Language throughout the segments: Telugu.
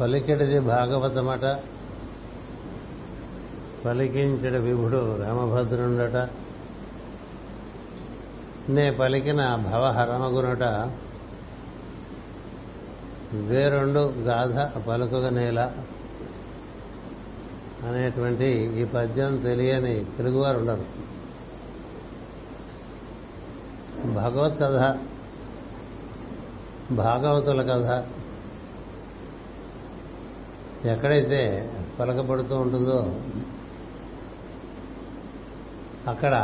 పలికెడిది భాగవతమట పలికించడ విభుడు రామభద్రుండట. నే పలికిన భవహరమగునట. వేరొండు గాథ పలుకుగ నేల. అనేటువంటి ఈ పద్యం తెలియని తెలుగువారు ఉండరు భగవత్ కథ భాగవతుల కథ ఎక్కడైతే పలకబడుతూ ఉంటుందో అక్కడ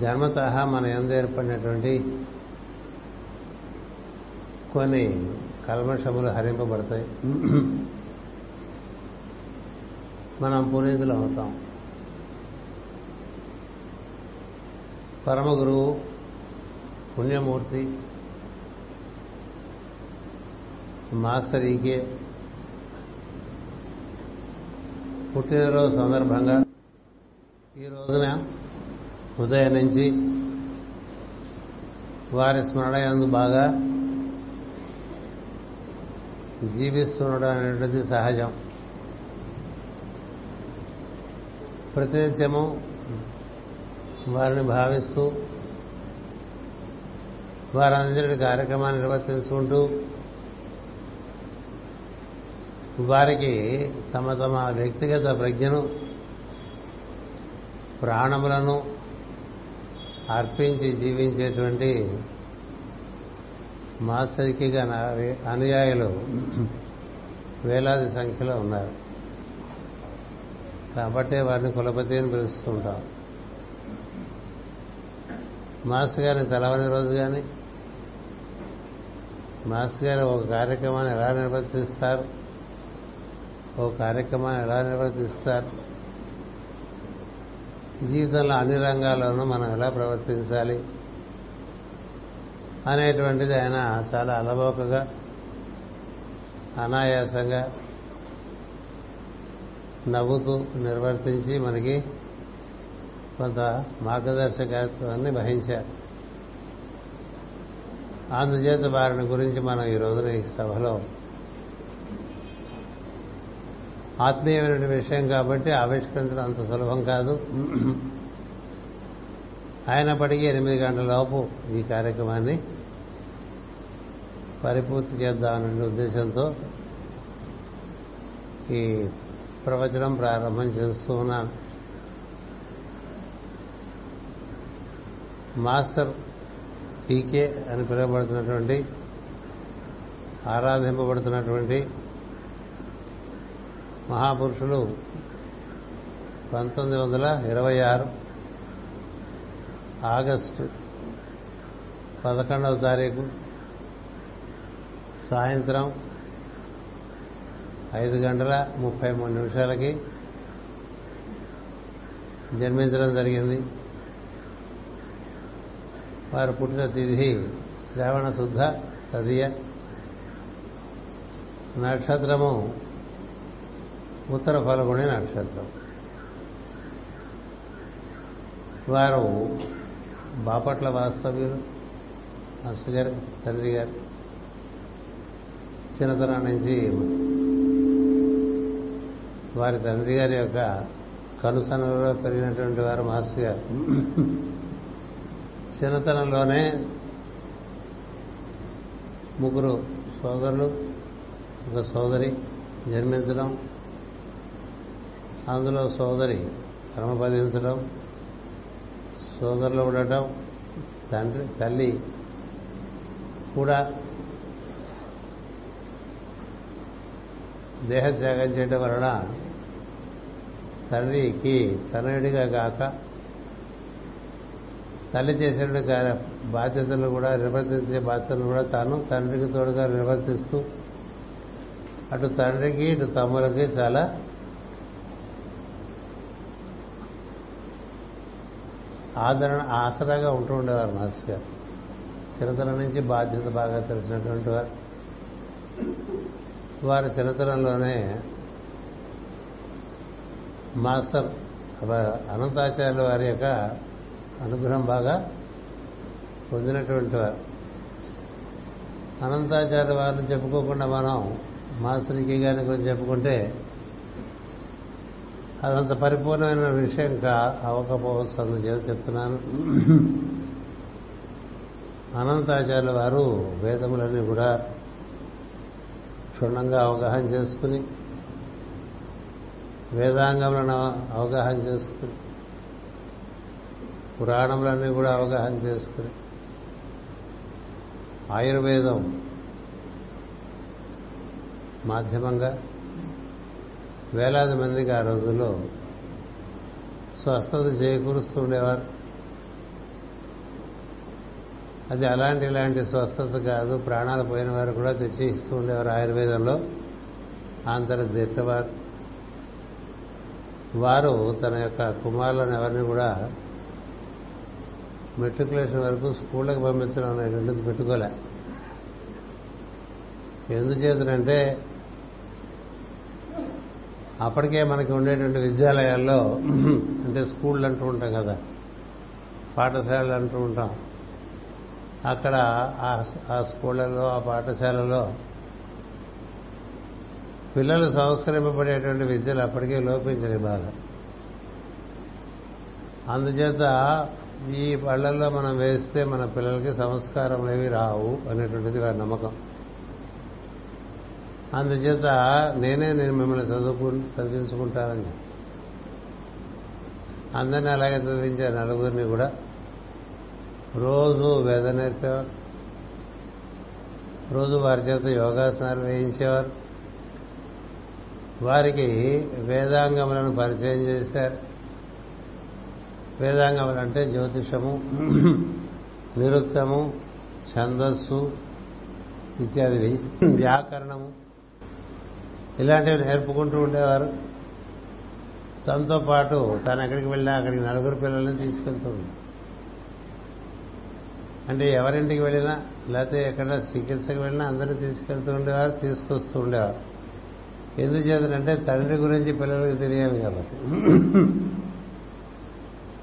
జన్మత మన ఎందు ఏర్పడినటువంటి కొన్ని కల్మషములు హరింపబడతాయి. మనం పునీతులు అవుతాం. పరమ గురువు పుణ్యమూర్తి మాస్టర్ ఈకే పుట్టినరోజు సందర్భంగా ఈ రోజున ఉదయం నుంచి వారి స్మరణ ఎందు బాగా జీవిస్తుండడం అనేటువంటిది సహజం. ప్రతినిత్యము వారిని భావిస్తూ వారందరి కార్యక్రమాన్ని నిర్వర్తించుకుంటూ వారికి తమ తమ వ్యక్తిగత ప్రజ్ఞను ప్రాణములను అర్పించి జీవించేటువంటి మాస్టర్కి అనుయాయులు వేలాది సంఖ్యలో ఉన్నారు. కాబట్టే వారిని కులపతి అని పిలుస్తూ ఉంటాం మాస్టర్ గారిని తెలవని రోజు కానీ మాస్టర్ గారు ఒక కార్యక్రమాన్ని ఎలా నిర్వర్తిస్తారు? ఓ కార్యక్రమాన్ని ఎలా నిర్వర్తిస్తారు? జీవితంలో అన్ని రంగాల్లోనూ మనం ఎలా ప్రవర్తించాలి? అనేటువంటిది ఆయన చాలా అలవోకగా అనాయాసంగా నవ్వుతూ నిర్వర్తించి మనకి కొంత మార్గదర్శకత్వాన్ని వహించారు. అందుచేత వారిని గురించి మనం ఈ రోజున ఈ సభలో ఆత్మీయమైన విషయం కాబట్టి ఆవిష్కరించడం అంత సులభం కాదు. అయినప్పటికీ ఎనిమిది గంటల లోపు ఈ కార్యక్రమాన్ని పరిపూర్తి చేద్దామనే ఉద్దేశంతో ఈ ప్రవచనం ప్రారంభం చేస్తూ ఉన్నాను. మాస్టర్ పీకే అని పిలువబడుతున్నటువంటి ఆరాధింపబడుతున్నటువంటి మహాపురుషులు పంతొమ్మిది వందల ఇరవై ఆరు ఆగస్టు పదకొండవ తారీఖు సాయంత్రం ఐదు గంటల ముప్పై మూడు నిమిషాలకి జన్మించడం జరిగింది. వారు పుట్టిన తిథి శ్రావణ శుద్ధ తదియ నక్షత్రము ఉత్తర ఫలగుణి నక్షత్రం వారు బాపట్ల వాస్తవ్యులు మాస్టర్ గారు తండ్రి గారు చిన్నతనం నుంచి వారి తండ్రి గారి యొక్క కనుసనలో పెరిగినటువంటి వారు మాస్టర్ గారు. చిన్నతనంలోనే ముగ్గురు సోదరులు ఒక సోదరి జన్మించడం అందులో సోదరి క్రమపదించడం సోదరులు ఉండటం తండ్రి తల్లి కూడా దేహత్యాగం చేయడం వలన తండ్రికి తనయుడిగా కాక తల్లి చేసిన బాధ్యతలు కూడా నిర్వర్తించే బాధ్యతలు కూడా తాను తండ్రికి తోడుగా నిర్వర్తిస్తూ అటు తండ్రికి ఇటు తమ్ములకి చాలా ఆదరణ ఆసరాగా ఉంటూ ఉండేవారు మాస్టర్ గారు. చిరతరం నుంచి బాధ్యత బాగా తెలిసినటువంటి వారు. వారి చిరతరంలోనే మాస్టర్ అనంతాచార్యుల వారి యొక్క అనుగ్రహం బాగా పొందినటువంటి వారు. అనంతాచార్య వారిని చెప్పుకోకుండా మనం మాస్టర్కి గారిని గురించి చెప్పుకుంటే అదంత పరిపూర్ణమైన విషయం కా అవ్వకపోవచ్చు అందుచేత చెప్తున్నాను. అనంతాచార్యుల వారు వేదములన్నీ కూడా క్షుణ్ణంగా అవగాహన చేసుకుని వేదాంగములను అవగాహన చేసుకుని పురాణములన్నీ కూడా అవగాహన చేసుకుని ఆయుర్వేదం మాధ్యమంగా వేలాది మందికి ఆ రోజుల్లో స్వస్థత చేకూరుస్తూ ఉండేవారు. అది అలాంటి ఇలాంటి స్వస్థత కాదు ప్రాణాలు పోయిన వారు కూడా తెచ్చి ఇస్తూ ఉండేవారు ఆయుర్వేదంలో. ఆంతర దిట్టవారు వారు తన యొక్క కుమారులను ఎవరిని కూడా మెట్రికులేషన్ వరకు స్కూళ్ళకి పంపించడం అనేటువంటిది పెట్టుకోలే. ఎందుచేతనంటే అప్పటికే మనకి ఉండేటువంటి విద్యాలయాల్లో అంటే స్కూళ్ళు అంటూ ఉంటాం కదా పాఠశాలలు అంటూ ఉంటాం. అక్కడ ఆ స్కూళ్ళలో ఆ పాఠశాలలో పిల్లలు సంస్కరింపబడేటువంటి విద్యలు అప్పటికే లోపించని బాగా. అందుచేత ఈ పళ్ళల్లో మనం వేస్తే మన పిల్లలకి సంస్కారం ఏవి రావు అనేటువంటిది వారి నమ్మకం. అందుచేత నేనే నేను మిమ్మల్ని చదువుకు చదివించుకుంటానని అందరినీ అలాగే చదివించే నలుగురిని కూడా. రోజు వేద నేర్పేవారు. రోజు వారి చేత యోగాసనాలు వేయించేవారు. వారికి వేదాంగములను పరిచయం చేశారు. వేదాంగములు అంటే జ్యోతిషము నిరుక్తము ఛందస్సు ఇత్యాది వ్యాకరణము. ఇలాంటివి నేర్పుకుంటూ ఉండేవారు. తనతో పాటు తను ఎక్కడికి వెళ్ళినా అక్కడికి నలుగురు పిల్లల్ని తీసుకెళ్తుంది అంటే ఎవరింటికి వెళ్ళినా లేకపోతే ఎక్కడ చికిత్సకు వెళ్ళినా అందరినీ తీసుకెళ్తూ ఉండేవారు తీసుకొస్తూ ఉండేవారు. ఎందుచేతంటే తండ్రి గురించి పిల్లలకు తెలియాలి కాబట్టి.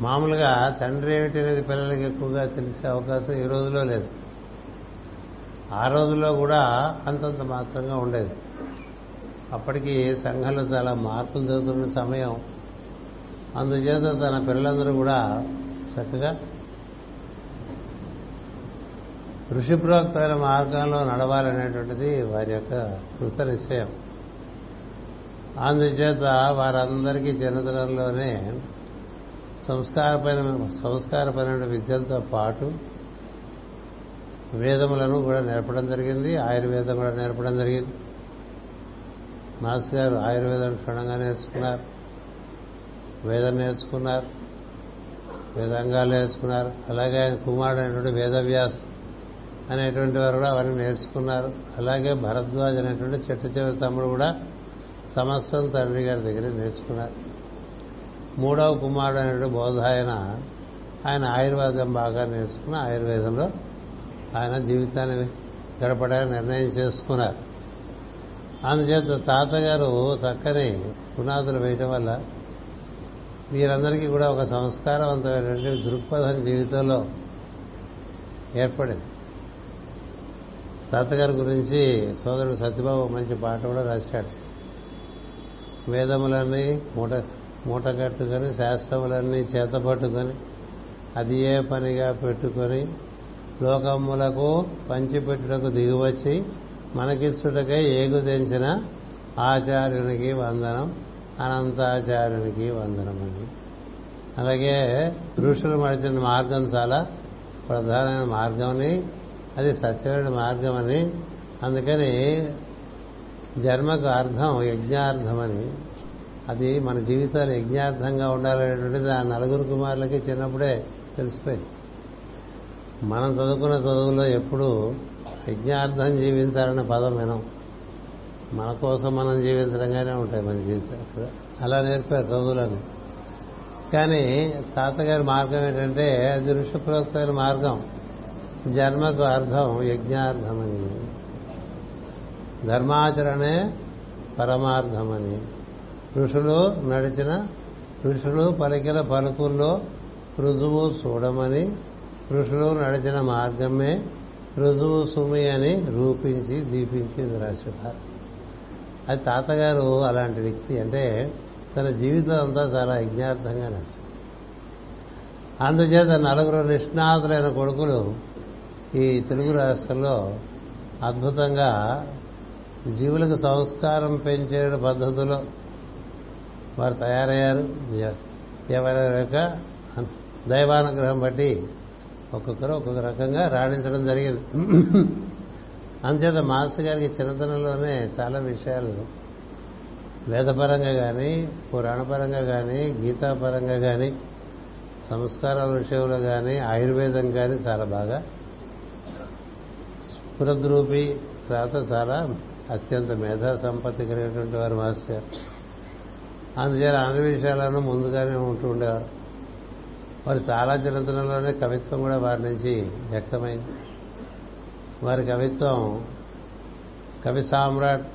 మామూలుగా తండ్రి ఏమిటి అనేది పిల్లలకి ఎక్కువగా తెలిసే అవకాశం ఈ రోజులో లేదు. ఆ రోజుల్లో కూడా అంతంత మాత్రంగా ఉండేది. అప్పటికి సంఘంలో చాలా మార్పులు జరుగుతున్న సమయం. అందుచేత తన పిల్లలందరూ కూడా చక్కగా ఋషిప్రోక్తమైన మార్గంలో నడవాలనేటువంటిది వారి యొక్క కృత నిశ్చయం. అందుచేత వారందరికీ చిన్నతనంలోనే సంస్కారపైన సంస్కారపైన విద్యలతో పాటు వేదములను కూడా నేర్పడం జరిగింది ఆయుర్వేదం కూడా నేర్పడం జరిగింది. మాస్ గారు ఆయుర్వేదం క్షుణ్ణంగా నేర్చుకున్నారు. వేదం నేర్చుకున్నారు. వేదాంగాలు నేర్చుకున్నారు. అలాగే ఆయన కుమారుడు అనేటువంటి వేదవ్యాస్ అనేటువంటి వారు కూడా అవన్నీ నేర్చుకున్నారు. అలాగే భరద్వాజ్ అనేటువంటి చెట్టు చివరి తమ్ముడు కూడా సమస్తం తండ్రి గారి దగ్గర నేర్చుకున్నారు. మూడవ కుమారుడు అనేటువంటి బోధాయన ఆయన ఆయుర్వేదం బాగా నేర్చుకున్న ఆయుర్వేదంలో ఆయన జీవితాన్ని గడపడానికి నిర్ణయం చేసుకున్నారు. అందుచేత తాతగారు చక్కని పునాదులు వేయటం వల్ల వీరందరికీ కూడా ఒక సంస్కారవంతమైనటువంటి దృక్పథం జీవితంలో ఏర్పడింది. తాతగారి గురించి సోదరుడు సత్యబాబు మంచి పాట కూడా రాశాడు. వేదములన్నీ మూట మూట కట్టుకొని శాస్త్రములన్నీ చేతపట్టుకొని అది ఏ పనిగా పెట్టుకొని లోకములకు పంచిపెట్టుటకు దిగువచ్చి మనకిచ్చుటకై ఏగుదెంచిన ఆచార్యునికి వందనం అనంతాచార్యునికి వందనం అని అలాగే ఋషులు మడిచిన మార్గం చాలా ప్రధానమైన మార్గమని అది సత్యమైన మార్గం అని అందుకని జన్మకు అర్థం యజ్ఞార్థమని అది మన జీవితాలు యజ్ఞార్థంగా ఉండాలనేటువంటిది ఆ నలుగురు కుమారులకి చిన్నప్పుడే తెలిసిపోయింది. మనం చదువుకున్న చదువులో ఎప్పుడూ యజ్ఞార్థం జీవించాలన్న పదం వినం. మన కోసం మనం జీవించడంగానే ఉంటాయి మన జీవితాలు. అలా నేర్పారు చదువులను. కానీ తాతగారి మార్గం ఏంటంటే అది ఋషిప్రోక్తమైన మార్గం. జన్మకు అర్థం యజ్ఞార్థమని. ధర్మాచరణే పరమార్థమని. ఋషులు నడిచిన ఋషులు పలికిన పలుకుల్లో రుజువు చూడమని ఋషులు నడిచిన మార్గమే రుజువు సుమి అని రూపించి దీపించి రాసేవారు అది తాతగారు అలాంటి వ్యక్తి అంటే తన జీవితం అంతా చాలా యజ్ఞార్థంగా నచ్చింది అందుచేత నలుగురు నిష్ణాతులైన కొడుకులు ఈ తెలుగు రాష్ట్రంలో అద్భుతంగా జీవులకు సంస్కారం పెంచే పద్ధతిలో వారు తయారయ్యారు. ఎవరి యొక్క దైవానుగ్రహం బట్టి ఒక్కొక్కరు ఒక్కొక్క రకంగా రాణించడం జరిగింది. అందుచేత మాస్ గారికి చిన్నతనంలోనే చాలా విషయాలు వేదపరంగా కానీ పురాణపరంగా కానీ గీతాపరంగా కానీ సంస్కారాల విషయంలో కానీ ఆయుర్వేదం కానీ చాలా బాగా స్ఫురద్రూపి తర్వాత చాలా అత్యంత మేధా సంపత్తి కలిగినటువంటి వారు మాస్టర్ అందుచేత అన్ని విషయాలను ముందుగానే ఉంటూ ఉండేవారు. వారు చాలా చిన్నతనంలోనే కవిత్వం కూడా వారి నుంచి వ్యక్తమైంది. వారి కవిత్వం కవి సామ్రాట్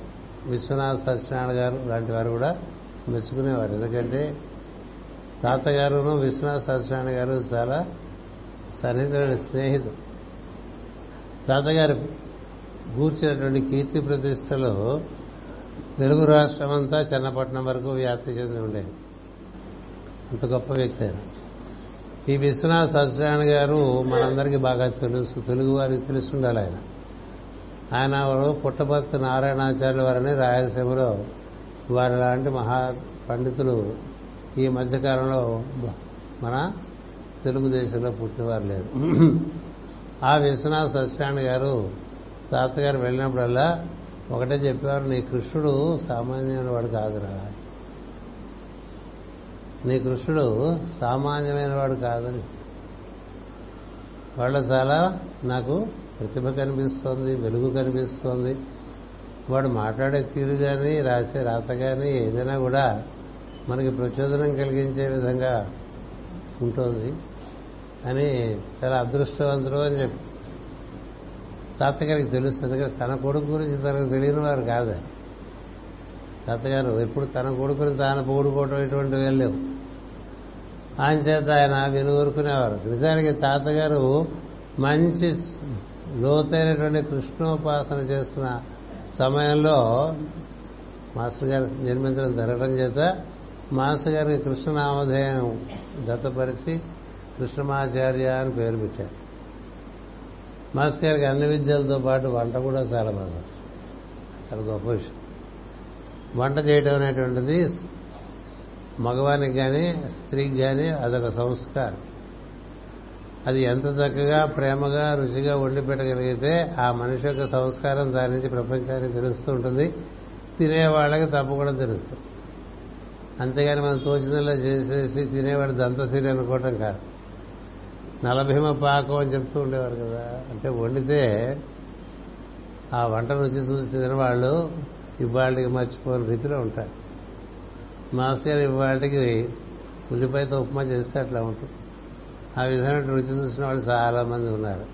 విశ్వనాథ్ సత్యనారాయణ గారు లాంటి వారు కూడా మెచ్చుకునేవారు. ఎందుకంటే తాతగారును విశ్వనాథ్ సత్యనారాయణ గారు చాలా సన్నిహితులైన స్నేహితుడు తాతగారు కూర్చున్నటువంటి కీర్తి ప్రతిష్టలు తెలుగు రాష్ట్రమంతా చెన్నపట్నం వరకు వ్యాప్తి చెంది ఉండేది అంత గొప్ప వ్యక్తి ఆయన. ఈ విశ్వనాథ్ సత్యనారాయణ గారు మనందరికీ బాగా తెలుసు తెలుగు వారికి తెలుసుండాలి ఆయన. ఆయన పుట్టపర్తి నారాయణాచార్యుల వారిని రాయలసీమలో వారి లాంటి మహా పండితులు ఈ మధ్యకాలంలో మన తెలుగుదేశంలో పుట్టినవారు లేరు. ఆ విశ్వనాథ్ సత్యనారాయణ గారు తాతగారు వెళ్ళినప్పుడల్లా ఒకటే చెప్పేవారు నీ కృష్ణుడు సామాన్యమైన వాడు కాదురా. నీ కృష్ణుడు సామాన్యమైన వాడు కాదని. వాళ్ళ చాలా నాకు ప్రతిభ కనిపిస్తోంది వెలుగు కనిపిస్తోంది. వాడు మాట్లాడే తీరు కానీ రాసే రాత కానీ ఏదైనా కూడా మనకి ప్రచోదనం కలిగించే విధంగా ఉంటుంది అని చాలా అదృష్టవంతులు అని చెప్పి. తాతగారికి తెలుస్తుంది. ఎందుకంటే తన కొడుకు గురించి తనకు తెలియని వారు కాదు. తాతగారు ఎప్పుడు తన కొడుకుని తాను పొగుడుకోవటం ఇటువంటివి వెళ్ళలేవు ఆయన చేత ఆయన వినుగురుకునేవారు నిజానికి తాతగారు మంచి లోతైనటువంటి కృష్ణోపాసన చేస్తున్న సమయంలో మాస్టర్ గారు జన్మించడం జరగడం చేత మాస్టర్ గారికి కృష్ణనామధేయం జతపరిచి కృష్ణమాచార్య అని పేరు పెట్టారు. మాస్టర్ గారికి అన్ని విద్యలతో పాటు వంట కూడా చాలా బాగా చాలా గొప్ప విషయం. వంట చేయడం అనేటువంటిది మగవానికి కానీ స్త్రీకి కానీ అదొక సంస్కారం. అది ఎంత చక్కగా ప్రేమగా రుచిగా వండి పెట్టగలిగితే ఆ మనిషి యొక్క సంస్కారం దాని నుంచి ప్రపంచానికి తెలుస్తూ ఉంటుంది. తినేవాళ్ళకి తప్పకుండా తెలుస్తుంది. అంతేగాని మనం తోచినలా చేసేసి తినేవాడు దంతసిరి అనుకోవటం కాదు. నలభీమ పాకం అని చెప్తూ ఉండేవారు కదా. అంటే వండితే ఆ వంట రుచి చూసి తినవాళ్ళు ఇవాళ్ళకి మర్చిపోని రీతిలో ఉంటారు. మాస్ గారు ఇవాళకి ఉల్లిపాయతో ఉప్మా చేస్తే అట్లా ఉంటుంది. ఆ విధమైన రుచి చూసిన వాళ్ళు చాలా మంది ఉన్నారు.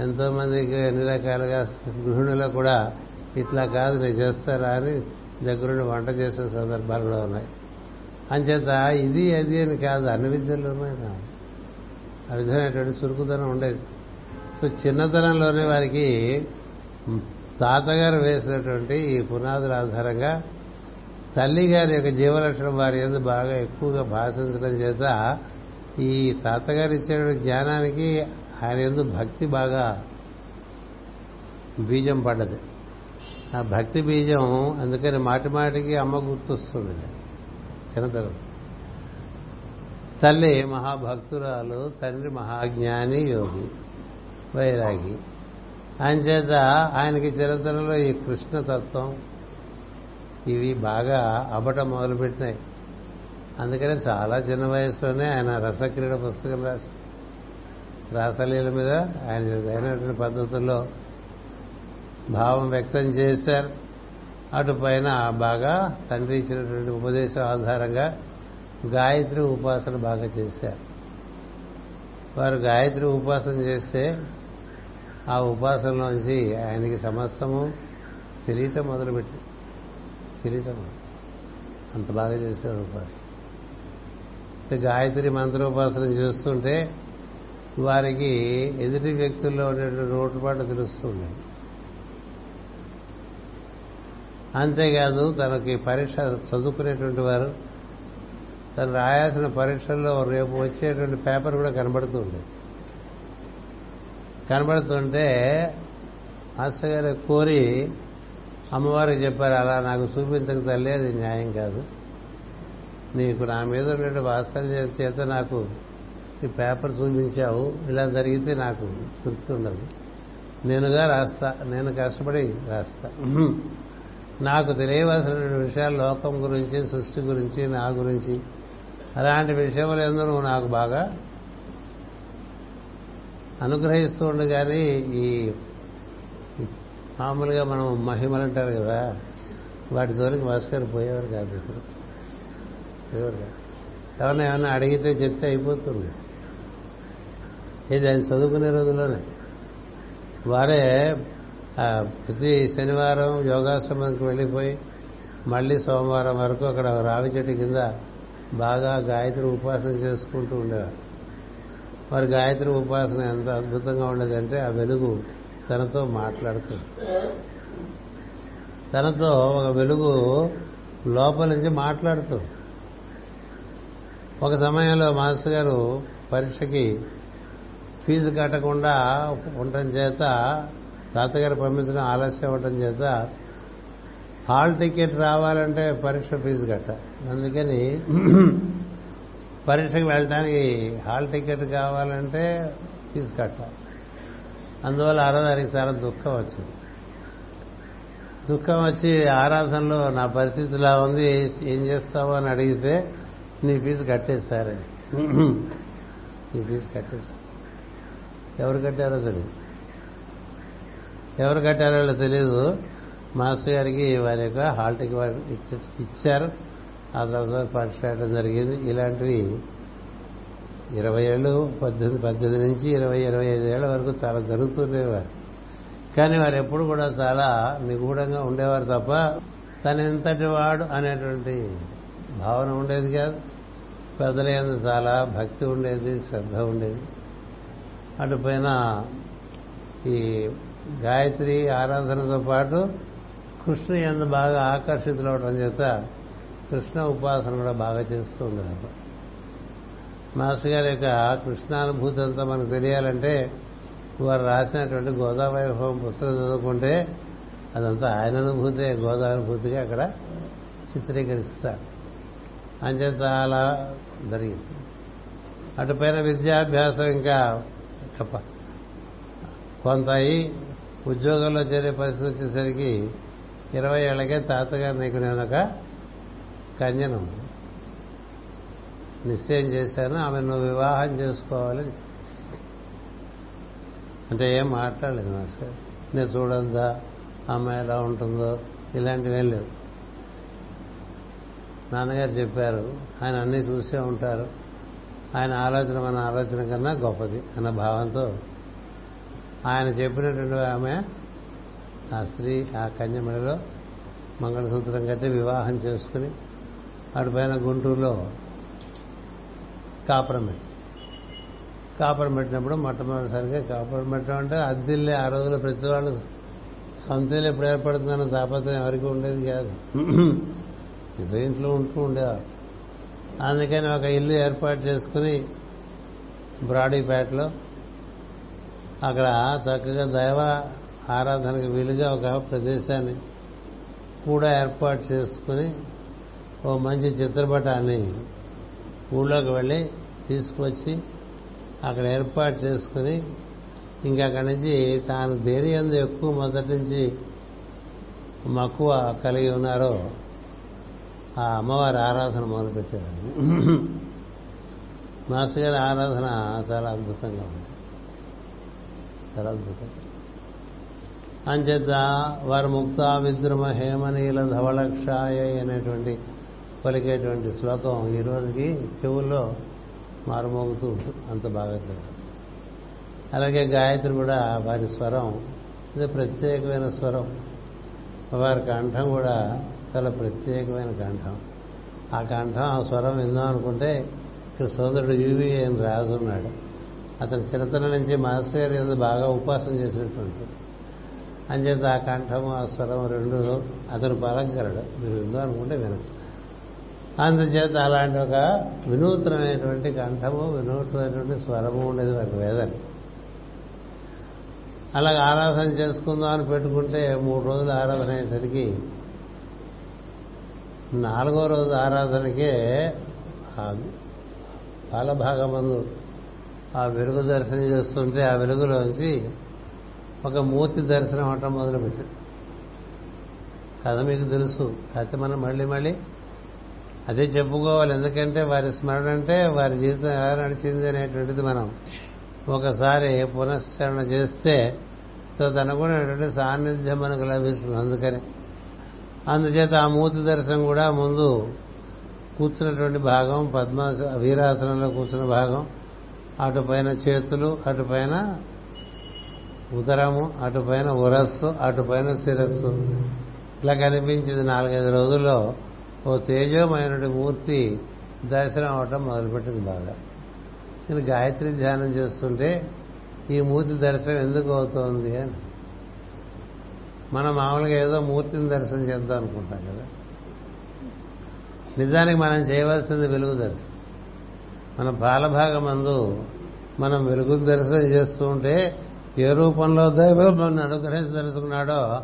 ఎంతో మందికి ఎన్ని రకాలుగా గృహిణులు కూడా ఇట్లా కాదు నేను చేస్తారా అని దగ్గరుండి వంట చేసిన సందర్భాలు కూడా ఉన్నాయి. అంచేత ఇది అది అని కాదు అన్ని విద్యల్లోనూ ఆ విధమైనటువంటి చురుకుదనం ఉండేది. సో చిన్నతనంలోనే వారికి తాతగారు వేసినటువంటి ఈ పునాదుల ఆధారంగా తల్లి గారి యొక్క జీవలక్షణం వారి ఎందు బాగా ఎక్కువగా భాషించడం చేత ఈ తాతగారు ఇచ్చే జ్ఞానానికి ఆయన ఎందు భక్తి బాగా బీజం పడ్డది. ఆ భక్తి బీజం అందుకని మాటి మాటికి అమ్మ గుర్తొస్తుంది. చిన్నతనం. తల్లి మహాభక్తురాలు తండ్రి మహాజ్ఞాని యోగి వైరాగి. ఆయన చేత ఆయనకి చిరంతనంలో ఈ కృష్ణతత్వం ఇవి బాగా అబట మొదలుపెట్టినాయి. అందుకనే చాలా చిన్న వయసులోనే ఆయన రసక్రీడ పుస్తకం రాసి రాసలీల మీద ఆయన అయినటువంటి పద్ధతుల్లో భావం వ్యక్తం చేశారు. అటు పైన బాగా తండ్రి ఇచ్చినటువంటి ఉపదేశం ఆధారంగా గాయత్రి ఉపాసన బాగా చేశారు. వారు గాయత్రి ఉపాసన చేస్తే ఆ ఉపాసనలోంచి ఆయనకి సమస్తము తెలియటం మొదలుపెట్టి తెలియటం అంత బాగా చేశారు ఉపాసన. గాయత్రి మంత్రోపాసన చేస్తుంటే వారికి ఎదుటి వ్యక్తుల్లో ఉండేటువంటి రోడ్డుపాటు తెలుస్తుంది అంతేకాదు తనకి పరీక్ష చదువుకునేటువంటి వారు తను రాయాల్సిన పరీక్షల్లో రేపు వచ్చేటువంటి పేపర్ కూడా కనబడుతుండే కనబడుతుంటే మాస్టర్ గారు కోరి అమ్మవారికి చెప్పారు అలా నాకు చూపించక తల్లి అది న్యాయం కాదు. నీకు నా మీద ఉండే వాత్సల్యం చేత నాకు ఈ పేపర్ చూపించావు. ఇలా జరిగితే నాకు తృప్తి ఉండదు. నేనుగా రాస్తా నేను కష్టపడి రాస్తా. నాకు తెలియవలసిన విషయాలు లోకం గురించి సృష్టి గురించి నా గురించి అలాంటి విషయములందు నువ్వు నాకు బాగా అనుగ్రహిస్తూ ఉండు కానీ ఈ మామూలుగా మనం మహిమలు అంటారు కదా వాటి జోలికి మాస్టర్ పోయేవారు కాదు. పోయేవారు కాదు. ఎవరిని ఏమైనా అడిగితే చెప్తే అయిపోతుంది. ఇది ఆయన చదువుకునే రోజుల్లోనే. వారే ప్రతి శనివారం యోగాశ్రమంకి వెళ్ళిపోయి మళ్ళీ సోమవారం వరకు అక్కడ రావి చెట్టు కింద బాగా గాయత్రి ఉపాసన చేసుకుంటూ ఉండేవారు. వారి గాయత్రి ఉపాసన ఎంత అద్భుతంగా ఉండేదంటే ఆ వెలుగు తనతో మాట్లాడుతుంది. తనతో ఒక వెలుగు లోపల నుంచి మాట్లాడుతూ. ఒక సమయంలో మాస్టర్ గారు పరీక్షకి ఫీజు కట్టకుండా ఉండటం చేత తాతగారు పంపించడం ఆలస్యం అవ్వటం చేత హాల్ టికెట్ రావాలంటే పరీక్ష ఫీజు కట్ట. అందుకని పరీక్షకు వెళ్ళడానికి హాల్ టికెట్ కావాలంటే ఫీజు కట్టాలి అందువల్ల ఆరాధనకి చాలా దుఃఖం వచ్చింది. దుఃఖం వచ్చి ఆరాధనలో నా పరిస్థితి ఇలా ఉంది ఏం చేస్తావు అని అడిగితే నీ ఫీజు కట్టేశారని నీ ఫీజు కట్టేశారు. ఎవరు కట్టారో తెలియదు ఎవరు కట్టారో తెలియదు మాస్టర్ గారికి వారి యొక్క హాల్ టికెట్ ఇచ్చారు. ఆ తర్వాత పరిచయం జరిగింది. ఇలాంటివి ఇరవై ఏళ్ళు పద్దెనిమిది పద్దెనిమిది నుంచి ఇరవై ఇరవై ఐదు ఏళ్ళ వరకు చాలా జరుగుతుండేవారు. కానీ వారు ఎప్పుడు కూడా చాలా నిగూఢంగా ఉండేవారు తప్ప తనెంతటి వాడు అనేటువంటి భావన ఉండేది కాదు. పెద్దలందు చాలా భక్తి ఉండేది శ్రద్ధ ఉండేది. అటుపైన ఈ గాయత్రి ఆరాధనతో పాటు కృష్ణ ఎందు బాగా ఆకర్షితులవడం చేత కృష్ణ ఉపాసన కూడా బాగా చేస్తూ ఉండేది మాస్ గారి యొక్క కృష్ణానుభూతి అంతా మనకు తెలియాలంటే వారు రాసినటువంటి గోదావరి గోదావైభవం పుస్తకం చదువుకుంటే అదంతా ఆయన అనుభూతే గోదావనుభూతిగా అక్కడ చిత్రీకరిస్తారు. అంచేత అలా జరిగింది. అటుపైన విద్యాభ్యాసం ఇంకా కొంత అయి ఉద్యోగంలో చేరే పరిస్థితి వచ్చేసరికి ఇరవై ఏళ్ళకే తాతగారు నీకు నేను ఒక కన్యను నిశ్చయం చేశాను ఆమె నువ్వు వివాహం చేసుకోవాలి అంటే ఏం మాట్లాడలేదు మాస్టర్ నేను చూడందా అమ్మాయి ఎలా ఉంటుందో ఇలాంటివేం లేవు. నాన్నగారు చెప్పారు ఆయన అన్నీ చూసే ఉంటారు. ఆయన ఆలోచన మన ఆలోచన కన్నా గొప్పది అన్న భావంతో ఆయన చెప్పినటువంటి ఆమె ఆ స్త్రీ ఆ కన్యమడిలో మంగళసూత్రం కట్టి వివాహం చేసుకుని అటుపైన గుంటూరులో కాపురం పెట్టి. కాపురం పెట్టినప్పుడు మొట్టమొదటిసారిగా కాపురం పెట్టడం అంటే అద్దిల్లే ఆ రోజుల్లో ప్రతి వాళ్ళు సొంతలు ఎప్పుడు ఏర్పడుతుందన్న తాపత్రయం ఎవరికి ఉండేది కాదు. ఇదే ఇంట్లో ఉంటూ ఉండేవారు. అందుకని ఒక ఇల్లు ఏర్పాటు చేసుకుని బ్రాడీపేటలో అక్కడ చక్కగా దైవ ఆరాధనకు వీలుగా ఒక ప్రదేశాన్ని కూడా ఏర్పాటు చేసుకుని ఓ మంచి చిత్రపటాన్ని ఊళ్ళోకి వెళ్ళి తీసుకొచ్చి అక్కడ ఏర్పాటు చేసుకుని ఇంకా అక్కడి నుంచి తాను దేని ఎందు ఎక్కువ మొదటి నుంచి మక్కువ కలిగి ఉన్నారో ఆ అమ్మవారి ఆరాధన మొదలుపెట్టారు మాస్టర్ గారి ఆరాధన చాలా అద్భుతంగా ఉంది. చాలా అద్భుతం. అంచేత వారు ముక్త విద్రుమ హేమనీల ధవళక్షాయ అనేటువంటి పలికేటువంటి శ్లోకం ఈ రోజుకి చెవుల్లో మారుమోగుతూ ఉంటుంది. అంత బాగా అలాగే గాయత్రి కూడా వారి స్వరం ఇది ప్రత్యేకమైన స్వరం. వారి కంఠం కూడా చాలా ప్రత్యేకమైన కంఠం. ఆ కంఠం ఆ స్వరం విందాం అనుకుంటే ఇక్కడ సోదరుడు యువి అని రాజున్నాడు అతను చిన్నతనం నుంచి మాస్టర్ గారి ఎందు బాగా ఉపాసన చేసినటువంటి. అంచేత ఆ కంఠము ఆ స్వరం రెండు అతను పలకగలడు మీరు విందాం అనుకుంటే వినచ్చు. అందుచేత అలాంటి ఒక వినూత్నమైనటువంటి కంఠము వినూత్నమైనటువంటి స్వరము ఉండేది ఒక వేదని అలాగ ఆరాధన చేసుకుందాం అని పెట్టుకుంటే మూడు రోజులు ఆరాధన అయ్యేసరికి నాలుగో రోజు ఆరాధనకే ఆ పాలభాగమందు ఆ వెలుగు దర్శనం చేస్తుంటే ఆ వెలుగులోంచి ఒక మూర్తి దర్శనం అవటం మొదలుపెట్టింది కథ మీకు తెలుసు. అయితే మనం మళ్ళీ మళ్ళీ అదే చెప్పుకోవాలి. ఎందుకంటే వారి స్మరణ అంటే వారి జీవితం ఎలా నడిచింది అనేటువంటిది మనం ఒకసారి పునశ్చరణ చేస్తే తదనుగుణమైనటువంటి సాన్నిధ్యం మనకు లభిస్తుంది. అందుకని అందుచేత ఆ మూర్తి దర్శనం కూడా ముందు కూర్చున్నటువంటి భాగం పద్మ వీరాసనంలో కూర్చున్న భాగం అటుపైన చేతులు అటుపైన ఉదరము అటుపైన ఉరస్సు అటుపైన శిరస్సు. ఇలా కనిపించింది నాలుగైదు రోజుల్లో ఓ తేజోమైనటువంటి మూర్తి దర్శనం అవటం మొదలుపెట్టింది బాగా. నేను గాయత్రి ధ్యానం చేస్తుంటే ఈ మూర్తి దర్శనం ఎందుకు అవుతోంది అని. మనం మామూలుగా ఏదో మూర్తిని దర్శనం చేద్దాం అనుకుంటాం కదా. నిజానికి మనం చేయవలసింది వెలుగు దర్శనం. మన బాలభాగం అందు మనం వెలుగు దర్శనం చేస్తూ ఉంటే ఏ రూపంలో దైవం మన అనుగ్రహించి తెలుసుకున్నాడో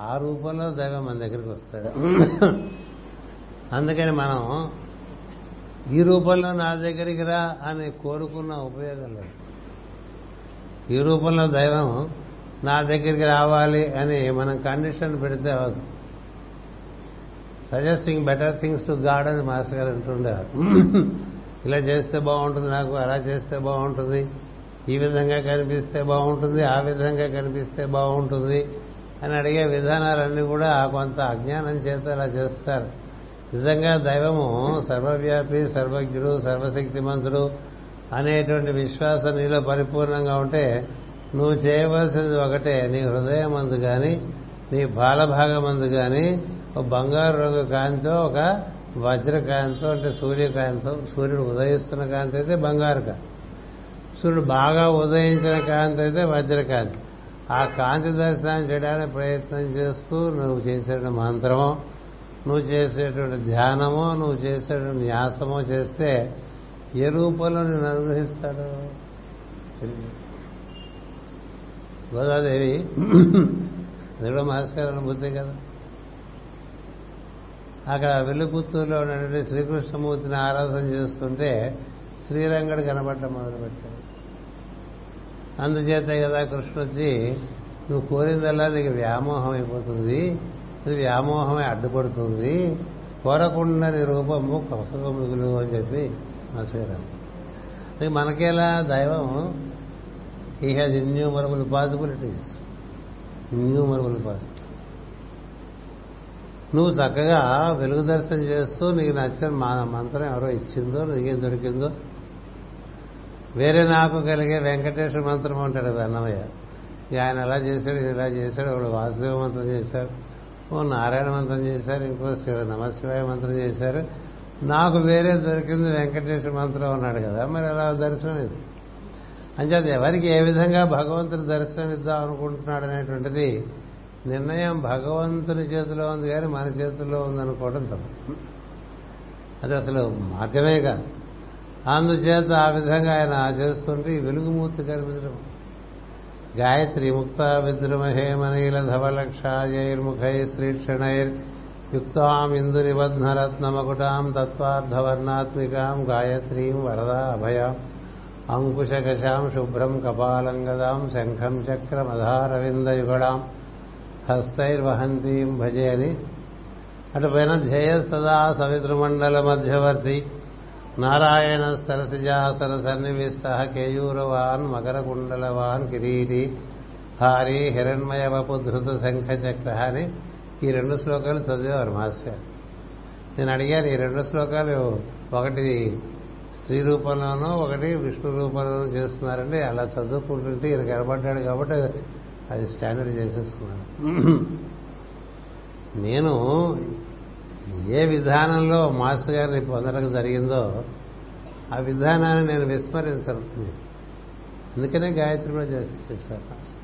ఆ రూపంలో దైవం మన దగ్గరికి వస్తాడు. అందుకని మనం ఈ రూపంలో నా దగ్గరికి రా అని కోరుకున్న ఉపయోగం లేదు. ఈ రూపంలో దైవం నా దగ్గరికి రావాలి అని మనం కండిషన్ పెడితే suggesting better things to God అని మాస్టర్ గారు అంటుండేవారు. ఇలా చేస్తే బాగుంటుంది నాకు అలా చేస్తే బాగుంటుంది. ఈ విధంగా కనిపిస్తే బాగుంటుంది ఆ విధంగా కనిపిస్తే బాగుంటుంది అని అడిగే విధానాలన్నీ కూడా కొంత అజ్ఞానం చేత అలా చేస్తారు. నిజంగా దైవము సర్వవ్యాపి సర్వజ్ఞుడు సర్వశక్తిమంతుడు అనేటువంటి విశ్వాసం నీలో పరిపూర్ణంగా ఉంటే నువ్వు చేయవలసింది ఒకటే నీ హృదయం అందు కానీ నీ బాలభాగం అందు కానీ ఒక బంగారు రంగు కాంతితో ఒక వజ్రకాంతితో అంటే సూర్యకాంతితో సూర్యుడు ఉదయిస్తున్న కాంతి అయితే బంగారు కాంతి. సూర్యుడు బాగా ఉదయించిన కాంతి అయితే వజ్రకాంతి. ఆ కాంతి దర్శనం చేయడానికి ప్రయత్నం చేస్తూ నువ్వు చేసిన మంత్రమో నువ్వు చేసేటువంటి ధ్యానమో నువ్వు చేసేటువంటి న్యాసమో చేస్తే ఏ రూపంలో నేను అనుగ్రహిస్తాడు? గోదాదేవి దేవుడు మహస్కారం బుద్ధి కదా? అక్కడ వెల్లుపుత్తూరులో ఉన్నటువంటి శ్రీకృష్ణమూర్తిని ఆరాధన చేస్తుంటే శ్రీరంగడు కనబడటం మొదలుపెట్టాడు. అందుచేతే కదా కృష్ణ వచ్చి నువ్వు కోరిందల్లా నీకు వ్యామోహం అయిపోతుంది ఇది వ్యామోహమే అడ్డుపడుతుంది. కోరకుండా రూపము కసకములు అని చెప్పి మాస్టర్ అది మనకేలా దైవం he has innumerable possibilities innumerable possibility నువ్వు చక్కగా వెలుగు దర్శనం చేస్తూ నీకు నచ్చిన మంత్రం ఎవరో ఇచ్చిందో నీకేం దొరికిందో. వేరే నాకు కలిగే వెంకటేశ్వర మంత్రం ఉంటాడు కదా అన్నమయ్య. ఆయన అలా చేశాడు ఇలా చేశాడు వాడు వాసుదేవ మంత్రం చేశాడు. ఓ నారాయణ మంత్రం చేశారు ఇంకో శివ నమశివాయ మంత్రం చేశారు. నాకు వేరే దొరికింది వెంకటేశ్వర మంత్రం ఉన్నాడు కదా మరి అలా దర్శనం ఇది. అంచేది ఎవరికి ఏ విధంగా భగవంతుని దర్శనం ఇద్దాం అనుకుంటున్నాడు అనేటువంటిది నిర్ణయం భగవంతుని చేతిలో ఉంది కానీ మన చేతుల్లో ఉందనుకోవడం తప్పు. అది అసలు మార్గమే కాదు. అందుచేత ఆ విధంగా ఆయన చేస్తుంటే ఈ వెలుగుమూర్తి కనిపించడం. గాయత్రి ముక్త విద్రుమహేమనీల ధవలక్షాయైర్ముఖై శ్రీక్షణైర్ యుక్తాం ఇందు నిబధ్నరత్నమకుటాం తత్వార్థవర్ణాత్మికాం గాయత్రీం వరదా అభయాం అంకుశకశాం శుభ్రం కపాలం గదాం శంఖం చక్రమధారవిందయుగడాం హస్తైర్వహంతీం భజే అని అటుపైన ధ్యేయ సదా సవితృమండల మధ్యవర్తి నారాయణ సరసిజాసన సన్నివిష్ట కేయూరవాన్ మకరకుండలవాన్ కిరీటి హారి హిరణ్మయ వపుధృత శంఖ చక్ర అని ఈ రెండు శ్లోకాలు చదివేవారు మాస్టర్. నేను అడిగాను ఈ రెండు శ్లోకాలు ఒకటి స్త్రీ రూపంలోనూ ఒకటి విష్ణు రూపంలోనూ చేస్తున్నారంటే అలా చదువుకుంటుంటే ఈయన కనబడ్డాడు కాబట్టి అది స్టాండర్డ్ చేసేస్తున్నాను నేను ఏ విధానంలో మాస్టర్ గారిని పొందడం జరిగిందో ఆ విధానాన్ని నేను విస్మరించను. అందుకనే గాయత్రి కూడా చేసి చేశారు.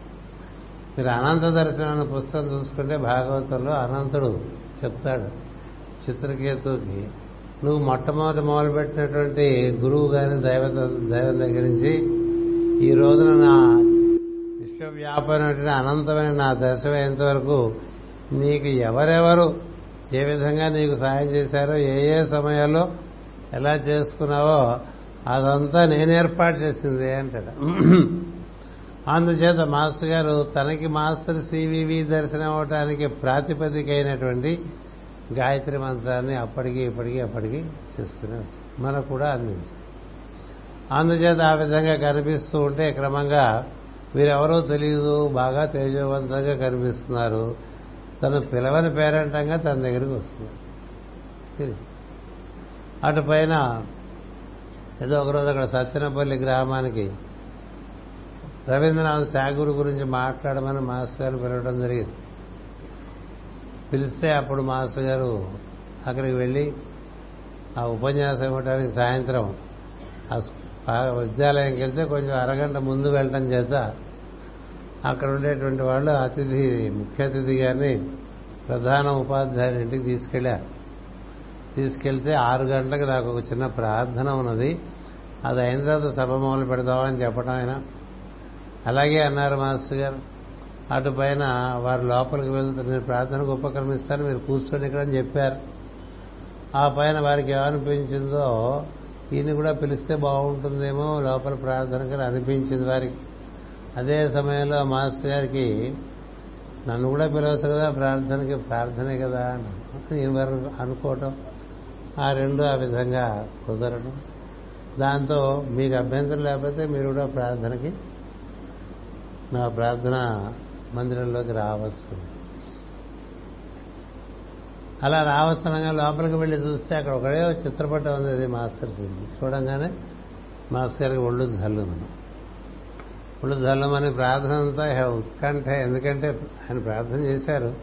మీరు అనంత దర్శనం అనే పుస్తకం చూసుకుంటే భాగవతంలో అనంతుడు చెప్తాడు చిత్రకేతుకి నువ్వు మొట్టమొదటి మొదలుపెట్టినటువంటి గురువు గారి దైవత దైవం దగ్గర నుంచి ఈ రోజున నా విశ్వవ్యాపమైనటువంటి అనంతమైన నా దర్శనం వరకు నీకు ఎవరెవరు ఏ విధంగా నీకు సాయం చేశారో ఏ ఏ సమయాల్లో ఎలా చేసుకున్నావో అదంతా నేను ఏర్పాటు చేసింది అంటాడు. అందుచేత మాస్టర్ గారు తనకి మాస్టర్ సివివి దర్శనం అవటానికి ప్రాతిపదిక అయినటువంటి గాయత్రి మంత్రాన్ని అప్పటికి ఇప్పటికీ అప్పటికి చేస్తూనే మనకు కూడా అందించారు అందుచేత ఆ విధంగా కనిపిస్తూ ఉంటే క్రమంగా వీరెవరో తెలియదు బాగా తేజవంతంగా కనిపిస్తున్నారు. తను పిలవని పేరంటంగా తన దగ్గరికి వస్తుంది. అటు పైన ఏదో ఒకరోజు అక్కడ సత్యనపల్లి గ్రామానికి రవీంద్రనాథ్ ఠాగూర్ గురించి మాట్లాడమని మాస్టర్ గారు పిలవడం జరిగింది. పిలిస్తే అప్పుడు మాస్టర్ గారు అక్కడికి వెళ్ళి ఆ ఉపన్యాసం ఇవ్వడానికి సాయంత్రం ఆ విద్యాలయంకి వెళ్తే కొంచెం అరగంట ముందు వెళ్ళటం చేత అక్కడ ఉండేటువంటి వాళ్ళు అతిథి ముఖ్య అతిథి గారిని ప్రధాన ఉపాధ్యాయుని ఇంటికి తీసుకెళ్ళారు. తీసుకెళ్తే ఆరు గంటలకు నాకు ఒక చిన్న ప్రార్థన ఉన్నది. అది అయిన తర్వాత సభ మొదలు పెడదామని చెప్పడం ఆయన అలాగే అన్నారు మాస్టర్ గారు అటు పైన వారు లోపలికి వెళ్తే నేను ప్రార్థనకు ఉపక్రమిస్తాను మీరు కూర్చొని ఇక్కడ అని చెప్పారు. ఆ పైన వారికి ఏమనిపించిందో ఈయన కూడా పిలిస్తే బాగుంటుందేమో లోపల ప్రార్థనకు అనిపించింది వారికి. అదే సమయంలో మాస్టర్ గారికి నన్ను కూడా పిలవచ్చు కదా ప్రార్థనకి ప్రార్థనే కదా నేను అనుకోవటం. ఆ రెండు ఆ విధంగా కుదరడం. దాంతో మీకు అభ్యంతరం లేకపోతే మీరు కూడా ప్రార్థనకి నా ప్రార్థన మందిరంలోకి రావచ్చు. అలా రావసరంగా లోపలికి వెళ్ళి చూస్తే అక్కడ ఒకడే చిత్రపటం ఉంది అది మాస్టర్ చూడంగానే మాస్టర్ గారికి ఒళ్ళు జల్లును ఇప్పుడు చల్లమని ప్రార్థన అంతా ఉత్కంఠ ఎందుకంటే ఆయన ప్రార్థన చేశారు.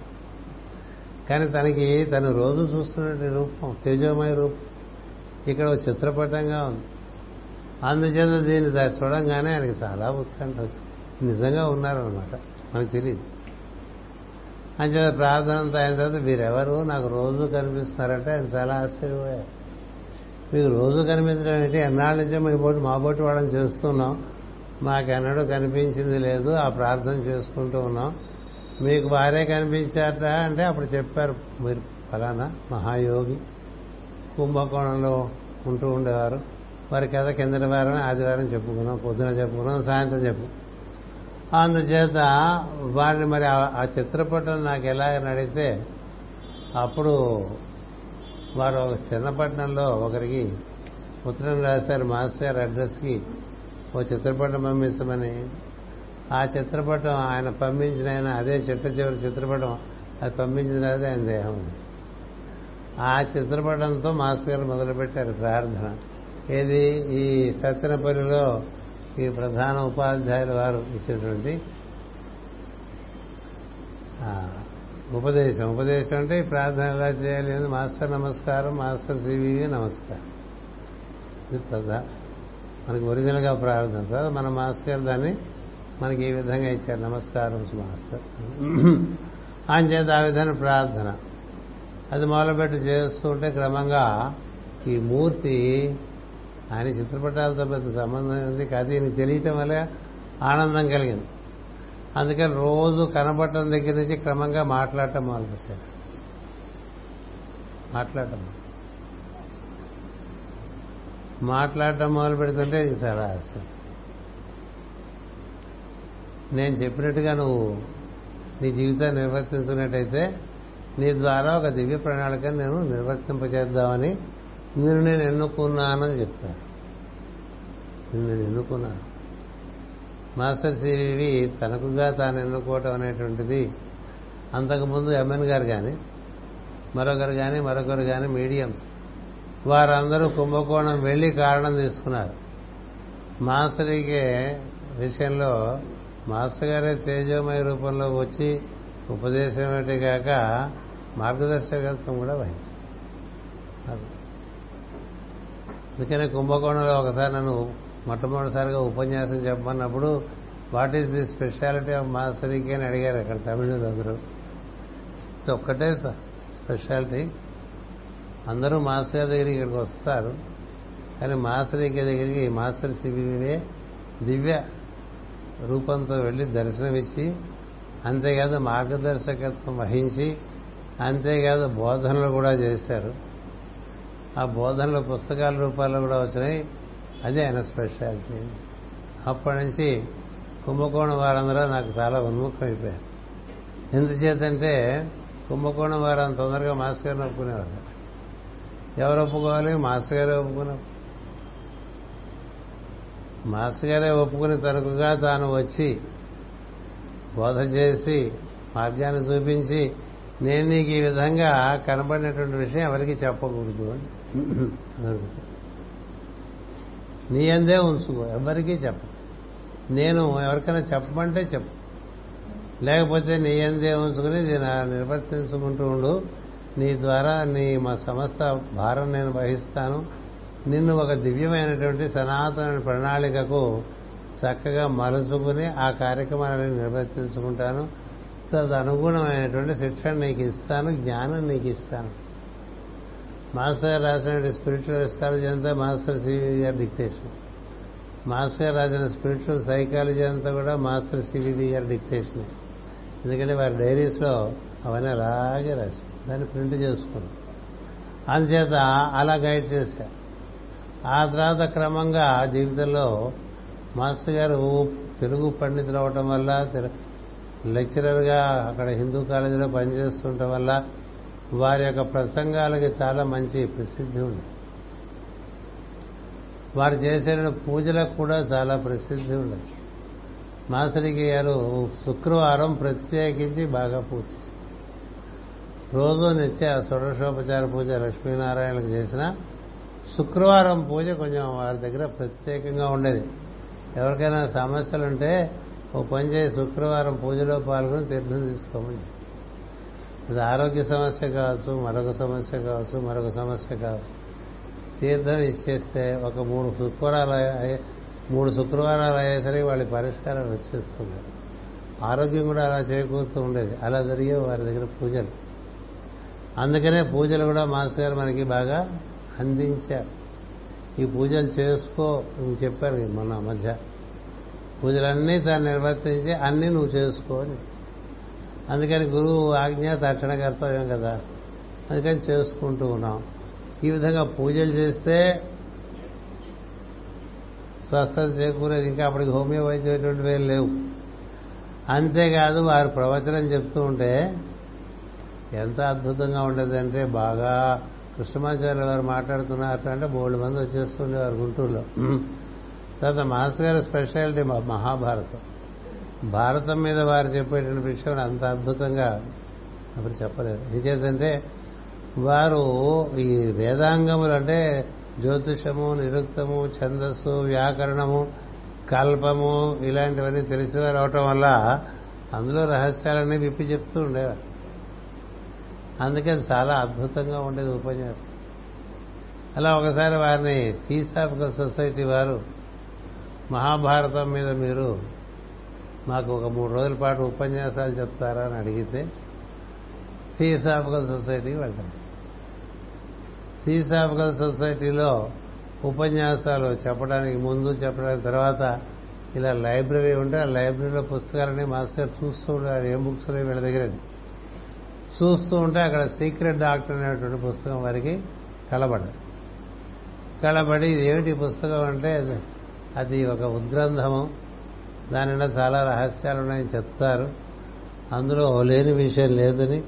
కానీ తనకి తను రోజు చూస్తున్నటువంటి రూపం తేజోమయ రూపం. ఇక్కడ ఒక చిత్రపటంగా ఉంది. అందుచేత దీన్ని చూడంగానే ఆయనకి చాలా ఉత్కంఠ వచ్చింది. నిజంగా ఉన్నారనమాట మనకు తెలియదు అంచేత ప్రార్థన అంతా అయిన తర్వాత మీరెవరు నాకు రోజు కనిపిస్తున్నారంటే ఆయన చాలా ఆశ్చర్యపోయారు. మీకు రోజు కనిపించడం ఏంటి? ఎన్నాళ్ళ నుంచో మీ బోటి మా బోటి వాళ్ళని చేస్తున్నాం. మాకెన్నడూ కనిపించింది లేదు ఆ ప్రార్థన చేసుకుంటూ ఉన్నాం. మీకు వారే కనిపించారట అంటే అప్పుడు చెప్పారు మీరు ఫలానా మహాయోగి కుంభకోణంలో ఉంటూ ఉండేవారు. వారి కథ కిందటి వారం ఆదివారం చెప్పుకున్నాం పొద్దున చెప్పుకున్నాం సాయంత్రం చెప్పు. అందుచేత వారిని మరి ఆ చిత్రపటం నాకు ఎలాగ నడితే అప్పుడు వారు ఒక చిన్నపట్నంలో ఒకరికి ఉత్తరం రాశారు మాస్టర్ అడ్రస్కి ఓ చిత్రపటం పంపించమని ఆ చిత్రపటం ఆయన పంపించిన ఆయన అదే చిట్ట చివరి చిత్రపటం అది పంపించిన అదే ఆయన దేహం ఆ చిత్రపటంతో మాస్టర్ గారు మొదలుపెట్టారు ప్రార్థన. ఏది? ఈ సత్యనపల్లిలో ఈ ప్రధాన ఉపాధ్యాయుల వారు ఇచ్చినటువంటి ఉపదేశం. ఉపదేశం అంటే ఈ ప్రార్థన ఎలా చేయాలి అని మాస్టర్ నమస్కారం మాస్టర్ సివివి నమస్కారం. ఇది ప్రధాన మనకి ఒరిజినల్గా ప్రార్థన తర్వాత మన మాస్టర్ గారు దాన్ని మనకి ఈ విధంగా ఇచ్చారు. నమస్కారం మాస్టర్. ఆయన చేత ఆ విధంగా ప్రార్థన. అది మొదలుపెట్టి చేస్తుంటే క్రమంగా ఈ మూర్తి ఆయన చిత్రపటాలతో పెద్ద సంబంధం ఉంది. కాదు ఈయనకి తెలియటం వల్ల ఆనందం కలిగింది. అందుకని రోజు కనబడటం దగ్గర నుంచి క్రమంగా మాట్లాడటం మొదలుపెట్టారు. మాట్లాడటం. మాట్లాడటం మొదలు పెడుతుంటే ఇది చాలా ఆశ్చర్యం నేను చెప్పినట్టుగా నువ్వు నీ జీవితాన్ని నిర్వర్తించుకున్నట్టయితే నీ ద్వారా ఒక దివ్య ప్రణాళికను నేను నిర్వర్తింపచేద్దామని మీరు నేను ఎన్నుకున్నానని చెప్పారు. నేను ఎన్నుకున్నాను. మాస్టర్ సివి తనకుగా తాను ఎన్నుకోవటం అనేటువంటిది అంతకుముందు ఎంఎన్ గారు కానీ మరొకరు కానీ మరొకరు కానీ మీడియంస్ వారందరూ కుంభకోణం వెళ్ళి కారణం తీసుకున్నారు. మాసరికే విషయంలో మాస్టర్ గారే తేజోమయ రూపంలో వచ్చి ఉపదేశం ఏంటి కాక మార్గదర్శకత్వం కూడా వహించారు. అందుకనే కుంభకోణంలో ఒకసారి నన్ను మొట్టమొదటిసారిగా ఉపన్యాసం చెప్పమన్నప్పుడు what is the speciality of మాస్టరీకి అని అడిగారు అక్కడ తమిళులు అందరూ. ఇది ఒక్కటే స్పెషాలిటీ అందరూ మాస్టర్ గారి దగ్గరికి ఇక్కడికి వస్తారు. కానీ మాస్టరీకి దగ్గరికి మాస్టర్ శిబిరే దివ్య రూపంతో వెళ్ళి దర్శనమిచ్చి అంతేకాదు మార్గదర్శకత్వం వహించి అంతేకాదు బోధనలు కూడా చేశారు. ఆ బోధనలు పుస్తకాల రూపాల్లో కూడా వచ్చినాయి. అదే ఆయన స్పెషాలిటీ. అప్పటి నుంచి కుంభకోణం వారందరూ నాకు చాలా ఉన్ముఖం అయిపోయారు ఎందుచేతంటే కుంభకోణం వారు అంత తొందరగా మాస్కర్ నొప్పుకునేవారు ఎవరు ఒప్పుకోవాలి? మాస్టర్ గారే ఒప్పుకున్నారు. మాస్టర్ గారే ఒప్పుకుని తనకుగా తాను వచ్చి బోధ చేసి మార్గాన్ని చూపించి నేను నీకు ఈ విధంగా కనబడినటువంటి విషయం ఎవరికి చెప్పకూడదు అని నీ అందే ఉంచుకో ఎవరికీ చెప్ప. నేను ఎవరికైనా చెప్పమంటే చెప్పు. లేకపోతే నీ అందే ఉంచుకుని నేను నిర్వర్తించుకుంటూ ఉండు. నీ ద్వారా నీ మా సమస్త భారం నేను వహిస్తాను. నిన్ను ఒక దివ్యమైనటువంటి సనాతన ప్రణాళికకు చక్కగా మలుచుకుని ఆ కార్యక్రమాలను నిర్వర్తించుకుంటాను. తదనుగుణమైనటువంటి శిక్షణ నీకు ఇస్తాను జ్ఞానం నీకు ఇస్తాను మాస్టర్ గారు రాసిన స్పిరిచువల్ ఎస్ట్రాలజీ అంతా మాస్టర్ సివి గారి డిక్టేషన్ మాస్టర్ గారు రాసిన స్పిరిచువల్ సైకాలజీ అంతా కూడా మాస్టర్ సివిడి గారి డిక్టేషన్ ఎందుకంటే వారి డైరీస్లో అవన్నీ అలాగే రాశారు. దాన్ని ప్రింట్ చేసుకున్నాం. అందుచేత అలా గైడ్ చేశా ఆ తర్వాత క్రమంగా జీవితంలో మాస్టర్ గారు తెలుగు పండితులు అవటం వల్ల లెక్చరర్గా అక్కడ హిందూ కాలేజీలో పనిచేస్తుండటం వల్ల వారి యొక్క ప్రసంగాలకి చాలా మంచి ప్రసిద్ధి ఉంది. వారు చేసిన పూజలకు కూడా చాలా ప్రసిద్ధి ఉండదు మాసరికి గారు శుక్రవారం ప్రత్యేకించి బాగా పూజిస్తారు. రోజు నిత్య షోడశోపచార పూజ లక్ష్మీనారాయణకు చేసిన శుక్రవారం పూజ కొంచెం వారి దగ్గర ప్రత్యేకంగా ఉండేది. ఎవరికైనా సమస్యలుంటే ఓ పని చేసి శుక్రవారం పూజలో పాల్గొని తీర్థం తీసుకోమని అది ఆరోగ్య సమస్య కావచ్చు మరొక సమస్య కావచ్చు మరొక సమస్య కావచ్చు. తీర్థం ఇచ్చేస్తే ఒక మూడు శుక్రవారాలు మూడు శుక్రవారాలు అయ్యేసరికి వాళ్ళ పరిష్కారం వచ్చేస్తున్నారు ఆరోగ్యం కూడా అలా చేకూరుతూ ఉండేది. అలా జరిగే వారి దగ్గర పూజలు. అందుకనే పూజలు కూడా మాస్టర్ గారు మనకి బాగా అందించారు. ఈ పూజలు చేసుకో అని చెప్పారు మొన్న మధ్య. పూజలన్నీ తాను నిర్వర్తించి అన్నీ నువ్వు చేసుకో అని. అందుకని గురువు ఆజ్ఞ తక్షణ కర్తవ్యం కదా. అందుకని చేసుకుంటూ ఉన్నాం. ఈ విధంగా పూజలు చేస్తే స్వస్థత చేకూరేది. ఇంకా అప్పటికి హోమియో వైద్యం లేవు. అంతేకాదు వారు ప్రవచనం చెప్తూ ఉంటే ఎంత అద్భుతంగా ఉండేదంటే బాగా కృష్ణమాచార్య గారు మాట్లాడుతున్నారు అంటే బోల్డ్ మంది వచ్చేస్తుండేవారు గుంటూరులో. తర్వాత మాస్ గారి స్పెషాలిటీ మహాభారతం. భారతం మీద వారు చెప్పేటువంటి విషయం అంత అద్భుతంగా అప్పుడు చెప్పలేదు. ఏం వారు ఈ వేదాంగములు అంటే జ్యోతిషము నిరుక్తము ఛందస్సు వ్యాకరణము కల్పము ఇలాంటివన్నీ తెలిసినవారు అవటం వల్ల అందులో రహస్యాలన్నీ విప్పి చెప్తూ ఉండేవారు. అందుకని చాలా అద్భుతంగా ఉండేది ఉపన్యాసం. అలా ఒకసారి వారిని థీసాఫికల్ సొసైటీ వారు మహాభారతం మీద మీరు మాకు ఒక మూడు రోజుల పాటు ఉపన్యాసాలు చెప్తారా అని అడిగితే థీసాఫికల్ సొసైటీకి వెళ్తారు. థీసాఫికల్ సొసైటీలో ఉపన్యాసాలు చెప్పడానికి ముందు చెప్పడానికి తర్వాత ఇలా లైబ్రరీ ఉంటే ఆ లైబ్రరీలో పుస్తకాలని మాస్టర్ చూస్తూ ఉండాలి ఏం బుక్స్ వీళ్ళ దగ్గర చూస్తూ ఉంటే అక్కడ సీక్రెట్ డాక్టర్ అనేటువంటి పుస్తకం వారికి కలబడదు. కలబడి ఏమిటి పుస్తకం అంటే అది ఒక ఉద్గ్రంథము. దానిలో చాలా రహస్యాలు ఉన్నాయని చెప్తారు. అందులో లేని విషయం లేదని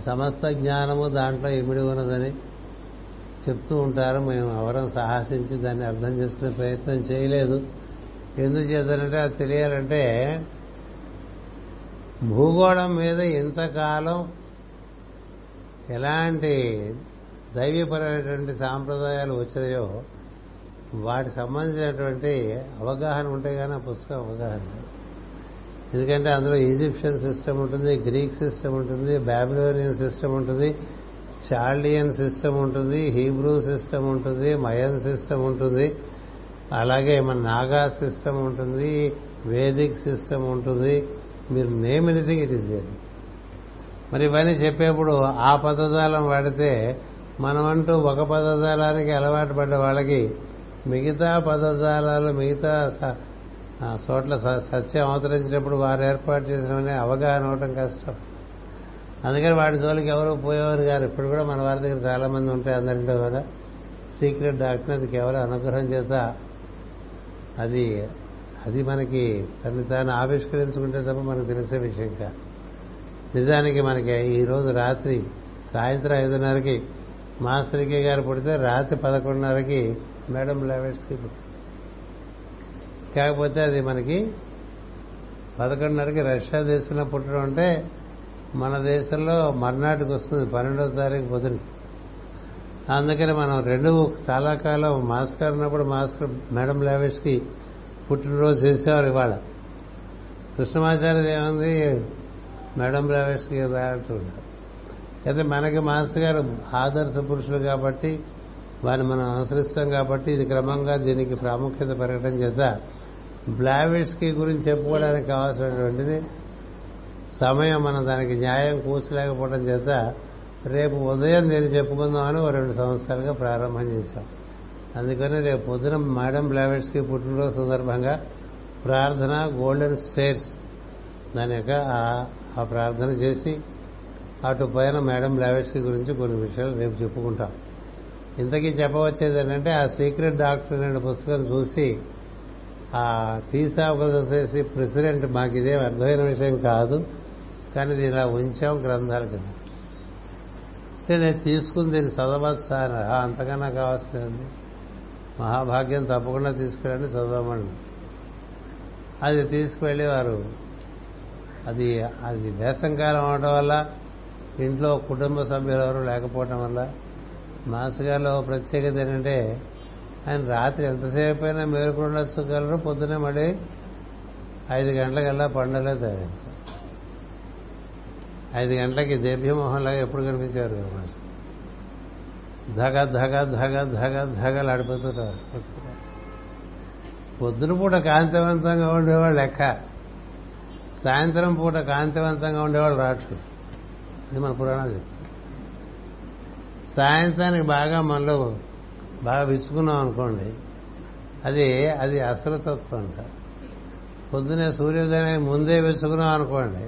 సమస్త జ్ఞానము దాంట్లో ఇమిడి ఉన్నదని చెప్తూ ఉంటారు. మేము ఎవరం సాహసించి దాన్ని అర్థం చేసుకునే ప్రయత్నం చేయలేదు. ఎందుకు చేద్దానంటే అది తెలియాలంటే భూగోళం మీద ఇంతకాలం ఎలాంటి దైవీపరమైనటువంటి సాంప్రదాయాలు వచ్చాయో వాటి సంబంధించినటువంటి అవగాహన ఉంటే కానీ ఆ పుస్తకం అవగాహన ఎందుకంటే అందులో ఈజిప్షియన్ సిస్టమ్ ఉంటుంది గ్రీక్ సిస్టమ్ ఉంటుంది బాబిలోనియన్ సిస్టమ్ ఉంటుంది చార్లియన్ సిస్టమ్ ఉంటుంది హీబ్రూ సిస్టమ్ ఉంటుంది మయన్ సిస్టమ్ ఉంటుంది అలాగే మన నాగా సిస్టమ్ ఉంటుంది వేదిక్ సిస్టమ్ ఉంటుంది మీరు name anything it is there మరి ఇవన్నీ చెప్పేప్పుడు ఆ పదజాలం వాడితే మనమంటూ ఒక పదజాలానికి అలవాటు పడ్డ వాళ్ళకి మిగతా పదజాలాలు మిగతా స- ఆ చోట్ల స- సత్యం అవతరించినప్పుడు వారు ఏర్పాటు చేసిన అవగాహన అవటం కష్టం. అందుకని వాడి జోలికి ఎవరు పోయేవారు గారు ఇప్పుడు కూడా మన వారి దగ్గర చాలా మంది ఉంటాయి అందరిలో కదా సీక్రెట్ డాక్టర్ అది కేవలం అనుగ్రహం చేత అది అది మనకి తను తాను ఆవిష్కరించుకుంటే తప్ప మనకు తెలిసే విషయం కాదు. నిజానికి మనకి ఈరోజు రాత్రి సాయంత్రం ఐదున్నరకి మాస్టర్కే గారు పుడితే రాత్రి పదకొండున్నరకి మేడం లెవెట్స్కి కాకపోతే అది మనకి పదకొండున్నరకి రష్యా దేశంలో పుట్టడం అంటే మన దేశంలో మర్నాటికి వస్తుంది పన్నెండవ తారీఖు పొద్దున అందుకని మనం రెండు చాలా కాలం మాస్కర్ ఉన్నప్పుడు మాస్కర్ మేడం లావేష్కి పుట్టినరోజు చేసేవారు ఇవాళ. కృష్ణమాచార్య ఏముంది మేడం లావేష్కి కదా అయితే మనకి మాస్టర్ గారు ఆదర్శ పురుషులు కాబట్టి వారిని మనం అనుసరిస్తాం కాబట్టి ఇది క్రమంగా దీనికి ప్రాముఖ్యత పెరగడం చేత బ్లావిష్కి గురించి చెప్పుకోవడానికి కావాల్సినటువంటిది సమయం మనం దానికి న్యాయం కూర్చలేకపోవడం చేత రేపు ఉదయం నేను చెప్పుకుందామని ఓ రెండు సంవత్సరాలుగా ప్రారంభం చేశాం. అందుకని రేపు పొద్దున మేడం బ్లావెట్స్కి పుట్టినరోజు సందర్భంగా ప్రార్థన గోల్డెన్ స్టేర్స్ దాని యొక్క ఆ- ప్రార్థన చేసి అటు పైన మేడం బ్లావెట్స్కి గురించి కొన్ని విషయాలు రేపు చెప్పుకుంటాం. ఇంతకీ చెప్పవచ్చేది ఏంటంటే ఆ సీక్రెట్ డాక్టర్ అనే పుస్తకం చూసి ఆ తీసావు చూసేసి ప్రెసిడెంట్ మాకు ఇదేం అర్థమైన విషయం కాదు కానీ ఇది ఇలా ఉంచాం గ్రంథాలు కింద. అంటే నేను తీసుకుని దీన్ని చదవచ్చు? సార్ అంతకన్నా కావాల్సింది మహాభాగ్యం తప్పకుండా తీసుకెళ్ళండి చదవమని అది తీసుకువెళ్ళేవారు. అది అది వేసంకాలం అవడం వల్ల ఇంట్లో కుటుంబ సభ్యులు ఎవరు లేకపోవటం వల్ల మాసగారిలో ప్రత్యేకత ఏంటంటే ఆయన రాత్రి ఎంతసేపు అయినా మేలుకుండొచ్చు గలరు పొద్దునే మళ్ళీ ఐదు గంటలకల్లా పండలేదు ఐదు గంటలకి దేవ్యమోహన్లాగా ఎప్పుడు కనిపించారు కదా మాస్టర్? ధగ ధగ ధగ ధగ ధగ ఆడిపోతుంటారు. పొద్దున పూట కాంతివంతంగా ఉండేవాళ్ళు లెక్క. సాయంత్రం పూట కాంతివంతంగా ఉండేవాళ్ళు రాట్లు ఇది మన పురాణాలు చెప్తుంది సాయంత్రానికి బాగా మనలో బాగా విసుకున్నాం అనుకోండి అది అది అసలతత్వం అంట. పొద్దునే సూర్యోదయానికి ముందే విసుకున్నాం అనుకోండి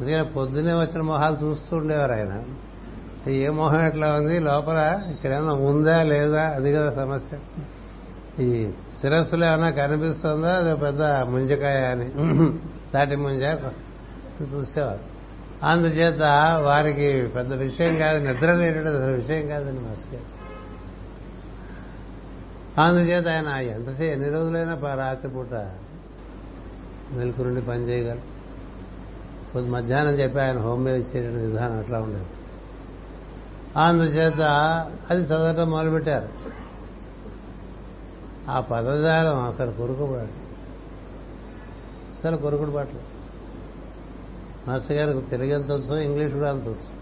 అందుకని పొద్దునే వచ్చిన మొహాలు చూస్తూ ఉండేవారు ఆయన. ఏ మొహం ఎట్లా ఉంది? లోపల ఇక్కడేమన్నా ఉందా లేదా? అది కదా సమస్య. ఈ శిరస్సులో ఏమైనా కనిపిస్తుందా? అది పెద్ద ముంజకాయ అని. తాటి ముంజ. చూసేవారు. అందుచేత వారికి పెద్ద విషయం కాదు నిద్ర లేనటువంటి అసలు విషయం కాదండి మాస్టర్ అందుచేత ఆయన ఎంతసేపు ఎన్ని రోజులైనా ప- రాత్రిపూట మెలకు నుండి పని చేయగలరు కొద్ది మధ్యాహ్నం చెప్పి ఆయన హోంమేడ్ ఇచ్చేటువంటి విధానం అట్లా ఉండేది. అందుచేత అది చదవటం మొదలుపెట్టారు. ఆ పదజాలం అసలు కొరుకుపడాలి అసలు కొరుకుడు పట్ల మాస్టర్ గారికి తెలుగు ఎంత వచ్చు ఇంగ్లీష్ కూడా అంత వచ్చు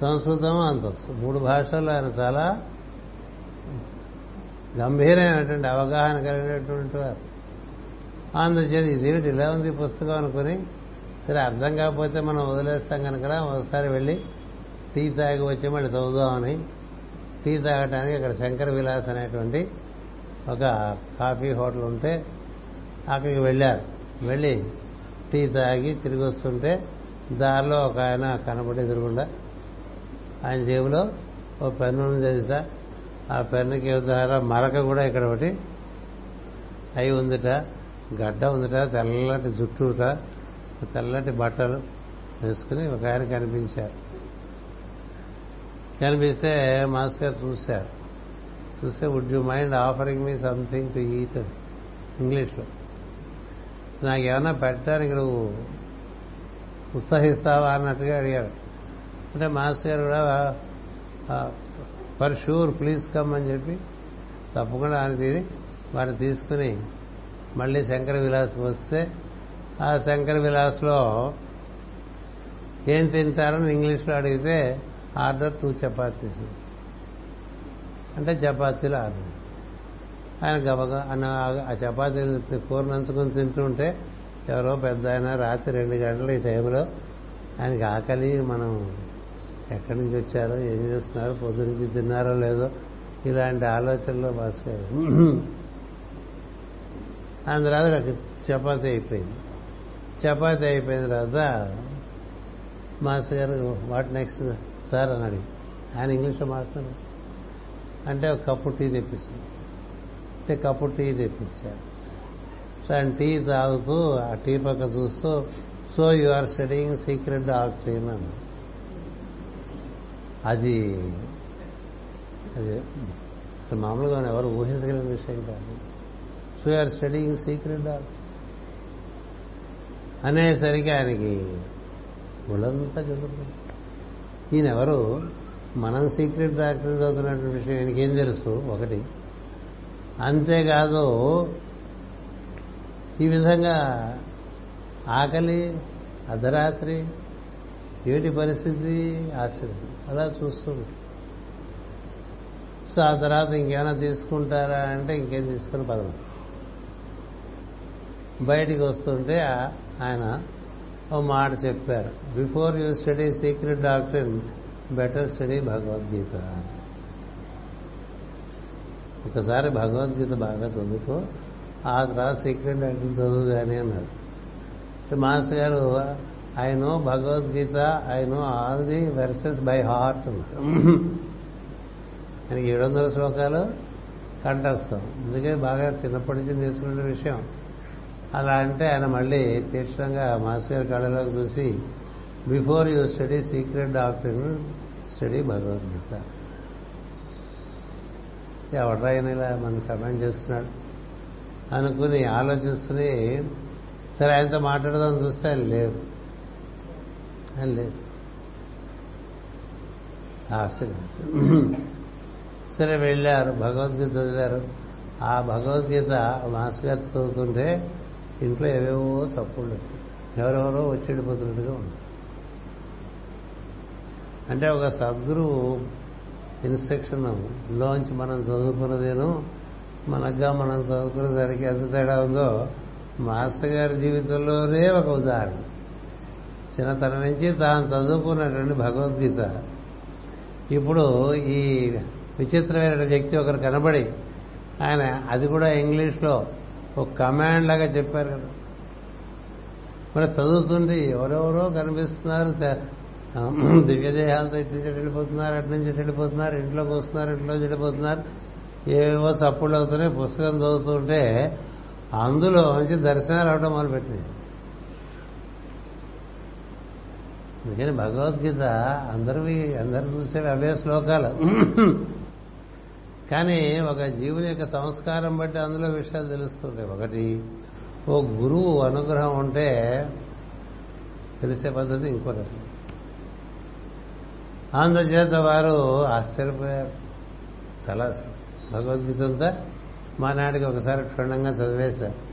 సంస్కృతం అంత వచ్చు మూడు భాషల్లో ఆయన చాలా గంభీరమైనటువంటి అవగాహన కలిగినటువంటి వారు. అందుచేత ఇదేమిటి ఇలా ఉంది పుస్తకం అనుకుని సరే అర్థం కాకపోతే మనం వదిలేస్తాం కనుక ఒకసారి వెళ్ళి టీ తాగి వచ్చి మళ్ళీ చదువుదామని టీ తాగడానికి అక్కడ శంకర విలాస్ అనేటువంటి ఒక కాఫీ హోటల్ ఉంటే అక్కడికి వెళ్ళారు. వెళ్ళి టీ తాగి తిరిగి వస్తుంటే దారిలో ఒక ఆయన కనబడి ఎదురుగుండా. ఆయన జేబులో ఓ పెన్ను ఉంది తెలుసా? ఆ పెన్నుకి ద్వారా మరక కూడా ఇక్కడ ఒకటి. అయి ఉందిట గడ్డ ఉందిట తెల్లటి జుట్టుట తెల్లటి బట్టలు వేసుకుని ఒక ఆయన కనిపించారు. కనిపిస్తే మాస్టర్ గారు చూశారు. చూస్తే would you mind offering me something to eat అని. ఇంగ్లీష్లో. నాకు ఏమన్నా పెట్టడానికి నువ్వు ఉత్సహిస్తావా? అన్నట్టుగా అడిగారు. అంటే మాస్టర్ గారు కూడా ఫర్ షూర్ ప్లీజ్ కమ్ అని చెప్పి తప్పకుండా ఆయన తీరి వారిని తీసుకుని మళ్ళీ శంకర విలాస్ వస్తే ఆ శంకర విలాస్లో ఏం తింటారని ఇంగ్లీష్లో అడిగితే ఆర్డర్ టూ చపాతీస్. అంటే చపాతీలు ఆర్డర్. ఆయన గబగా అన్న ఆ చపాతీలు కూర నంచుకొని ఉంటే ఎవరో పెద్ద ఆయన రాత్రి రెండు గంటలు ఈ టైంలో ఆయనకి ఆకలి మనం ఎక్కడి నుంచి వచ్చారో ఏం చేస్తున్నారు పొద్దు నుంచి తిన్నారో లేదో ఇలాంటి ఆలోచనలో భాస్కర్. దాని తర్వాత చపాతి అయిపోయింది. చపాతి అయిపోయిన తర్వాత మాస్టర్ గారు వాట్ నెక్స్ట్ సార్ అని అడిగి ఆయన ఇంగ్లీష్లో మాట్లాడు అంటే ఒక కప్పు టీ తెప్పిస్తుంది అంటే కప్పు టీ తెప్పించారు. సో ఆయన టీ తాగుతూ ఆ టీ పక్క చూస్తూ so you are studying secret doctrine అని అది అది అసలు మామూలుగా ఎవరు ఊహించగలిగిన విషయం కాదు. So you are studying secret doctor అనేసరికి ఆయనకి ఒళ్ళంతా గెలుపుతుంది ఈయన ఎవరు మనం సీక్రెట్ డాక్టర్ చదువుతున్నటువంటి విషయం ఈయనకేం తెలుసు? ఒకటి. అంతేకాదు ఈ విధంగా ఆకలి అర్ధరాత్రి ఏటి పరిస్థితి? ఆశ్చర్యం. అలా చూస్తుంది సో ఆ తర్వాత ఇంకేమైనా తీసుకుంటారా అంటే ఇంకేం తీసుకుని పదం. బయటికి వస్తుంటే ఆయన ఓ మాట చెప్పారు. Before you study secret doctor better study Bhagavadgita ఒకసారి భగవద్గీత బాగా చదువుకో ఆ తర్వాత సీక్రెట్ డాక్టర్ చదువు కానీ అన్నారు. మాస్ గారు I know Bhagavadgita I know all the verses by heart ఆయనకి ఏడు వందల శ్లోకాలు కంటస్తాం అందుకే బాగా చిన్నప్పటి నుంచి నేర్చుకునే విషయం. అలా అంటే ఆయన మళ్ళీ తీక్షణంగా మాస్టర్ గారి కళ్ళలోకి చూసి before you study secret doctor study Bhagavadgita ఎవరైనా ఇలా మనం కమెంట్ చేస్తున్నాడు. అనుకుని ఆలోచిస్తుని సరే ఆయనతో మాట్లాడదాం చూస్తే ఆయన లేరు. ఆయన లేదు సరే వెళ్ళారు. భగవద్గీత చదివారు. ఆ భగవద్గీత మాస్ గారు చదువుతుంటే ఇంట్లో ఏవేవో చప్పుళ్ళు వస్తాయి. ఎవరెవరో వచ్చేడిపోతున్నట్టుగా ఉంది అంటే ఒక సద్గురువు ఇన్స్ట్రక్షన్ లోంచి మనం చదువుకున్నదేను మనగ్గా మనం చదువుకున్న దానికి ఎంత తేడా ఉందో మాస్టర్ గారి జీవితంలోనే ఒక ఉదాహరణ. చిన్నతన నుంచి తాను చదువుకున్నటువంటి భగవద్గీత ఇప్పుడు ఈ విచిత్రమైన వ్యక్తి ఒకరు కనబడి ఆయన అది కూడా ఇంగ్లీష్లో ఒక కమాండ్ లాగా చెప్పారు కదా. మరి చదువుతుంది ఎవరెవరో కనిపిస్తున్నారు దివ్యదేహాలతో ఇటు నుంచి వెళ్ళిపోతున్నారు అటు నుంచి వెళ్ళిపోతున్నారు ఇంట్లోకి వస్తున్నారు ఇంట్లో వెళ్ళిపోతున్నారు ఏవేవో సప్పుడు అవుతున్నాయి పుస్తకం చదువుతుంటే అందులో నుంచి దర్శనాలు అవడం మొదలుపెట్టినాయి. అందుకని భగవద్గీత అందరివి అందరు చూసేవి అవే శ్లోకాలు. కానీ ఒక జీవుని యొక్క సంస్కారం బట్టి అందులో విషయాలు తెలుస్తుంటాయి. ఒకటి ఓ గురువు అనుగ్రహం ఉంటే తెలిసే పద్ధతి ఇంకో రకం. అందుచేత వారు ఆశ్చర్యపోయారు. చాలా భగవద్గీత అంతా మా నాటికి ఒకసారి క్షుణ్ణంగా చదివేశారు.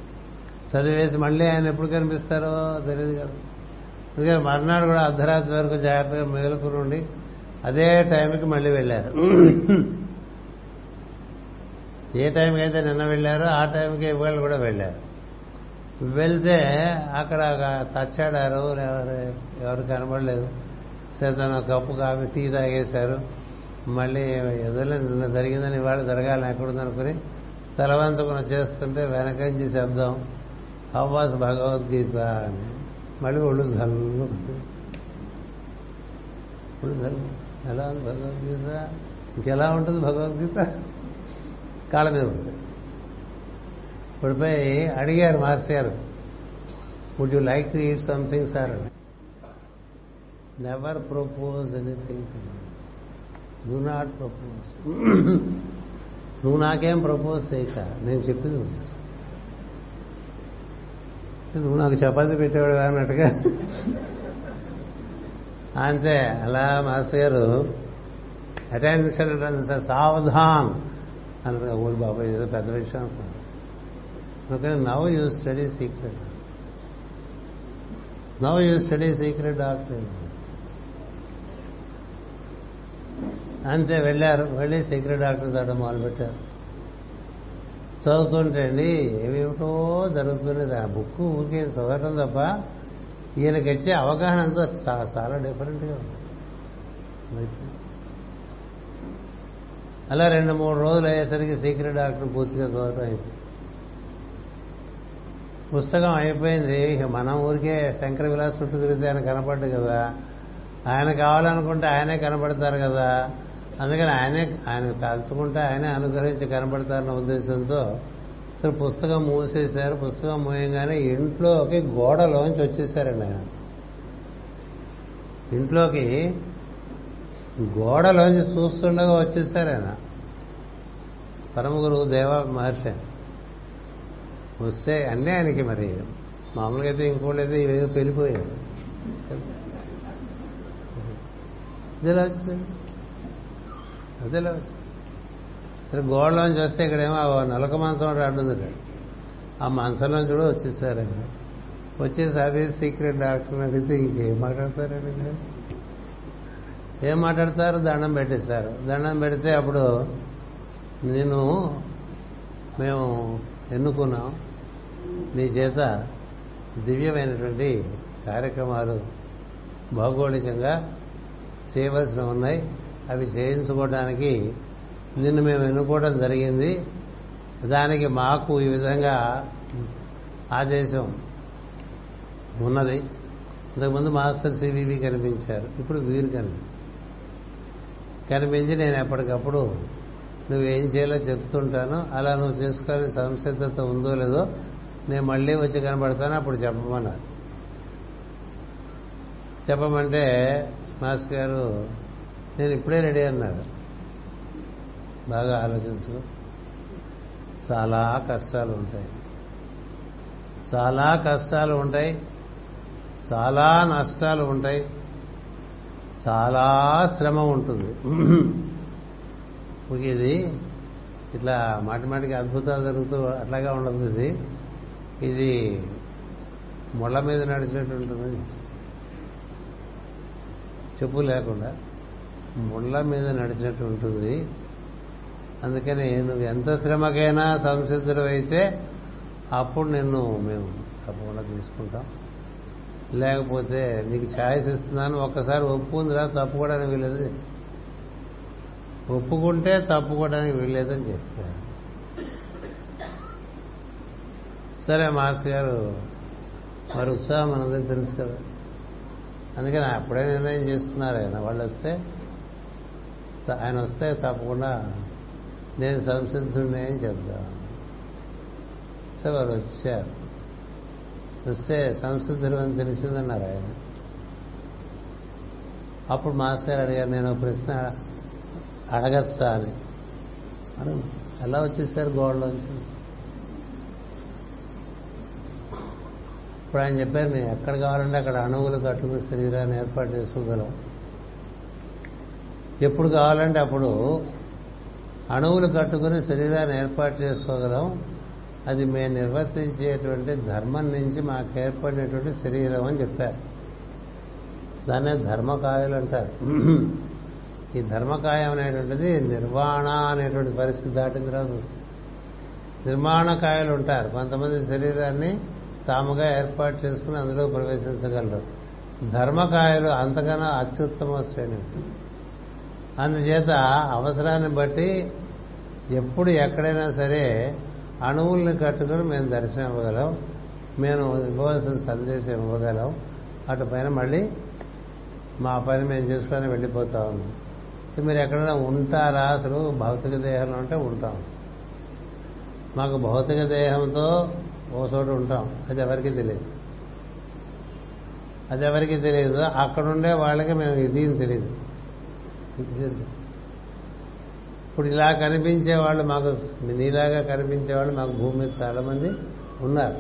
చదివేసి మళ్ళీ ఆయన ఎప్పుడు కనిపిస్తారో తెలియదు కదా. అందుకని మర్నాడు కూడా అర్ధరాత్రి వరకు జాగ్రత్తగా మేలుకుని ఉండి అదే టైంకి మళ్ళీ వెళ్ళారు. ఏ టైంకి అయితే నిన్న వెళ్ళారో ఆ టైంకి ఇవాళ కూడా వెళ్ళారు. వెళ్తే అక్కడ తచ్చాడారు ఎవరు కనబడలేదు. సరే తన కప్పు కాఫీ టీ తాగేశారు. మళ్ళీ ఎదురు నిన్న జరిగిందని ఇవాళ జరగాలని ఎక్కడుందనుకుని తలవంచుకుని చేస్తుంటే వెనకంచి శబ్దం అవ్వాస్ భగవద్గీత అని. మళ్ళీ ఒళ్ళు జల్లు ఒళ్ళు ఎలా ఉంది భగవద్గీత? ఇంకెలా ఉంటుంది భగవద్గీత? కాళ్ళ మీద ఉంటుంది ఇప్పుడుపోయి అడిగారు మాస్టర్ గారు would you like to eat something sir అని. Never propose anything do not propose నువ్వు నాకేం ప్రపోజ్ చేయక నేను చెప్పింది నువ్వు నాకు చపాతి పెట్టేవాడు అన్నట్టుగా. అంతే అలా మాస్టర్ గారు అటెన్షన్ సార్ సావధాన్. అన్నట్టుగా ఊరు బాబాయ్ ఏదో పెద్ద విషయం అనుకున్నాను అందుకని now you study secret now you study secret doctor అంతే వెళ్ళారు వెళ్ళి సీక్రెట్ డాక్టర్ దాట మొదలుపెట్టారు. చదువుతుంటే అండి ఏమేమిటో జరుగుతుండేది ఆ బుక్ ఊరికే చదవటం తప్ప ఈయనకి వచ్చే అవగాహన అంతా చాలా డిఫరెంట్గా ఉంది. అలా రెండు మూడు రోజులు అయ్యేసరికి సీక్రెట్ డాక్టర్ పూర్తిగా చదవటం అయిపోయింది. పుస్తకం అయిపోయింది. ఇక మనం ఊరికే శంకర విలాస్ చుట్టూ తిరిగితే ఆయన కనపడ్డు కదా. ఆయన కావాలనుకుంటే ఆయనే కనపడతారు కదా. అందుకని ఆయనే ఆయన తలుచుకుంటే ఆయనే అనుగ్రహించి కనపడతారన్న ఉద్దేశంతో అసలు పుస్తకం మూసేశారు. పుస్తకం మూయంగానే ఇంట్లోకి గోడలోంచి వచ్చేసారండి ఆయన. ఇంట్లోకి గోడలోంచి చూస్తుండగా వచ్చేసారు ఆయన. పరమగురు దేవ మహర్షి వస్తే అన్నీ ఆయనకి మరి. మామూలుగా అయితే ఇంకోటి అయితే ఇవేదో వెళ్ళిపోయాడు అదే వచ్చింది అదేలా వచ్చింది సరే గోడలోంచి వస్తే ఇక్కడేమో నలక మంచం ఒకటి ఆ మంచంలోంచి కూడా వచ్చేసారండి వచ్చేసి అదే సీక్రెట్ డాక్టర్ని అడిగితే ఇంకేం మాట్లాడతారండి ఏం మాట్లాడతారు? దండం పెట్టేశారు. దండం పెడితే అప్పుడు నేను మేము ఎన్నుకున్నాం. నీ చేత దివ్యమైనటువంటి కార్యక్రమాలు భౌగోళికంగా చేయవలసిన ఉన్నాయి. అవి చేయించుకోవడానికి నిన్ను మేము ఎన్నుకోవడం జరిగింది. దానికి మాకు ఈ విధంగా ఆదేశం ఉన్నది. ఇంతకుముందు మాస్టర్ సివివి కనిపించారు. ఇప్పుడు వీరు కనిపించారు కనిపించి నేను ఎప్పటికప్పుడు నువ్వేం చేయాలో చెప్తుంటాను. అలా నువ్వు చేసుకోవాలని సంసిద్ధత ఉందో లేదో నేను మళ్ళీ వచ్చి కనబడతాను అప్పుడు చెప్పమన్నారు. చెప్పమంటే మాస్ గారు నేను ఇప్పుడే రెడీ అన్నాడు బాగా ఆలోచించు. చాలా కష్టాలు ఉంటాయి. చాలా కష్టాలు ఉంటాయి. చాలా నష్టాలు ఉంటాయి. చాలా శ్రమ ఉంటుంది. ఇప్పుడు ఇది ఇట్లా మాటిమాటికి అద్భుతాలు జరుగుతూ అట్లాగా ఉండదు ఇది. ఇది ముళ్ళ మీద నడిచినట్టు ఉంటుంది చెప్పు లేకుండా ముళ్ళ మీద నడిచినట్టు ఉంటుంది అందుకని నువ్వు ఎంత శ్రమకైనా సంసిద్ధుడు అయితే అప్పుడు నిన్ను మేము తప్పకుండా తీసుకుంటాం. లేకపోతే నీకు ఛాయిస్ ఇస్తున్నాను ఒక్కసారి ఒప్పుకుందిరా తప్పుకోవడానికి వీలేదు ఒప్పుకుంటే తప్పుకోవడానికి వీల్లేదని చెప్పారు. సరే మాస్టర్ గారు మరి ఉత్సాహం అన్నది తెలుసు కదా. అందుకని అప్పుడే నిర్ణయం చేసుకున్నారు. ఆయన వాళ్ళు వస్తే ఆయన వస్తే తప్పకుండా నేను సంసిద్ధుడిని అని చెప్తాను సో వారు వచ్చారు. వస్తే సంస్కృతులు అని తెలిసిందన్నారు ఆయన. అప్పుడు మాస్టర్ అడిగారు నేను ప్రశ్న అడగచ్చా అని. అడుగు ఎలా వచ్చేసారు గోడలోంచి? ఇప్పుడు ఆయన చెప్పారు నేను ఎక్కడ కావాలంటే అక్కడ అణువులు కట్టుకుని శరీరాన్ని ఏర్పాటు చేసుకోగలం. ఎప్పుడు కావాలంటే అప్పుడు అణువులు కట్టుకుని శరీరాన్ని ఏర్పాటు చేసుకోగలం. అది మేము నిర్వర్తించేటువంటి ధర్మం నుంచి మాకు ఏర్పడినటువంటి శరీరం అని చెప్పారు. దాన్నే ధర్మకాయలు అంటారు. ఈ ధర్మకాయం అనేటువంటిది నిర్వాణ అనేటువంటి పరిస్థితి దాటిన తర్వాత వస్తుంది. నిర్మాణకాయలు ఉంటారు. కొంతమంది శరీరాన్ని తాముగా ఏర్పాటు చేసుకుని అందులో ప్రవేశించగలరు. ధర్మకాయలు అంతకన్నా అత్యుత్తమ శ్రేణి. అందుచేత అవసరాన్ని బట్టి ఎప్పుడు ఎక్కడైనా సరే అణువుల్ని కట్టుకుని మేము దర్శనం ఇవ్వగలం. మేము ఇవ్వవలసిన సందేశం ఇవ్వగలం. అటు పైన మళ్ళీ మా పని మేము చేసుకొని వెళ్ళిపోతా ఉన్నాం. మీరు ఎక్కడైనా ఉంటారా? అసలు భౌతిక దేహంలో ఉంటే ఉంటాం. మాకు భౌతిక దేహంతో ఓ చోట ఉంటాం. అది ఎవరికి తెలియదు. అది ఎవరికి తెలియదు. అక్కడుండే వాళ్ళకి మేము ఇది తెలియదు. ఇప్పుడు ఇలా కనిపించే వాళ్ళు మాకు నీలాగా కనిపించే వాళ్ళు మాకు భూమి మీద చాలా మంది ఉన్నారు.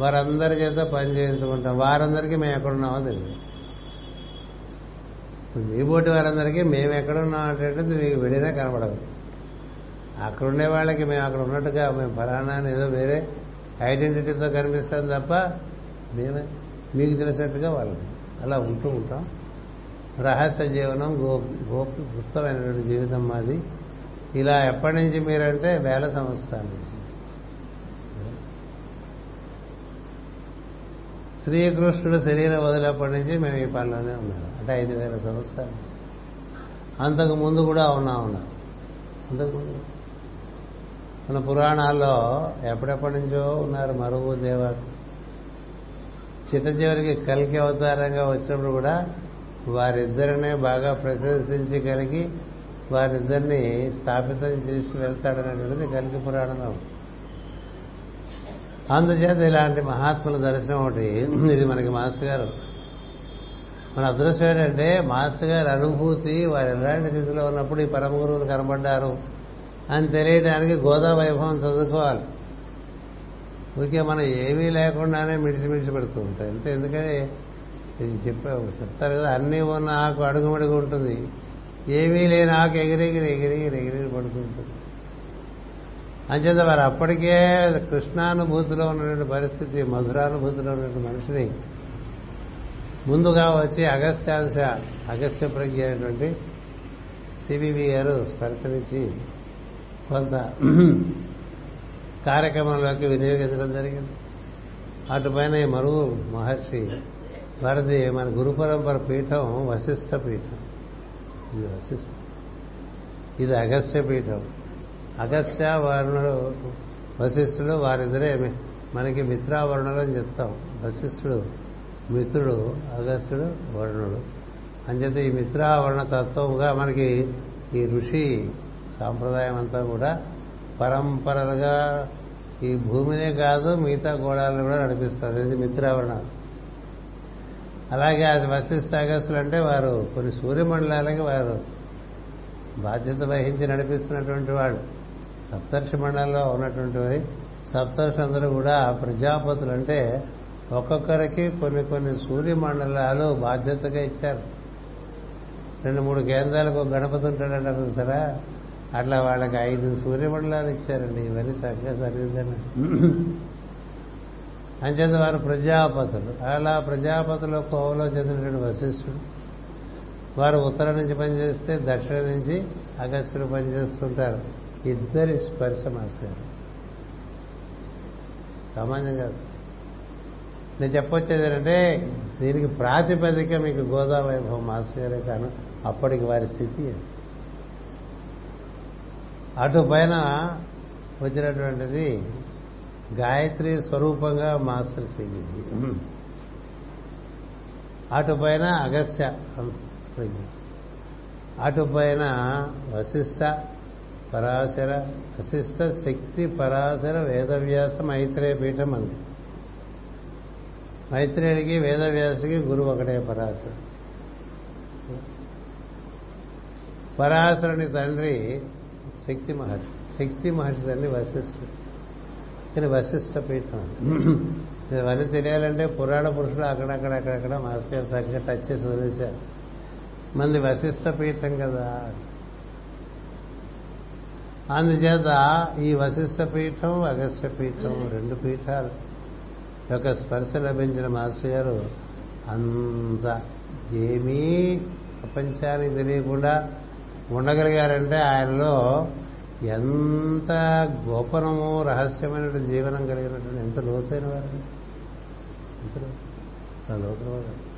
వారందరి చేత పని చేయించుకుంటాం. వారందరికీ మేము ఎక్కడున్నామో తెలియదు. మీ పోటీ వారందరికీ మేము ఎక్కడున్నాం అంటే మీకు వెళ్ళినా కనపడదు. అక్కడ ఉండే వాళ్ళకి మేము అక్కడ ఉన్నట్టుగా మేము ఫలానా ఏదో వేరే ఐడెంటిటీతో కనిపిస్తాం తప్ప మేమే మీకు తెలిసినట్టుగా వాళ్ళకి అలా ఉంటూ ఉంటాం. రహస్య జీవనం గో గోప్ గుప్తమైనటువంటి జీవితం మాది. ఇలా ఎప్పటి నుంచి మీరంటే వేల సంవత్సరాల నుంచి. శ్రీకృష్ణుడు శరీరం వదిలేప్పటి నుంచి మేము ఈ పనిలోనే ఉన్నాం. అంటే ఐదు వేల సంవత్సరాలు. అంతకు ముందు కూడా ఉన్నా ఉన్నాం. అంతకుముందు మన పురాణాల్లో ఎప్పుడెప్పటి నుంచో ఉన్నారు మరువు దేవాలు చిట్ట చివరికి కలికి అవతారంగా వచ్చినప్పుడు కూడా వారిద్దరినే బాగా ప్రశంసించి కలిగి వారిద్దరిని స్థాపితం చేసి వెళ్తాడనేటువంటిది కలిగి పురాణంలో అందుచేత ఇలాంటి మహాత్ముల దర్శనం ఒకటి ఇది మనకి మాస్టర్ గారు. మన అదృష్టం ఏంటంటే మాస్టర్ గారి అనుభూతి వారు ఎలాంటి స్థితిలో ఉన్నప్పుడు ఈ పరమ గురువులు కనబడ్డారు అని తెలియడానికి గోదా వైభవం చదువుకోవాలి. ఊరికే మనం ఏమీ లేకుండానే మిడిచి మిడిచి పెడుతూ ఉంటాయి. అంతే ఎందుకంటే ఇది చెప్పే చెప్తారు కదా అన్నీ ఉన్న ఆకు అడుగుమడుగు ఉంటుంది. ఏమీ లేని ఆకు ఎగిరెగిరి ఎగిరెగిరి ఎగిరెగిరి పడుకుంటుంది. అంచేత వారు అప్పటికే కృష్ణానుభూతిలో ఉన్నటువంటి పరిస్థితి మధురానుభూతిలో ఉన్నటువంటి మనిషిని ముందుగా వచ్చి అగస్త్యాంశ అగస్త్య ప్రజ్ఞ అయినటువంటి సివివి గారు స్పర్శనించి కొంత కార్యక్రమంలోకి వినియోగించడం జరిగింది. అటుపైన ఈ మరువు మహర్షి వారిది మన గురు పరంపర పీఠం వశిష్ఠ పీఠం. ఇది వశిష్ఠ. ఇది అగస్త్య పీఠం. అగస్త్య వరుణుడు వశిష్ఠుడు వారిద్దరే మనకి మిత్రావరుణులు అని చెప్తాం. వశిష్ఠుడు మిత్రుడు అగస్త్యుడు వరుణుడు. అంచేత ఈ మిత్రావరణ తత్వముగా మనకి ఈ ఋషి సాంప్రదాయం అంతా కూడా పరంపరలుగా ఈ భూమినే కాదు మిగతా గోడాలను కూడా నడిపిస్తారు. ఇది మిత్రావరణాలు అలాగే అది వశిష్ఠ అగస్తులు అంటే వారు కొన్ని సూర్యమండలాలకి వారు బాధ్యత వహించి నడిపిస్తున్నటువంటి వాడు సప్తర్షి మండలంలో ఉన్నటువంటి సప్తర్షి అందరూ కూడా ప్రజాపతులు అంటే ఒక్కొక్కరికి కొన్ని కొన్ని సూర్యమండలాలు బాధ్యతగా ఇచ్చారు. రెండు మూడు కేంద్రాలకు ఒక గణపతి ఉంటాడంట చూసారా అట్లా వాళ్ళకి ఐదు సూర్యమండలాలు ఇచ్చారండి. ఇవన్నీ చక్కగా సరిదిద్దని అంచేత వారు ప్రజాపతులు. అలా ప్రజాపతుల కోవలో చెందినటువంటి వశిష్ఠుడు. వారు ఉత్తరం నుంచి పనిచేస్తే దక్షిణ నుంచి అగస్త్యుడు పనిచేస్తుంటారు. ఇద్దరి స్పర్శ మాస్టర్ సామాన్యం కాదు. నేను చెప్పొచ్చేది ఏంటంటే దీనికి ప్రాతిపదిక మీకు గోదా వైభవం మాస్టర్ గారే కాను అప్పటికి వారి స్థితి అటు పైన వచ్చినటువంటిది గాయత్రి స్వరూపంగా మాస్టర్ సిగిది అటు పైన అగస్త్య ప్రజ్ఞ. అటు పైన వశిష్ట పరాశర వశిష్ట శక్తి పరాశర వేదవ్యాస మైత్రేయ పీఠం అంది. మైత్రేయుడికి వేదవ్యాసుకి గురువు ఒకటే పరాశర పరాశరుని తండ్రి శక్తి మహర్షి శక్తి మహర్షి తండ్రి వశిష్ఠుడు. కానీ వశిష్ఠ పీఠం. ఇవన్నీ తెలియాలంటే పురాణ పురుషుడు అక్కడక్కడ అక్కడక్కడ మాస్టర్ గారు చక్కగా టచ్ చేసి వదిలేశారు. మంది వశిష్ఠ పీఠం కదా. అందుచేత ఈ వశిష్ఠ పీఠం అగస్త్య పీఠం రెండు పీఠాలు. యొక్క స్పర్శ లభించిన మాస్టర్ గారు అంత ఏమీ ప్రపంచానికి తెలియకుండా ఉండగలిగారంటే ఆయనలో ఎంత గోపనము రహస్యమైన జీవనం కలిగినటువంటి ఎంత లోతైన వారు ఎంత లోతైన వారు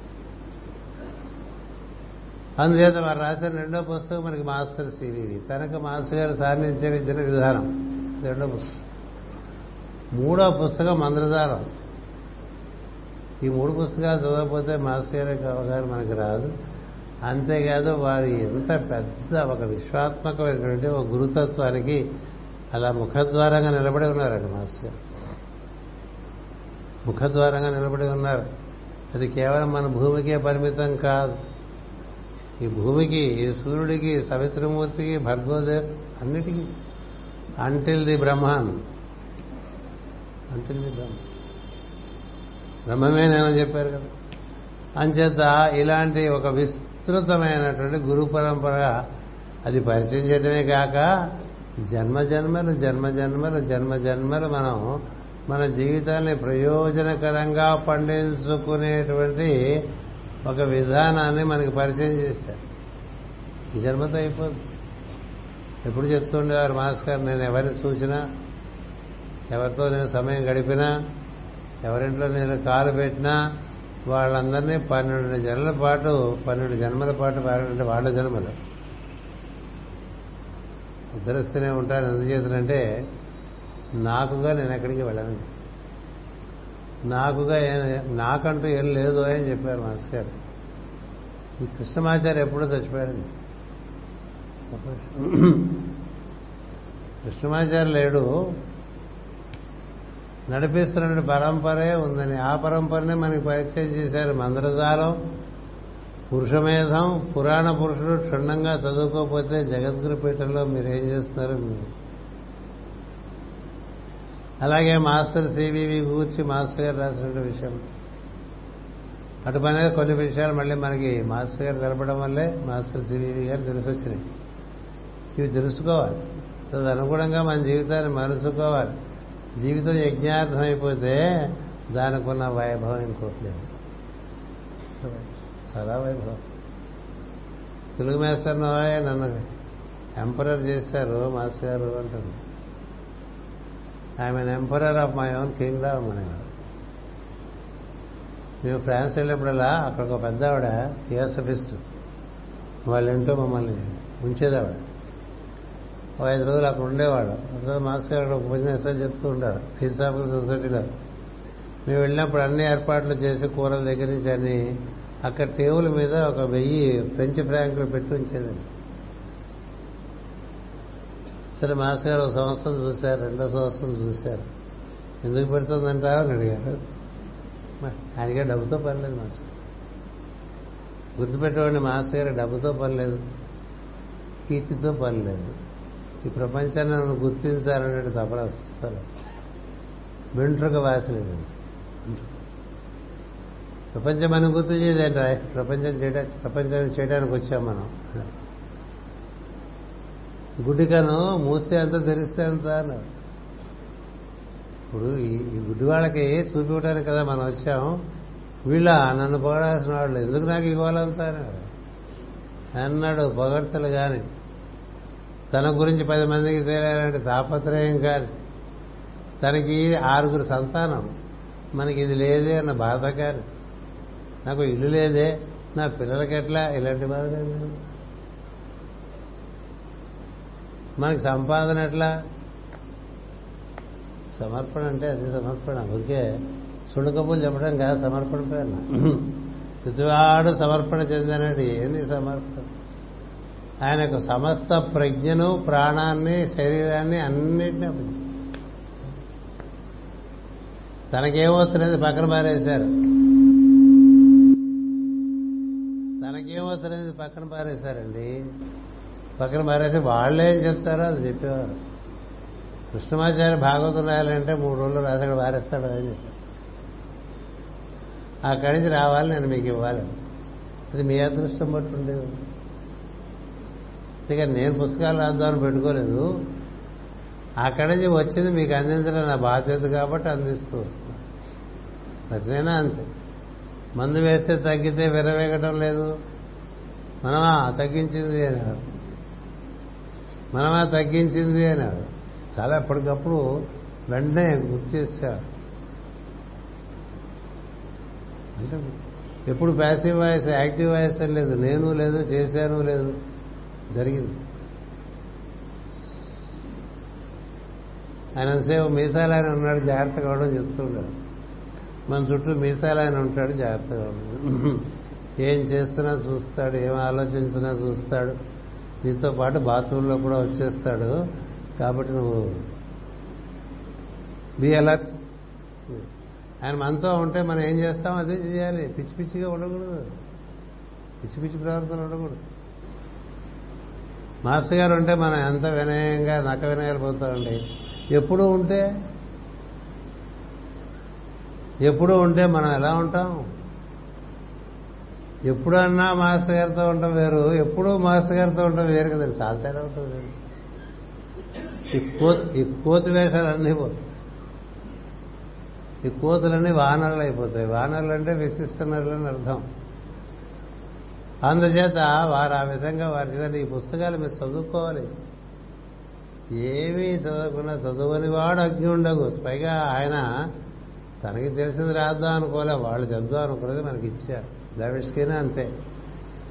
అందుచేత వారు రాసిన రెండో పుస్తకం మనకి మాస్టర్ సివివి తనకు మాస్టర్ గారు సాధించే విద్యన విధానం. రెండో పుస్తకం. మూడో పుస్తకం మంద్రదారం ఈ మూడు పుస్తకాలు చదవకపోతే మాస్టర్ గారి అవగాహన మనకి రాదు. అంతేకాదు వారు ఎంత పెద్ద ఒక విశ్వాత్మకమైనటువంటి ఒక గురుతత్వానికి అలా ముఖద్వారంగా నిలబడి ఉన్నారండి మాస్టర్ గారు. ముఖద్వారంగా నిలబడి ఉన్నారు. అది కేవలం మన భూమికే పరిమితం కాదు. ఈ భూమికి ఈ సూర్యుడికి సవిత్రమూర్తికి భర్గోదేవ్ అన్నిటికీ. Until the Brahman until the Brahma బ్రహ్మమే నేనని చెప్పారు కదా? అంచేత ఇలాంటి ఒక విస్ విస్తృతమైనటువంటి గురు పరంపరగా అది పరిచయం చేయడమే కాక జన్మ జన్మలు జన్మ జన్మలు జన్మ జన్మలు మనం మన జీవితాన్ని ప్రయోజనకరంగా పండించుకునేటువంటి ఒక విధానాన్ని మనకి పరిచయం చేశారు. ఈ జన్మతో అయిపోతుంది ఎప్పుడు చెప్తుండేవారు మాస్టర్ నేను ఎవరిని చూసినా ఎవరితో నేను సమయం గడిపినా ఎవరింట్లో నేను కాలు పెట్టినా వాళ్ళందరినీ పన్నెండు జన్మల పాటు పన్నెండు జన్మల పాటు వాళ్ళ వాళ్ళ జన్మలు. ఉద్ధరిస్తూనే ఉంటాను ఎందుచేతనంటే నాకుగా నేను ఎక్కడికి వెళ్ళను. నాకుగా నాకంటూ ఏం లేదు అని చెప్పారు మాస్టర్ గారు. ఈ కృష్ణమాచార్య ఎప్పుడూ చచ్చిపోయాడు కృష్ణమాచార్య లేడు. నడిపిస్తున్న పరంపరే ఉందని. ఆ పరంపరనే మనకి పరిచయం చేశారు మంద్రజాలం పురుషమేధం పురాణ పురుషుడు క్షుణ్ణంగా చదువుకోకపోతే జగద్గురు పీఠంలో మీరు ఏం చేస్తున్నారు? మీరు. అలాగే మాస్టర్ సివివి గూర్చి మాస్టర్ గారు రాసిన విషయం. అటు పనే కొన్ని విషయాలు మళ్ళీ మనకి మాస్టర్ గారు తెలపడం వల్లే మాస్టర్ సివివి గారు తెలిసి వచ్చినాయి. ఇవి తెలుసుకోవాలి. తదనుగుణంగా మన జీవితాన్ని మరుచుకోవాలి జీవితం యజ్ఞార్థం అయిపోతే దానికి ఉన్న వైభవం ఇంకోటి లేదు. చాలా వైభవం. తెలుగు మేస్టర్ నన్ను ఎంపరర్ చేశారు మాస్టర్ గారు అంటుంది. I'm emperor of my own kingdom అనేవారు. మేము ఫ్రాన్స్ వెళ్ళినప్పుడల్లా అక్కడ ఒక పెద్ద ఆవిడ థియోసఫిస్ట్ వాళ్ళ ఇంట్లో మమ్మల్ని ఉంచేది ఓ ఒక ఐదు రోజులు అక్కడ ఉండేవాడు. ఒకరోజు మాస్టర్ గారు ఒక ఉపన్యాసాలు చెప్తూ ఉండేవారు. ఫిసాఫికల్ సొసైటీలో మేము వెళ్ళినప్పుడు అన్ని ఏర్పాట్లు చేసి కూరల దగ్గర నుంచి అన్ని అక్కడ టేబుల్ మీద ఒక వెయ్యి ఫ్రెంచ్ ఫ్రాంకులు పెట్టి ఉంచేదండి సరే మాస్టర్ గారు ఒక సంవత్సరం చూశారు రెండో సంవత్సరం చూశారు. ఎందుకు పెడుతుందంటావు అని అడిగారు. ఆయనకే డబ్బుతో పర్లేదు మాస్టర్ గుర్తుపెట్టేవాడిని మాస్టర్ గారు డబ్బుతో పర్లేదు కీర్తితో పర్లేదు. ఈ ప్రపంచాన్ని నన్ను గుర్తించాలనే తపన అస్సలు. వెంట్రుక వాసలేదు ప్రపంచం మనం గుర్తు చేయదేంట ప్రపంచం చేయడానికి ప్రపంచాన్ని చేయడానికి వచ్చాం మనం. గుడ్డికను మూస్తే ఎంత తెరిస్తే ఎంత అన్నారు. ఇప్పుడు ఈ- గుడ్డి వాళ్ళకి చూపించడానికి కదా మనం వచ్చాం. వీళ్ళ నన్ను పొగడాల్సిన వాళ్ళు ఎందుకు నాకు ఇవ్వాలంతా అన్నాడు అన్నాడు కానీ తన గురించి పది మందికి తెలియాలంటే తాపత్రయం కానీ తనకి ఆరుగురు సంతానం. మనకి ఇది లేదే అన్న బాధ కానీ నాకు ఇల్లు లేదే నా పిల్లలకి ఎట్లా? ఇలాంటి బాధ లేదు మనకి సంపాదన ఎట్లా? సమర్పణ అంటే అది సమర్పణ. అందుకే సుడుకబులు చెప్పడం కాదు సమర్పణ పేరు ప్రతివాడు సమర్పణ చెందినట్టు ఏంది సమర్పణ. ఆయనకు సమస్త ప్రజ్ఞను ప్రాణాన్ని శరీరాన్ని అన్నింటినీ అప్పగించారు. తనకేమొస్తున్నది పక్కన పారేశారు. తనకేమవసరమైంది పక్కన పారేశారండి? పక్కన పారేసి వాళ్ళే ఏం చెప్తారో అది చెప్పేవారు. కృష్ణమాచార్య భాగవతం రాయాలంటే మూడు రోజులు రాసి అక్కడ పారేస్తాడు అని చెప్పారు. అక్కడి నుంచి రావాలి నేను మీకు ఇవ్వాలి. అది మీ అదృష్టం బట్టి ఉండేది. అందుకని నేను పుస్తకాలు రాద్దామని పెట్టుకోలేదు. అక్కడి నుంచి వచ్చింది మీకు అందించడం నా బాధ్యత కాబట్టి అందిస్తూ వస్తున్నాను రచనైనా అంతే. మందు వేస్తే తగ్గితే విరవేగటం లేదు. మనమా తగ్గించింది అన్నాడు మనమా తగ్గించింది అన్నాడు చాలా ఎప్పటికప్పుడు వెంటనే గుర్తు చేశాడు అంటే ఎప్పుడు ప్యాసివ్ వాయిస్ యాక్టివ్ వాయిస్ అని లేదు. నేను లేదు చేశాను లేదు. జరిగింది. ఆయన సేపు మీసాలు ఆయన ఉన్నాడు జాగ్రత్తగా కావడం చెప్తూ ఉంటాడు మన చుట్టూ మీసాలు ఆయన ఉంటాడు జాగ్రత్తగా కావడం ఏం చేస్తున్నా చూస్తాడు ఏం ఆలోచించినా చూస్తాడు. నీతో పాటు బాత్రూంలో కూడా వచ్చేస్తాడు. కాబట్టి నువ్వు బి అలర్ట్ ఆయన మనతో ఉంటే మనం ఏం చేస్తాం అదే చేయాలి. పిచ్చి పిచ్చిగా ఉండకూడదు. పిచ్చి పిచ్చి ప్రవర్తన ఉండకూడదు. మాస్టర్ గారు ఉంటే మనం ఎంత వినయంగా నక్క వినయాలు పోతామండి ఎప్పుడూ ఉంటే ఎప్పుడూ ఉంటే మనం ఎలా ఉంటాం? ఎప్పుడన్నా మాస్టర్ గారితో ఉండటం వేరు ఎప్పుడూ మాస్టర్ గారితో ఉండటం వేరు కదండి. చాలా తేడా ఉంటుంది ఈ కోతి ఈ కోతి వేషాలన్నీ పోతాయి. ఈ కోతులన్నీ వానరులు అయిపోతాయి వానరులు అంటే విశిష్ట నరులు అని అర్థం. అందుచేత వారు ఆ విధంగా వారి ఈ పుస్తకాలు మీరు చదువుకోవాలి. ఏమీ చదవకుండా చదువుని వాడు అగ్ని ఉండగు పైగా ఆయన తనకి తెలిసింది రాద్దాం అనుకోలే వాళ్ళు చదువు అనుకున్నది మనకి ఇచ్చారు. లవిష్కైనా అంతే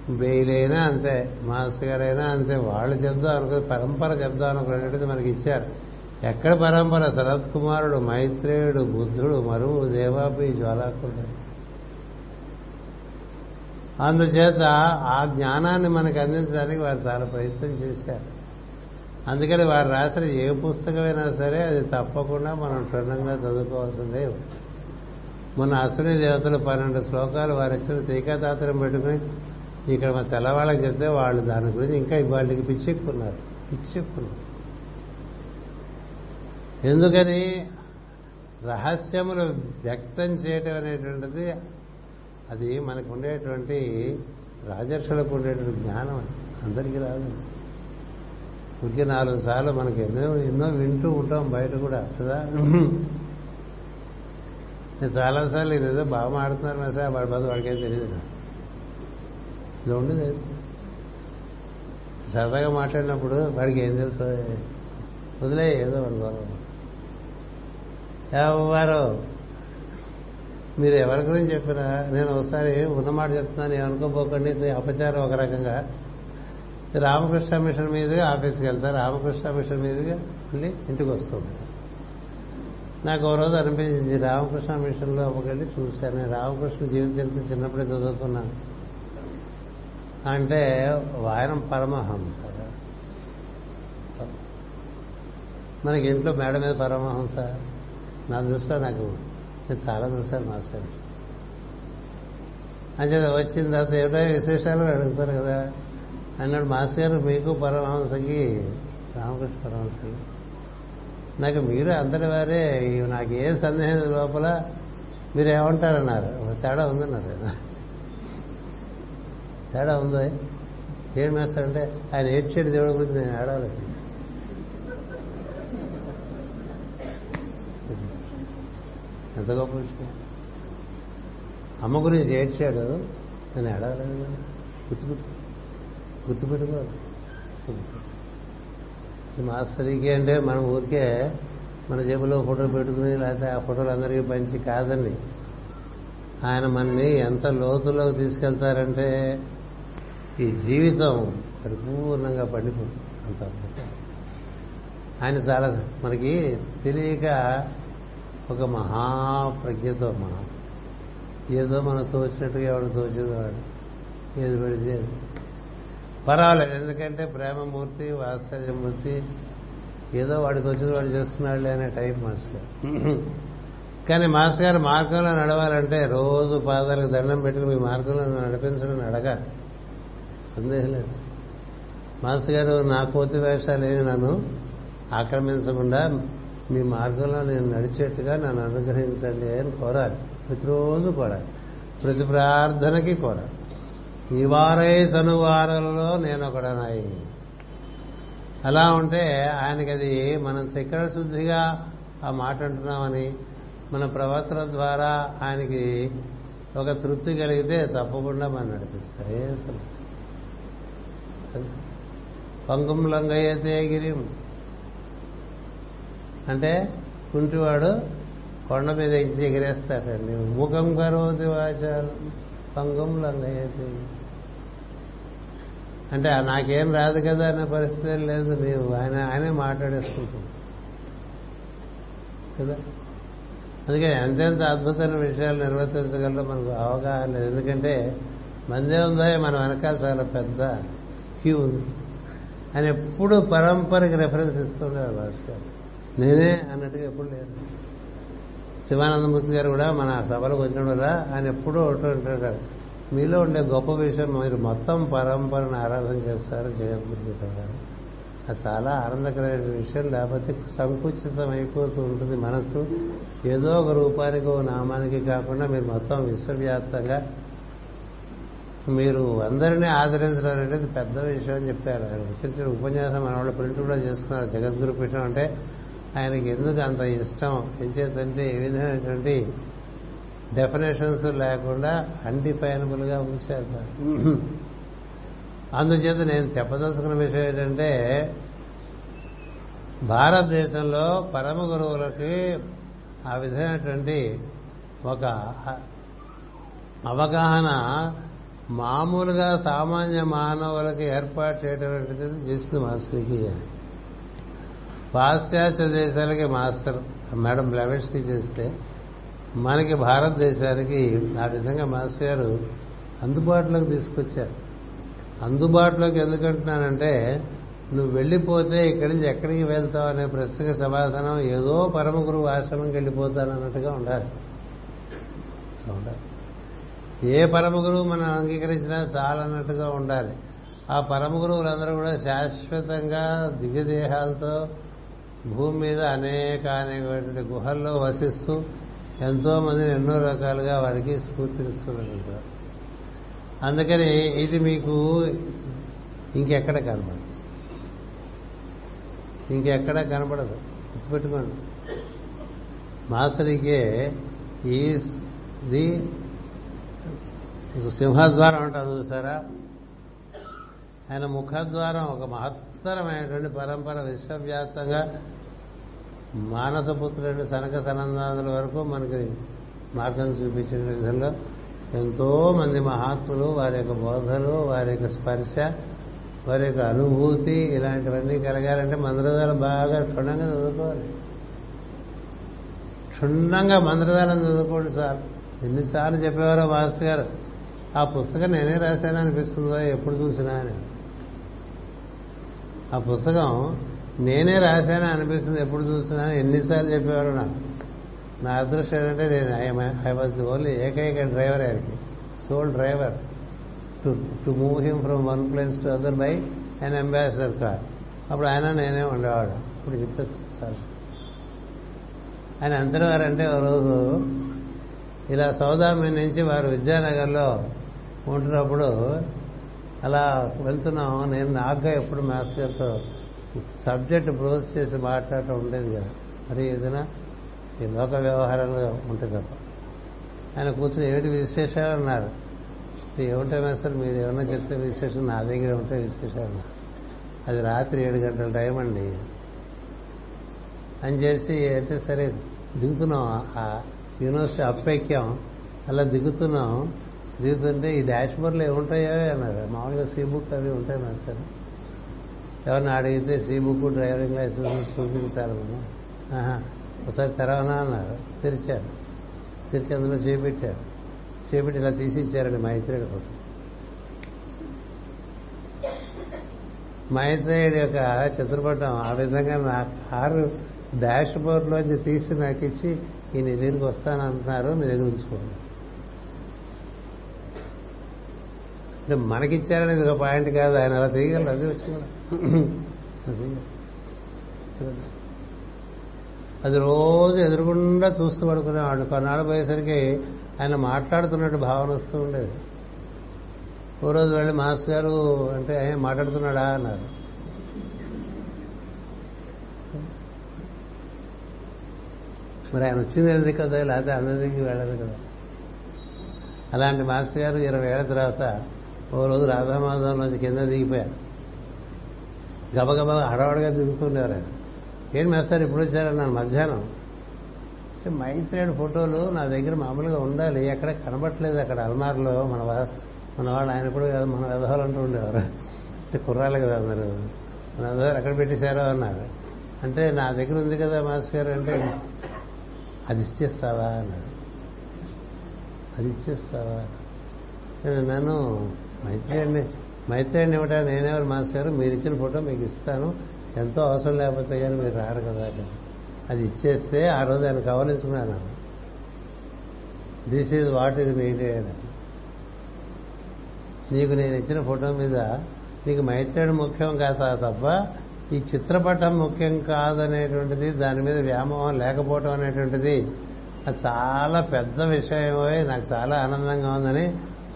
బెయిలైనా అంతే మాస్టర్ గారైనా అంతే వాళ్ళు చెప్దాం అనుకున్నది పరంపర చెప్దాం అనుకునేది మనకి ఇచ్చారు. ఎక్కడ పరంపర? శరత్ కుమారుడు మైత్రేయుడు బుద్ధుడు మరువు దేవాపి జ్వాలాకుడు అందుచేత ఆ జ్ఞానాన్ని మనకు అందించడానికి వారు చాలా ప్రయత్నం చేశారు. అందుకని వారు రాసిన ఏ పుస్తకమైనా సరే అది తప్పకుండా మనం క్షుణ్ణంగా చదువుకోవాల్సిందే. మొన్న అశ్విని దేవతలు పన్నెండు శ్లోకాలు వారు ఇచ్చిన టీకాతాత్రం పెట్టుకుని ఇక్కడ మన తెల్లవాళ్ళకి చెప్తే వాళ్ళు దాని గురించి ఇంకా వాళ్ళకి పిచ్చెక్కున్నారు. పిచ్చెక్కున్నారు. ఎందుకని రహస్యములు వ్యక్తం చేయటం అనేటువంటిది అది మనకు ఉండేటువంటి రాజర్షులకు ఉండేటువంటి జ్ఞానం అందరికీ రాదు. ఇంకే నాలుగు సార్లు మనకి ఎన్నో ఎన్నో వింటూ ఉంటాం బయట కూడా. కదా? నేను చాలాసార్లు ఇదేదో బాగా మాడుతున్నారు నా సార్ వాడి బాధ వాడికేం తెలియదు ఇలా ఉండేది. సరదాగా మాట్లాడినప్పుడు వాడికి ఏం తెలుసు? వదిలే ఏదో వాడు గౌరవం ఎవరు మీరు ఎవరి గురించి చెప్పినా? నేను ఒకసారి ఉన్నమాట చెప్తున్నాను ఏమనుకోపోకండి అపచారం ఒక రకంగా. రామకృష్ణ మిషన్ మీదుగా ఆఫీస్కి వెళ్తారు రామకృష్ణ మిషన్ మీదుగా మళ్ళీ ఇంటికి వస్తుంది నాకు ఓ రోజు అనిపించింది రామకృష్ణ మిషన్లో ఒకటి చూశాను. నేను రామకృష్ణ జీవిత చరిత్ర చిన్నప్పుడే చదువుకున్నాను. అంటే ఆయన పరమహంస. మనకి ఇంట్లో మేడ మీద పరమహంస. నా దృష్టిలో నాకు నేను చాలా చూశాను మాస్టర్. అంటే వచ్చిన తర్వాత ఏమిటో విశేషాలు అడుగుతారు కదా. అన్నాడు మాస్టర్ గారు మీకు పరమహంసకి రామకృష్ణ పరమహంసకి నాకు మీరు అందరి వారే నాకు ఏ సందేహం లోపల మీరు ఏమంటారన్నారు? తేడా ఉందన్నారు తేడా ఉందో. ఏం చేస్తారంటే ఆయన ఏడ్చేడు దేవుడి గురించి నేను ఆడాలి ఎంత గొప్ప విషయం అమ్మ గురించి ఏడ్చాడు. నేను ఏడవలేదు గుర్తుపెట్టు గుర్తుపెట్టుకోవాలి మాస్టర్కి అంటే మనం ఊరికే మన జేబులో ఫోటో పెట్టుకుని లేకపోతే ఆ ఫోటోలు అందరికీ పంచి కాదండి. ఆయన మనని ఎంత లోతులోకి తీసుకెళ్తారంటే ఈ జీవితం పరిపూర్ణంగా పండిపోతుంది. అంత ఆయన చాలా మనకి తెలియక ఒక మహాప్రజ్ఞతో మహా ఏదో మనకు తోచినట్టుగా ఎవడు తోచేది వాడు ఏది పెడితే పర్వాలేదు ఎందుకంటే ప్రేమమూర్తి వాత్సల్యమూర్తి ఏదో వాడికి వచ్చింది వాడు చేస్తున్నాడులే అనే టైప్ మాస్టర్. గారు కానీ మాస్టర్ గారు మార్గంలో నడవాలంటే రోజు పాదాలకు దండం పెట్టుకుని మీ మార్గంలో నన్ను నడిపించడం అడగా సందేహం లేదు. మాస్టర్ గారు నా కోతి వేషాలు ఏమి నన్ను ఆక్రమించకుండా మీ మార్గంలో నేను నడిచేట్టుగా నన్ను అనుగ్రహించండి అని కోరాలి. ప్రతిరోజు కోరాలి. ప్రతి ప్రార్థనకి కోరాలి. ఈ వారై సనువారంలో నేను ఒకడనాయి అలా ఉంటే ఆయనకి అది మనం శిఖర శుద్ధిగా ఆ మాట అంటున్నామని మన ప్రవర్తన ద్వారా ఆయనకి ఒక తృప్తి కలిగితే తప్పకుండా మనం నడిపిస్తాయి అసలు? పంగం లంగయ్యతే గిరిం అంటే కుంటివాడు కొండ మీద ఎక్కి ఎగిరేస్తాడండి ముఖం కరోతి వాచాలు పంగం లంగయ్యతే అంటే నాకేం రాదు కదా అనే పరిస్థితి లేదు. నీవు ఆయన ఆయనే మాట్లాడేసుకుంటాం. కదా? అందుకే ఎంతెంత అద్భుతమైన విషయాలు నిర్వర్తించగలరో మనకు అవగాహన లేదు. ఎందుకంటే మందే ఉందో మన వెనకాల చాలా పెద్ద క్యూ ఉంది. ఆయన ఎప్పుడు పరంపరకి రెఫరెన్స్ ఇస్తుండే భాస్కర్. నేనే అన్నట్టుగా ఎప్పుడు లేదు శివానందమూర్తి గారు కూడా మన సభలకు వచ్చిన వల్ల ఆయన ఎప్పుడూ ఒకటి ఉంటాడు మీలో ఉండే గొప్ప విషయం మీరు మొత్తం పరంపరను ఆరాధన చేస్తారు జగద్గురు గారు. అది చాలా ఆనందకరమైన విషయం. లేకపోతే సంకుచితం అయిపోతూ ఉంటుంది మనసు ఏదో ఒక రూపానికి ఒక నామానికి కాకుండా మీరు మొత్తం విశ్వవ్యాప్తంగా మీరు అందరినీ ఆదరించడం అనేది పెద్ద విషయం అని చెప్పారు. ఆయన విశిష్ట ఉపన్యాసం మన వాళ్ళు ప్రింట్ కూడా చేస్తున్నారు. జగద్గురు పీఠం అంటే ఆయనకి ఎందుకు అంత ఇష్టం? ఎంచేతంటే ఏ విధమైనటువంటి డెఫినేషన్స్ లేకుండా అన్డిఫైనబుల్గా ఉంచారు అందుచేత నేను చెప్పదలుచుకున్న విషయం ఏంటంటే భారతదేశంలో పరమ గురువులకి ఆ విధమైనటువంటి ఒక అవగాహన మామూలుగా సామాన్య మానవులకి ఏర్పాటు చేయటటువంటిది చేసింది మాస్టర్కి పాశ్చాత్య దేశాలకి మాస్టర్ మేడం బ్లెవెట్స్కి చేస్తే మనకి భారతదేశానికి ఆ విధంగా మాస్టర్ గారు అందుబాటులోకి తీసుకొచ్చారు. అందుబాటులోకి ఎందుకంటున్నానంటే నువ్వు వెళ్ళిపోతే ఇక్కడి నుంచి ఎక్కడికి వెళ్తావు అనే ప్రశ్నకి సమాధానం ఏదో పరమ గురువు ఆశ్రమంకి వెళ్ళిపోతాను అన్నట్టుగా ఉండాలి. ఉండాలి. ఏ పరమ గురువు మనం అంగీకరించినా చాలన్నట్టుగా ఉండాలి. ఆ పరమ గురువులందరూ కూడా శాశ్వతంగా దివ్యదేహాలతో భూమి మీద అనేక అనేకటువంటి గుహల్లో వసిస్తూ ఎంతో మందిని ఎన్నో రకాలుగా వారికి స్ఫూర్తినిస్తున్నారు అందుకని ఇది మీకు ఇంకెక్కడ కనబడదు ఇంకెక్కడ కనబడదు గుర్తుపెట్టుకోండి. మాసరికే ఈజ్ ది సింహద్వారం అంటారు చూసారా? ఆయన ముఖద్వారం ఒక మహత్తరమైనటువంటి పరంపర విశ్వవ్యాప్తంగా మానసపుత్రుడి సనక సనందాదుల వరకు మనకి మార్గం చూపించిన విధంగా ఎంతో మంది మహాత్ములు వారి యొక్క బోధలు వారి యొక్క స్పర్శ వారి యొక్క అనుభూతి ఇలాంటివన్నీ కలగాలంటే మంత్రదాలు బాగా క్షుణ్ణంగా చదువుకోవాలి. క్షుణ్ణంగా మంత్రదాలను చదువుకోండి సార్. ఎన్నిసార్లు చెప్పేవారో మాస్టర్ గారు. ఆ పుస్తకం నేనే రాశాను అనిపిస్తుందో ఎప్పుడు చూసినా అని. ఆ పుస్తకం నేనే రాశాను అనిపిస్తుంది. ఎప్పుడు చూస్తున్నాను ఎన్నిసార్లు చెప్పేవారు నాకు. నా అదృష్టం ఏంటంటే నేను ఐ వాజ్ ది ఓన్లీ ఏకైక డ్రైవర్ ఆయనకి. Sole driver to to move him from one place to other by and Ambassador car అప్పుడు ఆయన నేనే ఉండేవాడు. ఇప్పుడు చెప్పేసి సార్. ఆయన అంతటి వారంటే ఒక రోజు ఇలా సౌదామి నుంచి వారు విద్యానగర్లో ఉంటున్నప్పుడు అలా వెళ్తున్నాం. నేను నాగ్గా ఎప్పుడు మాస్టర్తో సబ్జెక్ట్ బ్రోజ్ చేసి మాట్లాడటం ఉండేది కదా. మరి ఏదైనా ఈ లోక వ్యవహారంలో ఉంటుంది తప్ప. ఆయన కూర్చొని ఏమిటి విశేషాలు అన్నారు. ఏముంటాయి సార్ మీరు ఏమన్నా చెప్తే విశేషం నా దగ్గర ఉంటే విశేషాలు అది రాత్రి ఏడు గంటల టైం అండి. అని చేసి అంటే సరే దిగుతున్నాం. ఆ యూనివర్సిటీ అప్పెక్కాం. అలా దిగుతున్నాం. దిగుతుంటే ఈ డాష్ బోర్డ్లో ఏముంటాయో అన్నారు. మామూలుగా సీ బుక్ అవి ఉంటాయి మాస్టర్ ఎవరిని అడిగితే సీ బుక్ డ్రైవింగ్ లైసెన్స్ చూపించాలి మనం ఆహా ఒకసారి తెరవనా అన్నారు. తెరిచారు. తెరిచి అందులో చేపెట్టారు. చేపెట్టి ఇలా తీసి ఇచ్చారండి మైత్రేయుడు ఫోటో. మైత్రేయుడు యొక్క చిత్రపటం ఆ విధంగా నా కారు డాష్ బోర్డ్లోంచి తీసి నాకు ఇచ్చి ఈయన దీనికి వస్తానంటున్నారు మీ దగ్గర ఉంచుకోండి. అంటే మనకిచ్చారనేది ఒక పాయింట్ కాదు. ఆయన అలా తీయగలరు అది వచ్చి కూడా. అది రోజు ఎదురుగుండా చూస్తూ పడుకునేవాడు కొన్నాళ్ళు పోయేసరికి ఆయన మాట్లాడుతున్నట్టు భావన వస్తూ ఉండేది. ఓ రోజు వెళ్ళి మాస్ గారు అంటే ఆయన మాట్లాడుతున్నాడా? అన్నారు. మరి ఆయన వచ్చింది ఎందుకు కదా? లేకపోతే అందరికి వెళ్ళదు కదా? అలాంటి మాస్టర్ గారు ఇరవై ఏళ్ళ తర్వాత ఓ రోజు రాధామాధవం నుంచి కింద దిగిపోయారు. గబగబ హడవడగా దిగుతుండేవారు ఆయన. ఏంటి మేస్తారు ఇప్పుడు వచ్చారన్నాను మధ్యాహ్నం. మైత్రేయుడు ఫోటోలు నా దగ్గర మామూలుగా ఉండాలి ఎక్కడ కనబట్టలేదు అక్కడ అల్మార్లో. మన మన వాళ్ళు ఆయన కూడా మన వ్యవహారాలు ఉండేవారు. అంటే కుర్రాలు కదా అందరు. మన వ్యవహారం ఎక్కడ పెట్టేశారో అన్నారు. అంటే నా దగ్గర ఉంది కదా మాస్ గారు అంటే అది ఇచ్చేస్తావా? అన్నారు. అది ఇచ్చేస్తావా? నన్ను మైత్రేయుడిని మైత్రేయుడిని ఇవ్వటా నేనెవరు మాస్టర్ గారు? మీరు ఇచ్చిన ఫోటో మీకు ఇస్తాను. ఎంతో అవసరం లేకపోతే కానీ మీరు రారు కదా అది ఇచ్చేస్తే ఆ రోజు ఆయన కవలించుకున్నాను this is what is maintain నీకు నేను ఇచ్చిన ఫోటో మీద నీకు మైత్రేయుడు ముఖ్యం కాదా తప్ప ఈ చిత్రపటం ముఖ్యం కాదనేటువంటిది దాని మీద వ్యామోహం లేకపోవటం అనేటువంటిది అది చాలా పెద్ద విషయమే నాకు చాలా ఆనందంగా ఉందని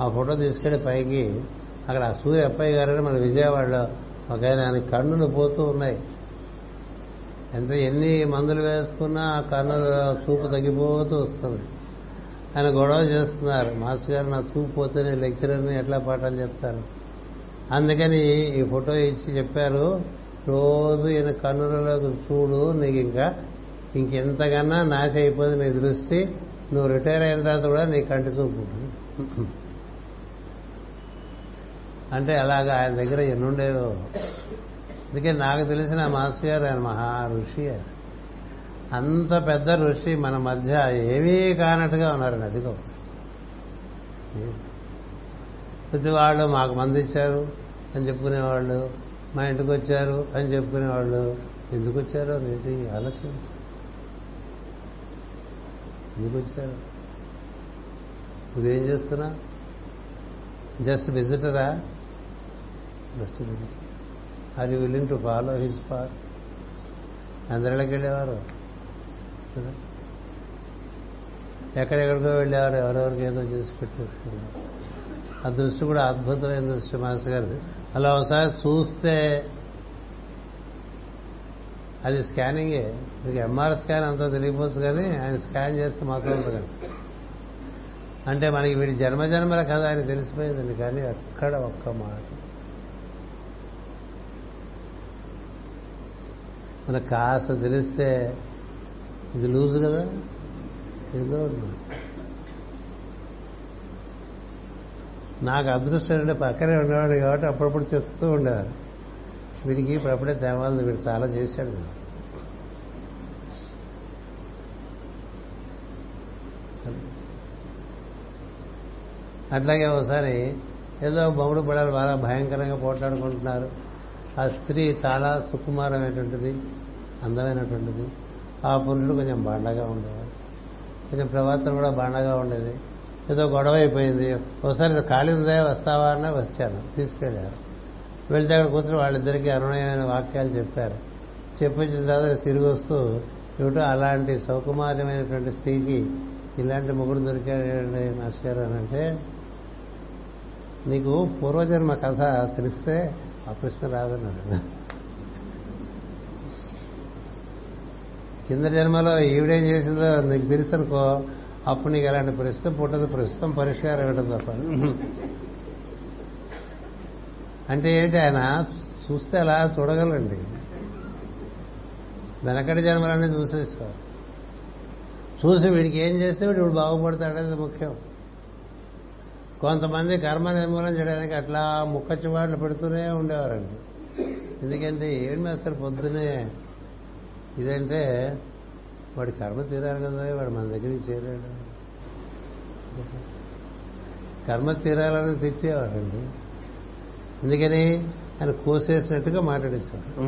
ఆ ఫోటో తీసుకెళ్ళి పైకి అక్కడ ఆ సూర్య అప్పయ్య గారని మన విజయవాడలో ఒక ఆయన కన్నులు పోతూ ఉన్నాయి. ఎంత ఎన్ని మందులు వేసుకున్నా ఆ కన్నులు చూపు తగ్గిపోతూ వస్తుంది ఆయన గొడవ చేస్తున్నారు. మాస్టర్ గారు నా చూపు పోతేనే లెక్చరర్ని ఎట్లా పాఠాలు చెప్తారు? అందుకని ఈ ఫోటో ఇచ్చి చెప్పారు రోజు ఈయన కన్నులలోకి చూడు నీకు ఇంకా ఇంకెంతకన్నా నాశ అయిపోతుంది నీ దృష్టి. నువ్వు రిటైర్ అయిన తర్వాత కూడా నీ కంటి చూపు అంటే అలాగా ఆయన దగ్గర ఎన్నుండేవో. అందుకే నాకు తెలిసిన మాస్టర్ గారు ఆయన మహా ఋషి అంత పెద్ద ఋషి మన మధ్య ఏమీ కానట్టుగా ఉన్నారండి అదిగో ప్రతి వాళ్ళు మాకు మంది ఇచ్చారు అని చెప్పుకునేవాళ్ళు మా ఇంటికి వచ్చారు అని చెప్పుకునేవాళ్ళు ఎందుకు వచ్చారో నేటి ఆలోచన. ఎందుకు వచ్చారు? నువ్వేం చేస్తున్నా just విజిటరా? Just visitor are you willing to follow his పార్ అందరిలోకి వెళ్ళేవారు? కదా? ఎక్కడెక్కడికో వెళ్ళేవారు ఎవరెవరికి ఏదో చేసి పెట్టేస్తున్నారు. ఆ దృష్టి కూడా అద్భుతమైన దృష్టి మాస్టర్ గారిది. అలా ఒకసారి చూస్తే అది స్కానింగే మీకు ఎంఆర్ స్కాన్ అంతా తెలియపోవచ్చు కానీ ఆయన స్కాన్ చేస్తే మాత్రం ఉంటుంది అంటే మనకి వీడి జన్మ జన్మల కథ ఆయన తెలిసిపోయిందండి కానీ అక్కడ ఒక్క మాట. మనకు కాస్త తెలిస్తే ఇది లూజ్ కదా? ఏదో నాకు అదృష్టం అంటే పక్కనే ఉండేవాడు కాబట్టి అప్పుడప్పుడు చెప్తూ ఉండేవారు వీడికి ఇప్పుడు అప్పుడే తేవాలి వీడు చాలా చేశాడు అట్లాగే ఒకసారి ఏదో బొమ్మడు పడాలి బాగా భయంకరంగా పోట్లాడుకుంటున్నారు. ఆ స్త్రీ చాలా సుకుమారమైనటువంటిది అందమైనటువంటిది. ఆ పురుషుడు కొంచెం బాండగా ఉండేవాడు. కొంచెం ప్రవర్తన కూడా బాండగా ఉండేది. ఏదో గొడవ అయిపోయింది. ఒకసారి ఖాళీ ఉందా వస్తావా అన్న వచ్చాను తీసుకెళ్ళారు. వెళ్తే అక్కడ కూర్చొని వాళ్ళిద్దరికీ అనునయమైన వాక్యాలు చెప్పారు. చెప్పించిన తర్వాత తిరిగి వస్తూ ఏమిటో అలాంటి సౌకుమార్యమైనటువంటి స్త్రీకి ఇలాంటి మొగుడు దొరికాడండి మాస్టర్ అని అంటే నీకు పూర్వజన్మ కథ తెలిస్తే ఆ ప్రశ్న రాదన్నాడు. కింద జన్మలో ఈవిడేం చేసిందో నీకు తెలుసు అనుకో అప్పుడు నీకు అలాంటి ప్రశ్న పుట్టదు ప్రస్తుతం పరిష్కారం ఇవ్వడం తప్ప. అంటే ఏంటి ఆయన? చూస్తే అలా చూడగలండి. వెనకటి జన్మలన్నీ చూసేస్తారు చూసి వీడికి ఏం చేస్తే వీడు బాగుపడతాడనేది ముఖ్యం. కొంతమంది కర్మ నిర్మూలన చేయడానికి అట్లా ముక్కచ్చివాట్లు పెడుతూనే ఉండేవారండి. ఎందుకంటే ఏం అసలు పొద్దునే? ఇదంటే వాడి కర్మ తీరాలి కదా వాడు మన దగ్గరికి చేరాడు. కర్మ తీరాలని తిట్టేవాడండి ఎందుకని? ఆయన కోసేసినట్టుగా మాట్లాడేశారు.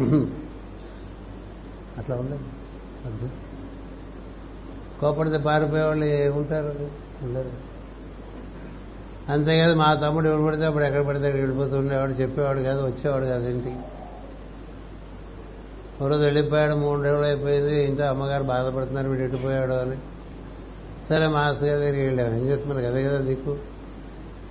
అట్లా ఉండదు కోపడితే పారిపోయే వాళ్ళు ఉంటారు ఉండరు. అంతేకాదు మా తమ్ముడు ఎవడు పడితే అప్పుడు ఎక్కడ పడితే అక్కడ వెళ్ళిపోతుండేవాడు చెప్పేవాడు కాదు వచ్చేవాడు కాదు ఇంటికి. ఒక రోజు వెళ్ళిపోయాడు మూడు రోజులు అయిపోయింది. ఇంట్లో అమ్మగారు బాధపడుతున్నారు వీడు వెళ్ళిపోయాడు అని. సరే మాస్టర్ గారి దగ్గరికి వెళ్ళాము ఏం చేస్తున్నారు అదే కదా దిక్కు.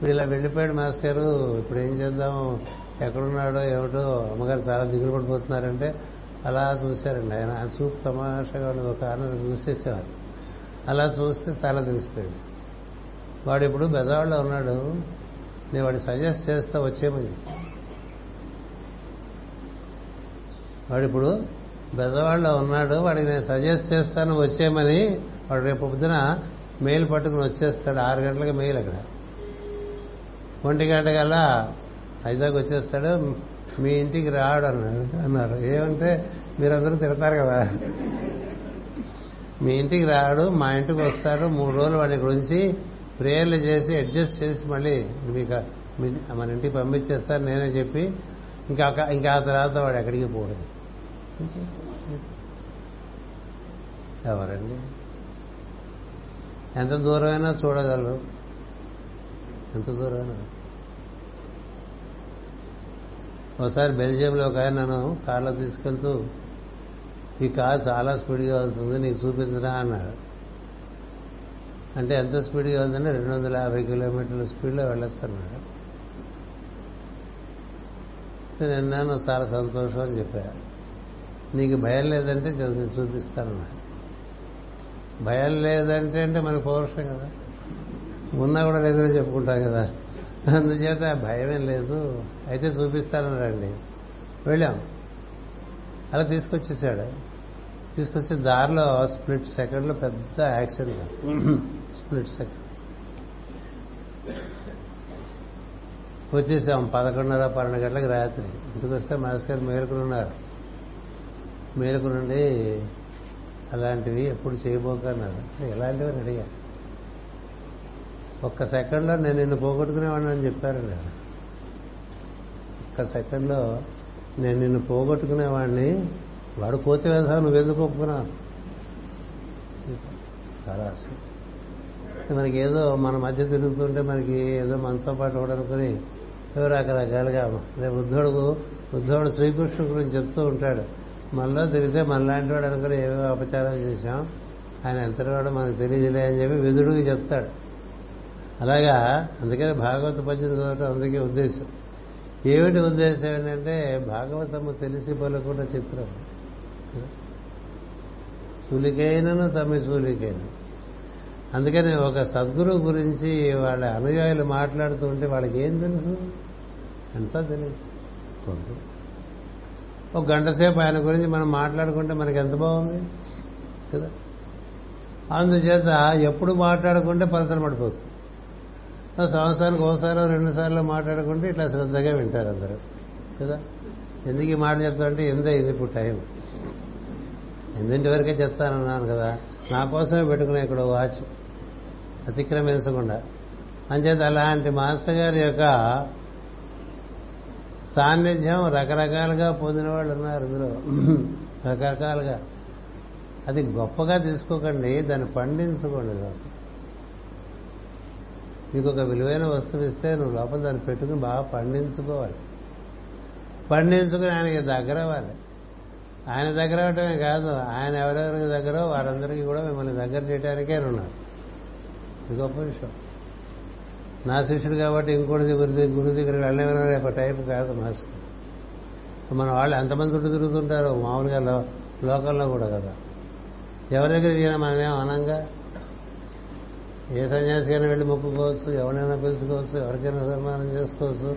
వీడు ఇలా వెళ్ళిపోయాడు మాస్టర్ గారు. ఇప్పుడు ఏం చేద్దాము ఎక్కడున్నాడో ఏమిటో? అమ్మగారు చాలా దిగులు పడిపోతున్నారంటే అలా చూశారండి. ఆయన ఆ చూపు తమాషాగా ఉన్నది. ఒక ఆనందం చూసేసేవారు. అలా చూస్తే చాలా తెలిసిపోయింది. వాడు ఇప్పుడు బెజవాడలో ఉన్నాడు. నేను వాడిని సజెస్ట్ చేస్తా వచ్చేమని వాడు ఇప్పుడు బెజవాడలో ఉన్నాడు వాడికి నేను సజెస్ట్ చేస్తాను వచ్చేయమని వాడు రేపు పొద్దున మెయిల్ పట్టుకుని వచ్చేస్తాడు ఆరు గంటలకు మెయిల్ అక్కడ. ఒంటి గంట కల్లా వైజాగ్ వచ్చేస్తాడు మీ ఇంటికి రాడు అన్నాడు. అన్నారు. ఏమంటే మీరందరూ తిడతారు కదా. మీ ఇంటికి రాడు మా ఇంటికి వస్తాడు మూడు రోజులు వాడి గురించి ప్రేయర్లు చేసి అడ్జస్ట్ చేసి మళ్ళీ మీకు మన ఇంటికి పంపించేస్తారు నేనే చెప్పి ఇంకా ఇంకా ఆ తర్వాత వాడు ఎక్కడికి పోడదు ఎవరండి? ఎంత దూరమైనా చూడగలరు. ఎంత దూరమైనా. ఒకసారి బెల్జియంలో ఒక ఆయన నన్ను కార్లో తీసుకెళ్తూ ఈ కార్ చాలా స్పీడ్గా వెళ్తుంది నీకు చూపించరా అన్నాడు. అంటే ఎంత స్పీడ్గా వెళ్తుందంటే రెండు వందల యాభై కిలోమీటర్ల స్పీడ్లో వెళ్ళొస్తున్నాడు నిన్న నువ్వు చాలా సంతోషం అని చెప్పాను నీకు భయం లేదంటే చూపిస్తానన్నా భయం లేదంటే అంటే మనకు పౌరుషం కదా. ఉన్నా కూడా లేదని చెప్పుకుంటాం కదా. అందుచేత భయమేం లేదు. అయితే చూపిస్తానన్నారండి వెళ్ళాం. అలా తీసుకొచ్చేసాడు. తీసుకొచ్చి దారిలో స్ప్లిట్ సెకండ్లో పెద్ద యాక్సిడెంట్ స్ప్లిట్ సెకండ్. వచ్చేసాం పదకొండున్నర పన్నెండు గంటలకు రాత్రి. ఇంటికి వస్తే మాస్ గారు మేలుకుని ఉన్నారు. మేలుకునండి అలాంటివి ఎప్పుడు చేయబోకన్నారు. ఎలాంటివి అని అడిగా ఒక్క సెకండ్లో నేను నిన్ను పోగొట్టుకునేవాడిని అని చెప్పారండి ఒక్క సెకండ్లో నేను నిన్ను పోగొట్టుకునేవాడిని వాడు కోతి వేధ నువ్వెందుకు ఒప్పుకున్నాను చాలా మనకి ఏదో మన మధ్య తిరుగుతుంటే మనకి ఏదో మనతో పాటు ఉండనుకుని రకరకాలుగా రేపు బుద్ధుడు బుద్ధుడు శ్రీకృష్ణుడు గురించి చెప్తూ ఉంటాడు. మనలో తిరిగితే మనలాంటి వాడు అనుకుని ఏవేవో అపచారం చేశాం. ఆయన ఎంతటి వాడో మనకు తెలియదులే అని చెప్పి విధుడికి చెప్తాడు. అలాగా అందుకని భాగవత పద్యం చదవటం అందుకే ఉద్దేశం. ఏమిటి ఉద్దేశం ఏంటంటే భాగవతము తెలిసి పలుకున్న చిత్రం. సులికైనను తమ్మి సూలికైన. అందుకని ఒక సద్గురు గురించి వాళ్ళ అనుయాయులు మాట్లాడుతూ ఉంటే వాళ్ళకి ఏం తెలుసు? ఎంత తెలియదు కొంత ఒక గంట సేపు ఆయన గురించి మనం మాట్లాడుకుంటే మనకి ఎంత బాగుంది? కదా? అందుచేత ఎప్పుడు మాట్లాడుకుంటే ఫలితం పడిపోతుంది. సంవత్సరానికి ఒకసారి రెండు సార్లు మాట్లాడుకుంటే ఇట్లా శ్రద్ధగా వింటారు అందరూ. కదా? ఎందుకు ఈ మాట చెప్తానంటే ఎందే ఇది ఇప్పుడు టైం. ఎనిమిదింటి వరకే చెప్తానన్నాను కదా. నా కోసమే పెట్టుకునే ఇక్కడ వాచ్. అతిక్రమించకుండా. అంచేత అలాంటి మాస్టర్ గారి యొక్క సాన్నిధ్యం రకరకాలుగా పొందిన వాళ్ళు ఉన్నారు ఇందులో. రకరకాలుగా. అది గొప్పగా తీసుకోకండి దాన్ని పండించుకోండి నీకు ఒక విలువైన వస్తువు ఇస్తే నువ్వు లోపల దాన్ని పెట్టుకుని బాగా పండించుకోవాలి. పండించుకుని ఆయనకి దగ్గరవ్వాలి. ఆయన దగ్గర అవటమే కాదు ఆయన ఎవరెవరికి దగ్గర వారందరికీ కూడా మిమ్మల్ని దగ్గర చేయడానికే ఉన్నారు. ఇది గొప్ప విషయం. నా శిష్యుడు కాబట్టి ఇంకోటి గురి గురి దగ్గర వెళ్ళేవన రేపు టైప్ కాదు మాస్టర్. మన వాళ్ళు ఎంతమంది చుట్టూ తిరుగుతుంటారు మామూలుగా లో- లోకల్లో కూడా కదా. ఎవరి దగ్గర తిరిగినా మనమేం అనంగా? ఏ సన్యాసికైనా వెళ్ళి మొక్కుకోవచ్చు ఎవరైనా పిలుచుకోవచ్చు ఎవరికైనా సన్మానం చేసుకోవచ్చు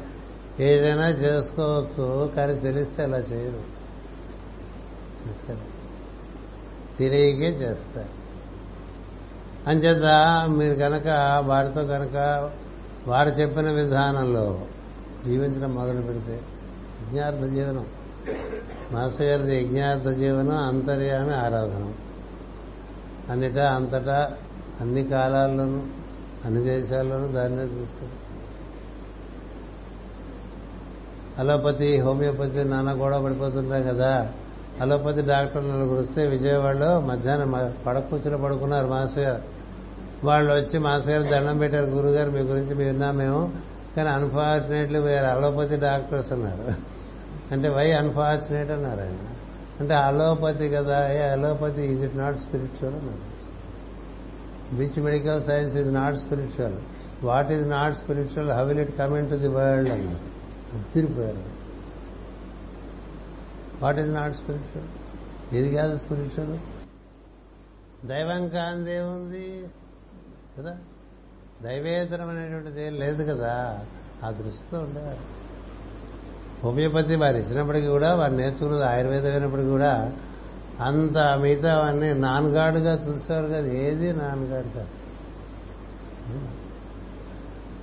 ఏదైనా చేసుకోవచ్చు కానీ తెలిస్తే అలా చేయరు. చేస్తారు చేస్తారు అంచేత మీరు కనుక వారితో కనుక వారు చెప్పిన విధానంలో జీవించడం మొదలు పెడితే యజ్ఞార్థ జీవనం. మాస్టర్ గారిది యజ్ఞార్థ జీవనం అంతర్యామి ఆరాధన. అన్నిటా అంతటా అన్ని కాలాల్లోనూ అన్ని దేశాల్లోనూ దాన్నే చూస్తారు అలోపతి హోమియోపతి నాన్న గొడవ పడిపోతుంటాయి కదా. అలోపతి డాక్టర్ నలుగురు వస్తే విజయవాడలో మధ్యాహ్నం మ- పడుకున్నారు మాస్టర్ గారు వాళ్ళు వచ్చి మాస్టర్ గారు దండం పెట్టారు గురుగారు మీ గురించి మీ విన్నాం మేము కానీ అన్ఫార్చునేట్లీ వేరే అలోపతి డాక్టర్స్ అన్నారు. అంటే వై అన్ఫార్చునేట్ అన్నారు ఆయన. అంటే అలోపతి కదా ఏ allopathy is it not spiritual అన్నారు. Which medical science is not spiritual what is not spiritual how will it come in to the world అన్నారు. తిరిగిపోయారు. What is not spiritual? ఇది కాదు స్పిరిచువల్. దైవం కాందేముంది కదా? దైవేతరం అనేటువంటిది ఏం లేదు కదా. ఆ దృష్టితో ఉండేవారు హోమియోపతి వారు ఇచ్చినప్పటికీ కూడా వారు నేర్చుకున్నది ఆయుర్వేదం అయినప్పటికీ కూడా అంత మిగతా అన్ని నాన్గాడుగా చూసేవారు కదా. ఏది నాన్ కాదు.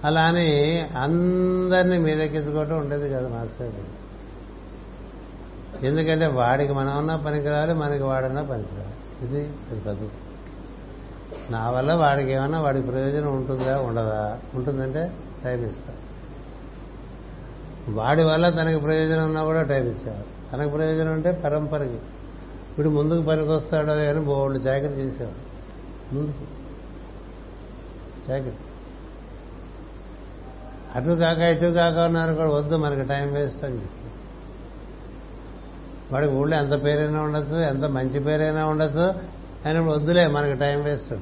అలా అని అందరినీ మీదెక్కించుకోవటం ఉండేది కదా మాస్టర్ గారు. ఎందుకంటే వాడికి మనం ఉన్నా పనికిరాలి మనకి వాడన్నా పనికిరాలి ఇది అది పద్ధతి నా వల్ల వాడికి ఏమన్నా వాడికి ప్రయోజనం ఉంటుందా ఉండదా? ఉంటుందంటే టైం ఇస్తా. వాడి వల్ల తనకి ప్రయోజనం ఉన్నా కూడా టైం ఇచ్చేవారు తనకు ప్రయోజనం అంటే పరంపరకి. ఇప్పుడు ముందుకు పనికి వస్తాడో అని బోల్డ్ చాకరీ చేసేవాడు. ముందుకు. చాకరీ అటు కాక ఇటు కాక ఉన్నారు కూడా వద్దు మనకి టైం వేస్ట్ అని చెప్పి. వాడికి ఊళ్ళో ఎంత పేరైనా ఉండొచ్చు ఎంత మంచి పేరైనా ఉండొచ్చు అయినప్పుడు వద్దులే మనకి టైం వేస్ట్.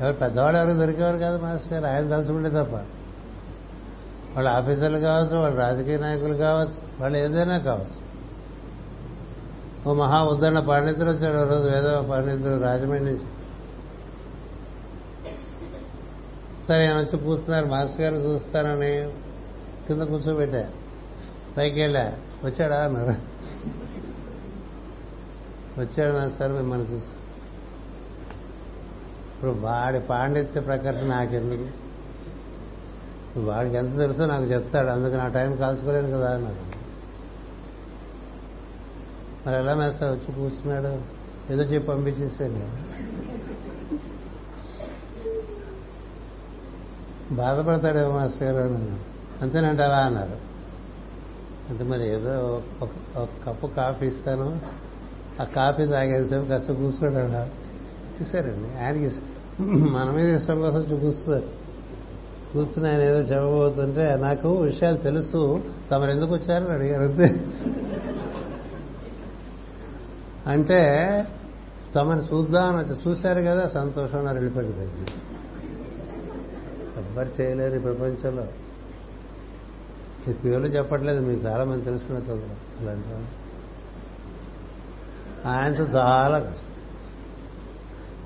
ఎవరు పెద్దవాళ్ళు ఎవరు దొరికేవారు కాదు మాస్టర్ గారు. ఆయన తలుచుకుంటే తప్ప. వాళ్ళు ఆఫీసర్లు కావచ్చు వాళ్ళు రాజకీయ నాయకులు కావచ్చు వాళ్ళు ఏదైనా కావచ్చు. ఓ మహా ఉద్దరణ పండితులు వచ్చాడు రోజు వేద పండితుడు రాజమండ్రి నుంచి. సరే ఆయన వచ్చి పూస్తున్నారు మాస్టర్ గారు చూస్తానని కింద కూర్చోబెట్టా పైకి వెళ్ళా. వచ్చాడా అన్నాడు. వచ్చాడు నా సార్ మిమ్మల్ని చూసి. ఇప్పుడు వాడి పాండిత్య ప్రకటన నాకెందుకు? ఇప్పుడు వాడికి ఎంత తెలుసో నాకు చెప్తాడు. అందుకు నా టైం కాల్చుకోలేదు కదా అన్నారు మరి ఎలా మేస్తా వచ్చి కూర్చున్నాడు? ఏదో చెప్పి పంపించేసాను బాధపడతాడేమో మాస్టర్ గారు అంతేనంటారా అన్నారు. అంటే మరి ఏదో ఒక కప్పు కాఫీ ఇస్తాను. ఆ కాఫీ తాగేసేపు కాస్త కూర్చోడా చూసారండి ఆయనకి మన మీద ఇష్టం కోసం చూపిస్తారు కూర్చుని ఆయన ఏదో చెప్పబోతుంటే నాకు విషయాలు తెలుసు. తమరు ఎందుకు వచ్చారని అడిగారు. అంటే తమను చూద్దామని వచ్చి చూశారు కదా సంతోషం నా వెళ్ళిపోయింది ఎవ్వరు చేయలేరు ఈ ప్రపంచంలో. ఈ పేర్లు చెప్పట్లేదు మీకు చాలా మంది తెలుసుకునే చదువు అలాంటి ఆయనతో చాలా కష్టం.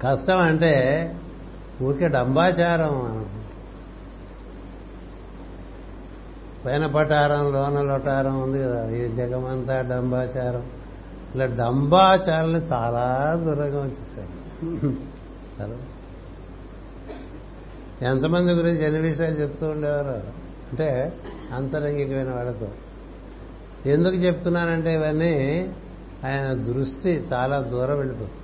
కష్టం అంటే ఊరికే డంబాచారం పైన పటారం లోన లొటారం ఉంది కదా. ఈ జగమంతా డంబాచారం. ఇలా డంబాచారాలు చాలా దూరంగా వచ్చేసారు చాలా. ఎంతమంది గురించి ఎన్ని విషయాలు చెప్తూ ఉండేవారు? అంటే అంతరంగికమైన వాళ్ళతో. ఎందుకు చెప్తున్నానంటే ఇవన్నీ ఆయన దృష్టి చాలా దూరం వెళ్ళిపోతుంది.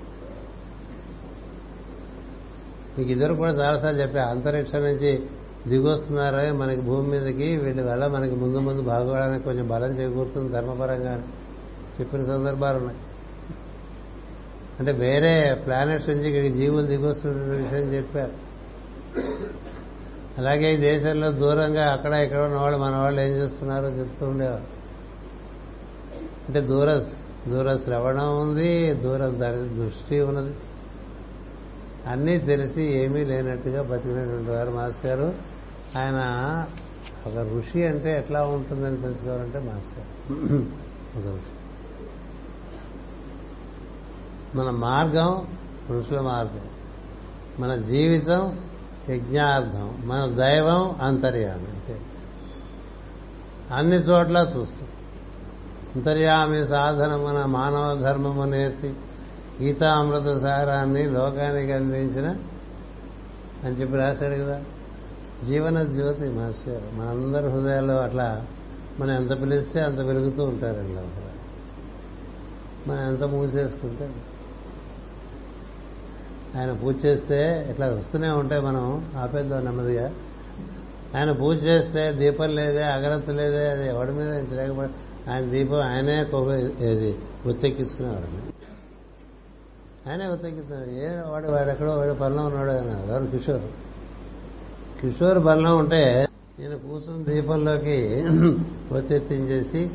మీకు ఇద్దరు కూడా చాలాసార్లు చెప్పా అంతరిక్షం నుంచి దిగొస్తున్నారే మనకి భూమి మీదకి వీళ్ళ వల్ల మనకి ముందు ముందు బాగోవడానికి కొంచెం బలం చేకూరుతుంది ధర్మపరంగా చెప్పిన సందర్భాలు ఉన్నాయి. అంటే వేరే ప్లానెట్స్ నుంచి ఇక్కడికి జీవులు దిగొస్తున్న విషయం చెప్పారు. అలాగే ఈ దేశంలో దూరంగా అక్కడ ఇక్కడ ఉన్న వాళ్ళు మన వాళ్ళు ఏం చేస్తున్నారో చెప్తూ ఉండేవారు. అంటే దూర దూర శ్రవణం ఉంది దూరం దాని దృష్టి ఉన్నది. అన్నీ తెలిసి ఏమీ లేనట్టుగా బతికినటువంటి వారు మాస్ గారు ఆయన ఒక ఋషి అంటే ఎట్లా ఉంటుందని తెలుసుకోవాలంటే మాస్టర్ ఒక ఋషి. మన మార్గం ఋషుల మార్గం. మన జీవితం యజ్ఞార్థం. మన దైవం అంతర్యామి. అంతే. అన్ని చోట్ల చూస్తాం. అంతర్యామి సాధనమున మానవ ధర్మము నేర్చి గీతామృత సారాన్ని లోకానికి అందించిన అని చెప్పి రాశాడు కదా. జీవన జ్యోతి మాస్టర్ మనందరి హృదయాల్లో అట్లా మనం ఎంత పిలిస్తే అంత వెలుగుతూ ఉంటారండి లోపల. మనం ఎంత మూసేసుకుంటే ఆయన పూజ చేస్తే ఇట్లా వస్తూనే ఉంటాయి మనం ఆపేద్దాం నెమ్మదిగా. ఆయన పూజ చేస్తే దీపం లేదే అగరత్తు లేదే అది ఎవడి మీద లేకపోతే ఆయన దీపం ఆయనే కొవ్వు ఏది ఒత్తెక్కించుకునేవాడు ఆయనే ఒత్తెక్కించుకున్నాడు ఏ వాడు వాడు ఎక్కడో వాడు బలం ఉన్నాడు ఆయన. ఎవరు? కిషోర్. కిషోర్ బలం ఉంటే నేను కూర్చుని దీపంలోకి ఒత్తెత్తించేసి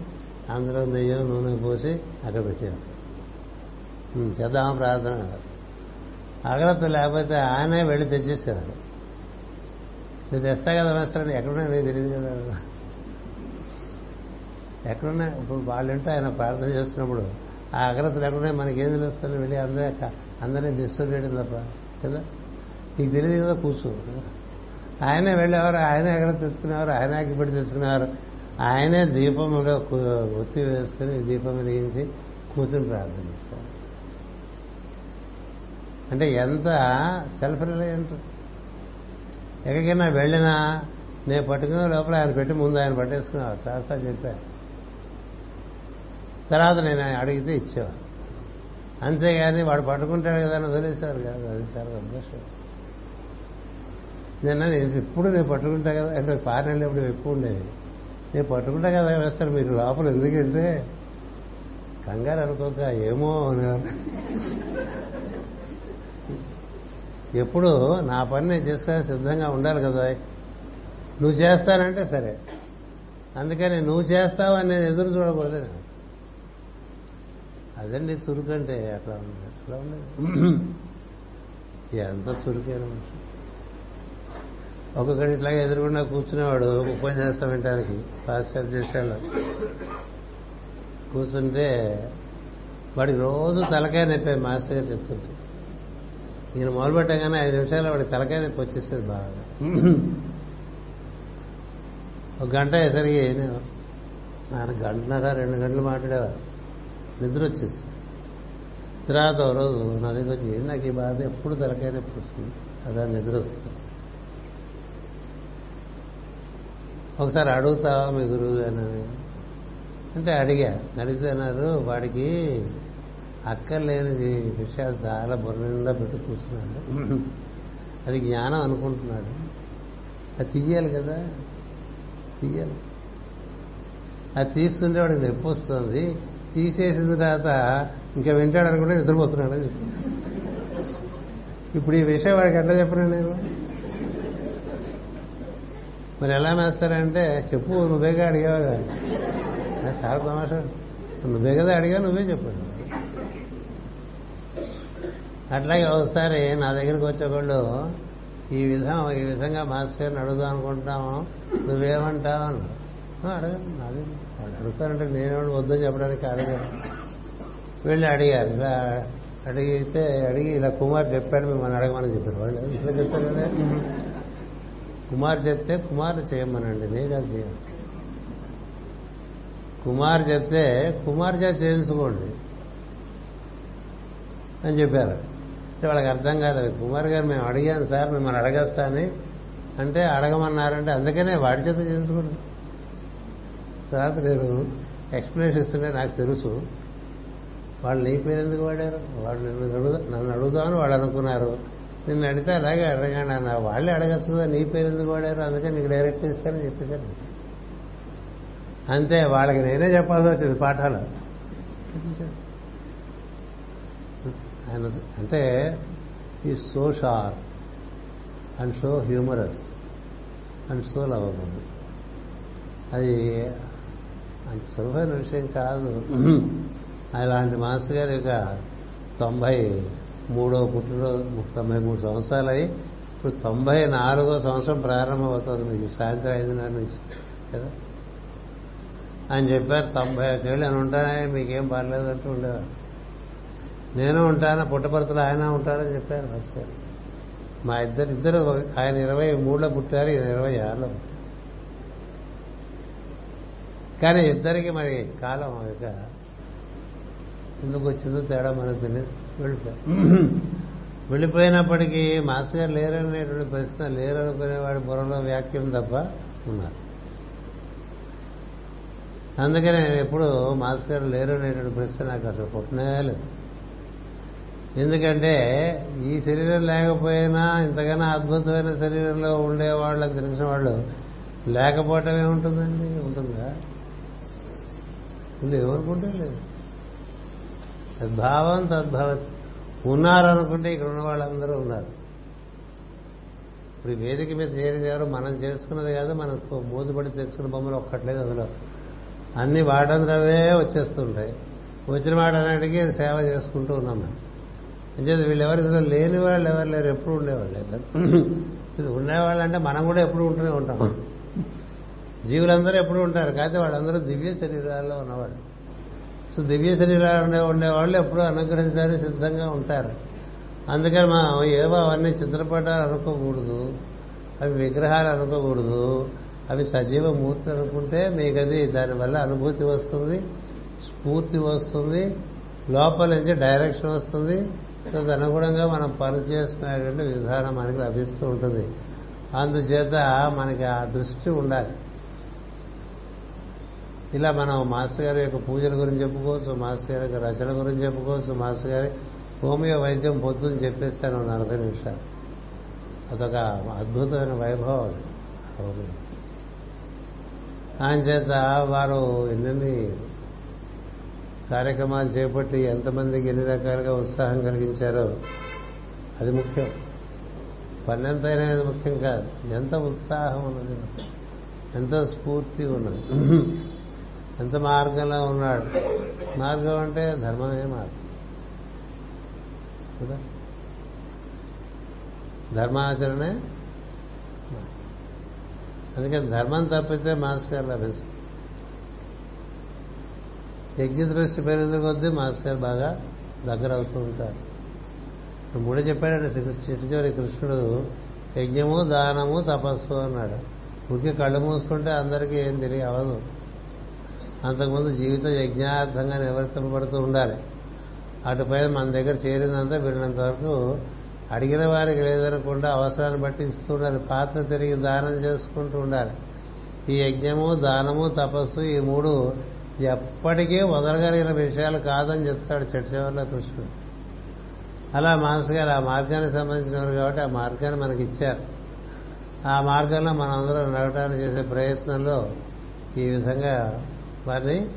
అందులో నెయ్యం నూనె పోసి అక్కడ పెట్టాను చేద్దాం ప్రార్థన. అగ్రత లేకపోతే ఆయనే వెళ్ళి తెచ్చేసేవాడు నువ్వు తెస్తా కదా వేస్తాడు ఎక్కడున్నా నేను తెలియదు కదా. ఎక్కడున్నా ఇప్పుడు వాళ్ళంటే ఆయన ప్రార్థన చేస్తున్నప్పుడు ఆ అగ్రతలు ఎక్కడున్నా మనకేం తెలుస్తుంది వెళ్ళి అందరూ అందరినీ డిస్టర్బ్ చేయడం తప్ప కదా? నీకు తెలియదు కదా కూర్చో. ఆయనే వెళ్ళేవారు ఆయనే అగ్రత తెచ్చుకునేవారు ఆయన అగ్గిపెట్టి తెచ్చుకునేవారు. ఆయనే దీపంలో ఒత్తి వేసుకుని దీపం వెలిగించి కూర్చుని ప్రార్థన చేస్తారు అంటే ఎంత సెల్ఫ్ రిలయంట్ ఎక్కడికైనా వెళ్ళినా నేను పట్టుకునే లోపల ఆయన పెట్టి ముందు ఆయన పట్టేసుకునేవారు. చాలా చెప్పా తర్వాత నేను ఆయన అడిగితే ఇచ్చేవాడు అంతేగాని వాడు పట్టుకుంటాడు కదా అని వదిలేసేవారు కాదు. అది చాలా అభ్యాసం నేను నేను ఎప్పుడు నేను పట్టుకుంటా కదా అంటే పారెళ్ళు ఎప్పుడు ఎక్కువ ఉండేది. నేను పట్టుకుంటా కదా వేస్తాను మీరు లోపల ఎందుకంటే కంగారు అనుకోక ఏమో ఎప్పుడు నా పని నేను చేసుకునే సిద్ధంగా ఉండాలి కదా. నువ్వు చేస్తానంటే సరే. అందుకని నువ్వు చేస్తావు అని నేను ఎదురు చూడకూడదు అదండి చురుకంటే అట్లా ఉంది అట్లా ఉండదు ఎంత చురుకైన మనిషి. ఒక్కొక్కటి ఇట్లాగే ఎదురుకుండా కూర్చునేవాడు ఉపన్యాసం వినడానికి పాశ్చాత్య దేశాల్లో. కూర్చుంటే వాడికి రోజు తలకాయ నొప్పే మాస్టర్ గారు చెప్తుంటే. నేను మొదలుపెట్టగానే ఐదు నిమిషాలు వాడి తలకాయ నొప్పి వచ్చేస్తుంది బాగా. ఒక గంట అయ్యేసరికి ఆయన గంటన్నర రెండు గంటలు మాట్లాడేవారు. నిద్ర వచ్చేసి తర్వాత ఒక రోజు నా దగ్గర వచ్చి నాకు ఈ బాధ? ఎప్పుడు తలకాయ నొప్పి వస్తుంది? అదా నిద్ర వస్తుంది. ఒకసారి అడుగుతావా మీ గురువు అని అంటే అడిగా. అడిగితే అన్నారు వాడికి అక్కర్లేని విషయాలు చాలా బుర్ర పెట్టి కూర్చున్నాడు. అది జ్ఞానం అనుకుంటున్నాడు. అది తీయాలి కదా? తీయాలి. అది తీస్తుంటే వాడికి నొప్పి వస్తుంది. తీసేసిన తర్వాత ఇంకా వింటాడు అనుకుంటే నిద్రపోతున్నాడు ఇప్పుడు ఈ విషయం వాడికి ఎట్లా చెప్పను నేను? మరి ఎలా వేస్తారంటే చెప్పు నువ్వేగా అడిగావు కదా చాలా తమాషా. నువ్వే కదా అడిగా నువ్వే చెప్పాడు అట్లాగే ఒకసారి నా దగ్గరికి వచ్చేవాళ్ళు ఈ విధం ఈ విధంగా మాస్టర్ గారిని అడుగుదాం అనుకుంటున్నాము నువ్వేమంటావు అన్నారు. అడగండి అది వాళ్ళు నేను వద్దని చెప్పడానికి అడగాను వెళ్ళి అడిగారు. ఇలా అడిగితే అడిగి ఇలా కుమార్ చెప్పాడు మిమ్మల్ని అడగమని చెప్పారు. వాళ్ళు ఇట్లా చెప్తారు కదా? కుమార్ చెప్తే కుమార్ చేయమనండి నేను అది చేయాలి కుమార్ చెప్తే కుమార్ చేత చేయించుకోండి అని చెప్పారు. అంటే వాళ్ళకి అర్థం కాలేదు కుమార్ గారు మేము అడిగాను సార్ మిమ్మల్ని అడగస్తా అని. అంటే అడగమన్నారంటే అందుకనే వాడి చేత చేయించుకోండి తర్వాత నేను ఎక్స్ప్లెనేషన్ ఇస్తుంటే నాకు తెలుసు. వాళ్ళు నీ పేరు ఎందుకు వాడారు? వాళ్ళు నిన్ను అడుగుదా నన్ను అడుగుదామని వాళ్ళు అనుకున్నారు. నిన్ను అడిగితే అలాగే అడగండి అన్న. వాళ్ళే అడగచ్చు కదా నీ పేరు ఎందుకు వాడారు? అందుకని నీకు డైరెక్ట్ ఇస్తానని చెప్పేశారు. అంతే వాళ్ళకి నేనే చెప్పాల్సి వచ్చింది పాఠాలు. ఆయన అంటే ఈ so sharp and so humorous and so lovable అది అంత సులభమైన విషయం కాదు. అలాంటి మాస్టర్ గారి యొక్క తొంభై మూడో పుట్టినరోజు తొంభై మూడు సంవత్సరాలు అయి ఇప్పుడు తొంభై నాలుగో సంవత్సరం ప్రారంభమవుతుంది మీకు సాయంత్రం ఐదున్నర నుంచి కదా? ఆయన చెప్పారు తొంభై ఒకేళ్ళు అని ఉంటానే మీకేం పర్లేదు అంటూ ఉండేవారు. నేను ఉంటాను పుట్టపరతలు ఆయన ఉంటారని చెప్పారు ఫస్ట్ గారు మా ఇద్దరు ఇద్దరు ఆయన ఇరవై మూడులో పుట్టారు ఈయన ఇరవై ఆరులో కానీ ఇద్దరికి మరి కాలం ఇక ఎందుకు వచ్చిందో తేడా మనకు తెలియదు. వెళ్ళిపోయారు. వెళ్ళిపోయినప్పటికీ మాస్టర్ గారు లేరనేటువంటి ప్రశ్న లేరనుకునేవాడి బుర్రలో వ్యాఖ్యం తప్ప ఉన్నారు. అందుకనే నేను ఎప్పుడు మాస్టర్ గారు లేరు అనేటువంటి ప్రశ్న నాకు అసలు పుట్టనే లేదు. ఎందుకంటే ఈ శరీరం లేకపోయినా ఇంతకన్నా అద్భుతమైన శరీరంలో ఉండేవాళ్ళని తెలిసిన వాళ్ళు లేకపోవటం ఏముంటుందండి ఉంటుందా? ఉంది ఎవరుకుంటే లేదు తద్భావం తద్భవత్. ఉన్నారనుకుంటే ఇక్కడ ఉన్న వాళ్ళందరూ ఉన్నారు. ఇప్పుడు ఈ వేదిక మీద చేరేది ఎవరు? మనం చేసుకున్నది కాదు మనం మూతపడి తెచ్చుకున్న బొమ్మలు ఒక్కట్లేదు అందులో. అన్ని వాటందరవే వచ్చేస్తుంటాయి. వచ్చిన వాటన్నిటికీ సేవ చేసుకుంటూ ఉన్నాం మనం. అంచేది వీళ్ళు ఎవరు ఇందులో లేని వాళ్ళు ఎవరు లేరు ఎప్పుడు ఉండేవాళ్ళు. ఇది ఉండేవాళ్ళు అంటే మనం కూడా ఎప్పుడు ఉంటూనే ఉంటాం. జీవులందరూ ఎప్పుడు ఉంటారు కాకపోతే వాళ్ళందరూ దివ్య శరీరాల్లో ఉన్నవాళ్ళు. సో దివ్య శరీరాలు ఉండేవాళ్ళు ఎప్పుడూ అనుగ్రహించడానికి సిద్ధంగా ఉంటారు. అందుకని మనం ఏవో అవన్నీ చిత్రపటాలు అనుకోకూడదు అవి విగ్రహాలు అనుకోకూడదు అవి సజీవ మూర్తి అనుకుంటే మీకు అది దానివల్ల అనుభూతి వస్తుంది స్ఫూర్తి వస్తుంది లోపల నుంచి డైరెక్షన్ వస్తుంది తదనుగుణంగా అనుగుణంగా మనం పనిచేసుకునేటువంటి విధానం మనకి లభిస్తూ ఉంటుంది. అందుచేత మనకి ఆ దృష్టి ఉండాలి. ఇలా మనం మాస్టర్ గారి యొక్క పూజల గురించి చెప్పుకోవచ్చు మాస్టర్ గారి యొక్క రచన గురించి చెప్పుకోవచ్చు మాస్టర్ గారి హోమియో వైద్యం పొద్దుని చెప్పేస్తాను నలభై నిమిషాలు అదొక అద్భుతమైన వైభవం అది. హోమియో. ఆయన చేత వారు ఎన్నెన్ని కార్యక్రమాలు చేపట్టి ఎంతమందికి ఎన్ని రకాలుగా ఉత్సాహం కలిగించారో అది ముఖ్యం. పన్నెంత ఎంతైనా ముఖ్యం కాదు. ఎంత ఉత్సాహం ఉన్నది. ఎంత స్ఫూర్తి ఉన్నది. ఎంత మార్గంలో ఉన్నాడు. మార్గం అంటే ధర్మమే మార్గం. కదా? ధర్మాచరణే అందుకని ధర్మం తప్పితే మాస్కర్ లభిస్తుంది? యజ్ఞ దృష్టి పెరిగిన కొద్దీ మాస్టర్ గారు బాగా దగ్గర అవుతూ ఉంటారు. మూడే చెప్పాడండి చిట్టి చివరి కృష్ణుడు యజ్ఞము దానము తపస్సు అన్నాడు. ఊరికే కళ్ళు మూసుకుంటే అందరికీ ఏం తెలియ అవదు. అంతకుముందు జీవితం యజ్ఞార్థంగా నిర్వర్తింపబడుతూ ఉండాలి. అటుపైన మన దగ్గర చేరినంత విన్నంత వరకు అడిగిన వారికి లేదనకుండా అవసరాన్ని బట్టి ఇస్తూ ఉండాలి. పాత్ర తిరిగి దానం చేసుకుంటూ ఉండాలి. ఈ యజ్ఞము దానము తపస్సు ఈ మూడు ఎప్పటికీ వదలగలిగిన విషయాలు కాదని చెప్తాడు చర్చవల్ల కృష్ణుడు. అలా మానసు గారు ఆ మార్గానికి సంబంధించినవారు కాబట్టి ఆ మార్గాన్ని మనకి ఇచ్చారు. ఆ మార్గంలో మనందరం నడవటానికి చేసే ప్రయత్నంలో ఈ విధంగా వారిని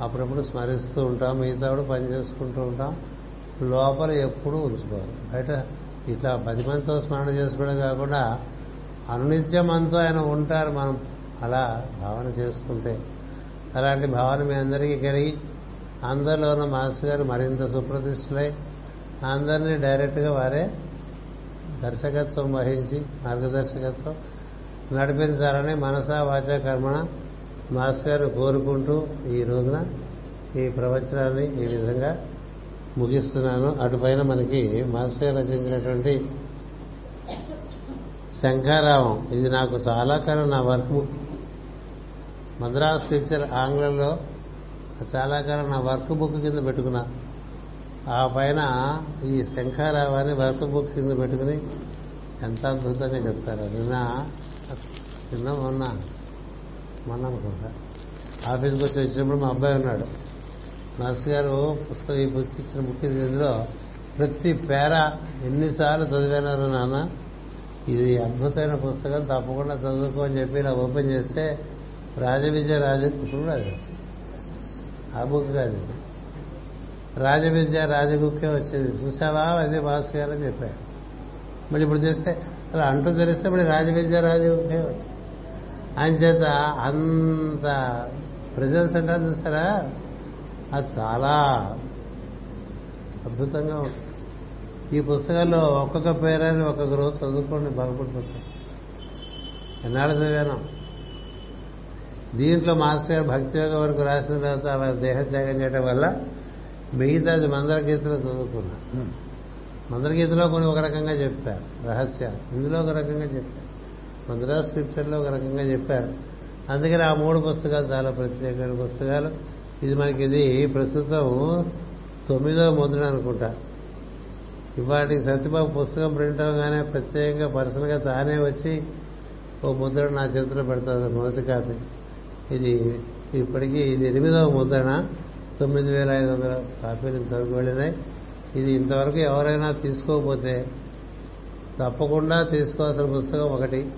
అప్పుడప్పుడు స్మరిస్తూ ఉంటాం. మిగతా కూడా పని చేసుకుంటూ ఉంటాం. లోపల ఎప్పుడూ ఉంచుకోవాలి బయట ఇట్లా పది మందితో స్మరణ చేసుకోవడం కాకుండా అనునిత్యం మనతో ఆయన ఉంటారు మనం అలా భావన చేసుకుంటే. అలాంటి భావన మీ అందరికీ కలిగి అందరిలో ఉన్న మాస్టర్ గారు మరింత సుప్రతిష్ఠులై అందరినీ డైరెక్ట్గా వారే దర్శకత్వం వహించి మార్గదర్శకత్వం నడిపించాలని మనసా వాచ కర్మణ మాస్టర్ గారు కోరుకుంటూ ఈ రోజున ఈ ప్రవచనాన్ని ఈ విధంగా ముగిస్తున్నాను. అటుపైన మనకి మాస్టర్ గారు రచించినటువంటి శంఖారావం. ఇది నాకు చాలా కాలం నా వర్క్. మద్రాస్ టీచర్ ఆంగ్లంలో చాలా కాలం నా వర్క్ బుక్ కింద పెట్టుకున్నా. ఆ పైన ఈ శంఖారావాన్ని వర్క్ బుక్ కింద పెట్టుకుని ఎంత అద్భుతంగా చెప్తారు నిన్న నిన్న మొన్న మొన్న అనుకుంటా. ఆఫీస్కి వచ్చి వచ్చినప్పుడు మా అబ్బాయి ఉన్నాడు. నర్స్ గారు పుస్తకం ఈ బుక్ ఇచ్చిన బుక్ ఇందులో ప్రతి పేర ఎన్నిసార్లు చదివినారు నాన్న. ఇది అద్భుతమైన పుస్తకం తప్పకుండా చదువుకో అని చెప్పి ఇలా ఓపెన్ చేస్తే రాజవిజయ రాజ. ఇప్పుడు కూడా అది ఆ బుక్ కాదు రాజవిద్య రాజగుక్కే వచ్చింది. చూసావా? అదే భాస్ గారు అని చెప్పాడు మళ్ళీ ఇప్పుడు తెస్తే అలా అంటూ తెరిస్తే మళ్ళీ రాజవిద్య రాజగుక్కే వచ్చింది. ఆయన చేత అంత ప్రజెన్స్ అంటారు చూసారా? అది చాలా అద్భుతంగా ఉంటుంది. ఈ పుస్తకాల్లో ఒక్కొక్క పేరాన్ని ఒక్కొక్క రోజు చదువుకోండి బాగుపడిపోతాయి ఎన్నాళ్ళు చదివాను? దీంట్లో మాస్టర్ గారు భక్తి యోగ వరకు రాసిన తర్వాత అలా దేహత్యాగం చేయడం వల్ల మిగతాది మందర గీతలో చదువుకున్నా. మందర గీతలో కొన్ని ఒక రకంగా చెప్పారు రహస్యాలు ఇందులో ఒక రకంగా చెప్పారు మందరా స్క్రిప్చర్లో ఒక రకంగా చెప్పారు అందుకని ఆ మూడు పుస్తకాలు చాలా ప్రత్యేకమైన పుస్తకాలు. ఇది మనకి ఇది ప్రస్తుతం తొమ్మిదో ముద్రణ అనుకుంటా. ఇవాటికి సత్యబాబు పుస్తకం ప్రింట్ అవగానే ప్రత్యేకంగా పర్సనల్గా తానే వచ్చి ఓ ముద్రణ నా చేతిలో పెడతారు మొదటి కాపీ. ఇది ఇప్పటికీ ఇది ఎనిమిదవ ముద్రణ. తొమ్మిది వేల ఐదు వందల కాపీలు ఇంతవరకు వెళ్ళినాయి ఇది ఇంతవరకు ఎవరైనా తీసుకోకపోతే తప్పకుండా తీసుకోవాల్సిన పుస్తకం ఒకటి.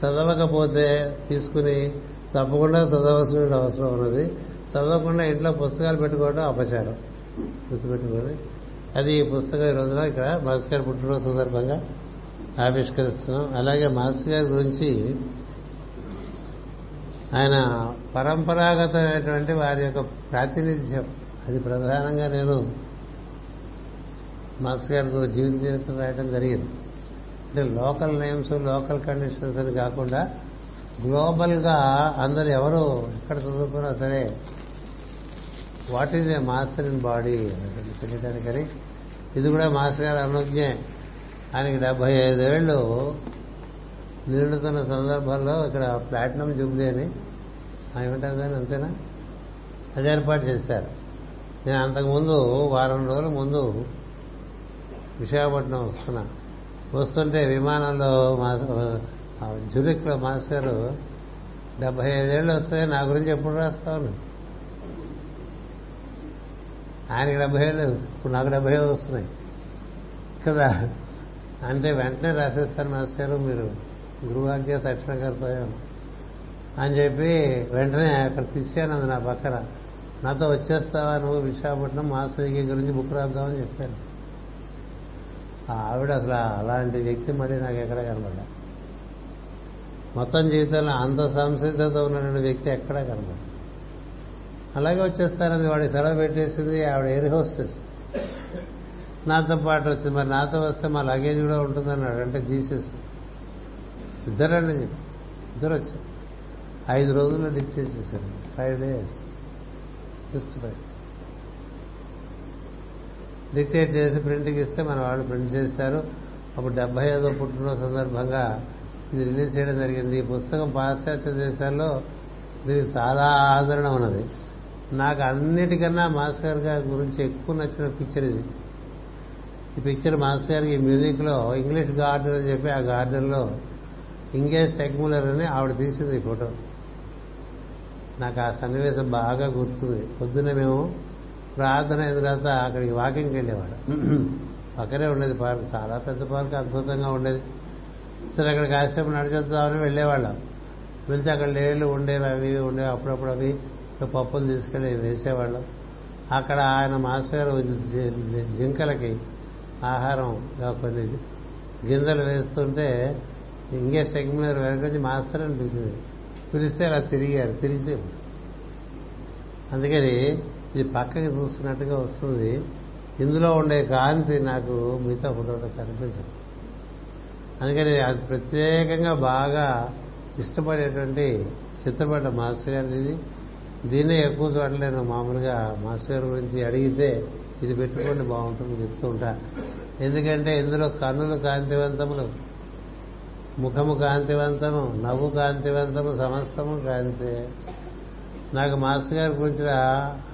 చదవకపోతే తీసుకుని తప్పకుండా చదవలసిన అవసరం ఉన్నది. చదవకుండా ఇంట్లో పుస్తకాలు పెట్టుకోవడం అపచారం. గుర్తుపెట్టుకొని అది ఈ పుస్తకం ఈ రోజున ఇక్కడ మాస్టర్ గారి పుట్టినరోజు సందర్భంగా ఆవిష్కరిస్తున్నాం. అలాగే మాస్టర్ గారి గురించి ఆయన పరంపరాగతమైనటువంటి వారి యొక్క ప్రాతినిధ్యం. అది ప్రధానంగా నేను మాస్టర్ గారికి జీవిత చరిత్ర రాయడం జరిగింది. అంటే లోకల్ నేమ్స్ లోకల్ కండిషన్స్ అని కాకుండా గ్లోబల్గా అందరు ఎవరు ఎక్కడ చదువుకున్నా సరే what is a master in body అనేటువంటి తెలియడానికని ఇది కూడా మాస్టర్ గారు అనుజ్ఞే. ఆయనకి డెబ్బై ఐదేళ్ళు నిండుతున్న సందర్భంలో ఇక్కడ ప్లాటినం జూబ్లీ అని ఏమంటారు దాన్ని అంతేనా? అది ఏర్పాటు చేశారు. నేను అంతకుముందు వారం రోజుల ముందు విశాఖపట్నం వస్తున్నా. వస్తుంటే విమానంలో మా జురిక్లో మాస్టర్ డెబ్బై ఐదేళ్ళు వస్తాయి నా గురించి ఎప్పుడు రాస్తావు ఆయనకి డెబ్బై ఏళ్ళు ఇప్పుడు నాకు డెబ్బై ఏళ్ళు వస్తున్నాయి. కదా? అంటే వెంటనే రాసేస్తారు మాస్టర్ మీరు. గురువాజ్ఞ తక్షణ కర్తవ్యం అని చెప్పి వెంటనే అక్కడ తీసాను నా పక్కన. నాతో వచ్చేస్తావా నువ్వు విశాఖపట్నం మాస్టర్కి గురించి బుక్ రాద్దామని చెప్పాను. ఆవిడ అసలు అలాంటి వ్యక్తి మళ్ళీ నాకు ఎక్కడ కనబడ్డా మొత్తం జీవితంలో అంత సంసిద్ధత ఉన్నటువంటి వ్యక్తి ఎక్కడా కనబడ్డా అలాగే వచ్చేస్తారని వాడి సెలవు పెట్టేసింది ఆవిడ ఎయిర్ హోస్టెస్ నాతో పాటు వచ్చింది. మరి నాతో వస్తే మా లగేజ్ కూడా ఉంటుందన్నాడు. అంటే జీసస్. ఇద్దరండి ఇద్దరు వచ్చారు. ఐదు రోజుల్లో డిక్టేట్ చేశారు five days just five dictate చేసి ప్రింట్కి ఇస్తే మన వాళ్ళు ప్రింట్ చేశారు. అప్పుడు డెబ్బై ఐదో పుట్టిన సందర్భంగా ఇది రిలీజ్ చేయడం జరిగింది. ఈ పుస్తకం పాశ్చాత్య దేశాల్లో దీనికి చాలా ఆదరణ ఉన్నది. నాకు అన్నిటికన్నా మాస్టర్ గారి గురించి ఎక్కువ నచ్చిన పిక్చర్ ఇది. ఈ పిక్చర్ మాస్టర్ గారికి మ్యూజిక్లో ఇంగ్లీష్ గార్డెన్ అని చెప్పి ఆ గార్డెన్లో లో ఇంగేష్ టెక్ములర్ అని ఆవిడ తీసింది ఈ ఫోటో నాకు ఆ సన్నివేశం బాగా గుర్తుంది. పొద్దున్న మేము ప్రార్థన అయిన తర్వాత అక్కడికి వాకింగ్కి వెళ్ళేవాడు పక్కనే ఉండేది పార్క్ చాలా పెద్ద పార్క్ అద్భుతంగా ఉండేది. సరే అక్కడ కాసేపు నడిచేద్దామని వెళ్ళేవాళ్ళం. వెళ్తే అక్కడ లేళ్ళు ఉండేవి అవి ఇవి ఉండేవి. అప్పుడప్పుడు అవి పప్పులు తీసుకెళ్ళి వేసేవాళ్ళం. అక్కడ ఆయన మాస్టర్ జింకలకి ఆహారం కొన్ని గింజలు వేస్తుంటే ఇంకే స్టెగ్మినర్ వెనకొచ్చి మాస్టర్ అనిపించింది పిలిస్తే అలా తిరిగారు. తిరిగితే అందుకని ఇది పక్కకి చూస్తున్నట్టుగా వస్తుంది. ఇందులో ఉండే కాంతి నాకు మిగతా కుదరట కనిపించదు. అందుకని అది ప్రత్యేకంగా బాగా ఇష్టపడేటువంటి చిత్రపట మాస్టర్ గారు ఇది. దీన్నే ఎక్కువ చూడలేను మామూలుగా మాస్టర్ గారి గురించి అడిగితే ఇది పెట్టుకోండి బాగుంటుంది చెప్తూ ఉంటా. ఎందుకంటే ఇందులో కన్నులు కాంతివంతములు. ముఖము కాంతివంతము నవ్వు కాంతివంతము సమస్తము కాంతి. నాకు మాస్టర్ గారి గురించిన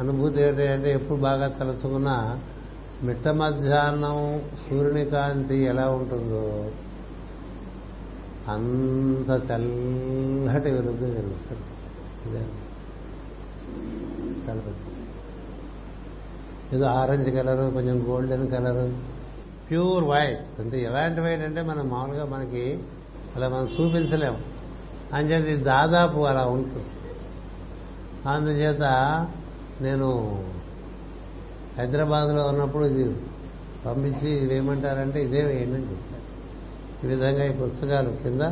అనుభూతి ఏంటి అంటే ఎప్పుడు బాగా తలుచుకున్నా మిట్ట మధ్యాహ్నం సూర్యుని కాంతి ఎలా ఉంటుందో అంత తెల్లటి వెలుగు తెలుస్తుంది. ఏదో ఆరెంజ్ కలరు కొంచెం గోల్డెన్ కలరు ప్యూర్ వైట్. అంటే ఎలాంటి వైట్ అంటే మనం మామూలుగా మనకి అలా మనం చూపించలేము. అంచేది దాదాపు అలా ఉంటుంది. అందుచేత నేను హైదరాబాద్లో ఉన్నప్పుడు ఇది పంపించి ఇది ఏమంటారంటే ఇదే వేయండి అని ఈ విధంగా ఈ పుస్తకాలు కింద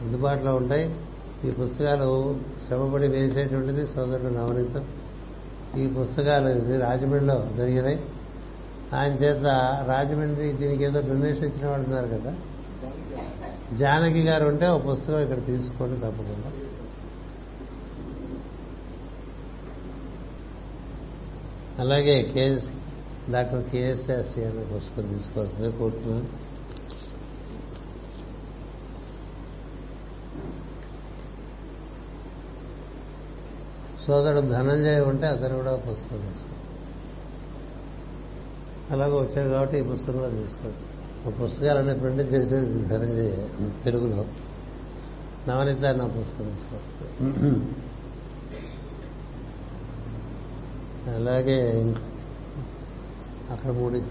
అందుబాటులో ఉంటాయి. ఈ పుస్తకాలు శ్రమపడి వేసేటువంటిది సోదరుడు నవనీతం ఈ పుస్తకాలు ఇది రాజమండ్రిలో జరిగినాయి. ఆయన చేత రాజమండ్రి దీనికి ఏదో డొనేషన్ ఇచ్చిన వాళ్ళు ఉన్నారు కదా. జానకి గారు ఉంటే ఒక పుస్తకం ఇక్కడ తీసుకోండి తప్పకుండా. అలాగే కేఎస్ డాక్టర్ కేఎస్ శాస్త్రి అనే పుస్తకం తీసుకోవాల్సిందే కోరుతున్నాను సోదరుడు ధనంజయ ఉంటే అతను కూడా పుస్తకం తీసుకో అలాగే వచ్చారు కాబట్టి ఈ పుస్తకం కూడా తీసుకోండి. పుస్తకాలన్నీ ప్రింట్ చేసేది ధనంజయ తెలుగులో. నవనీత నా పుస్తకం తీసుకొస్తుంది. అలాగే అక్కడ మూడు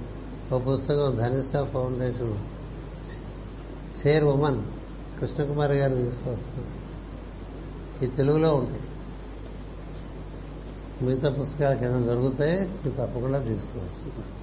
ఒక పుస్తకం Dhanishta foundation. Chairwoman Krishnakumari గారు తీసుకొస్తారు ఈ తెలుగులో ఉంటాయి మిగతా పుస్తకాలు ఏమైనా దొరుకుతాయి? మీరు తప్పకుండా తీసుకోవచ్చు.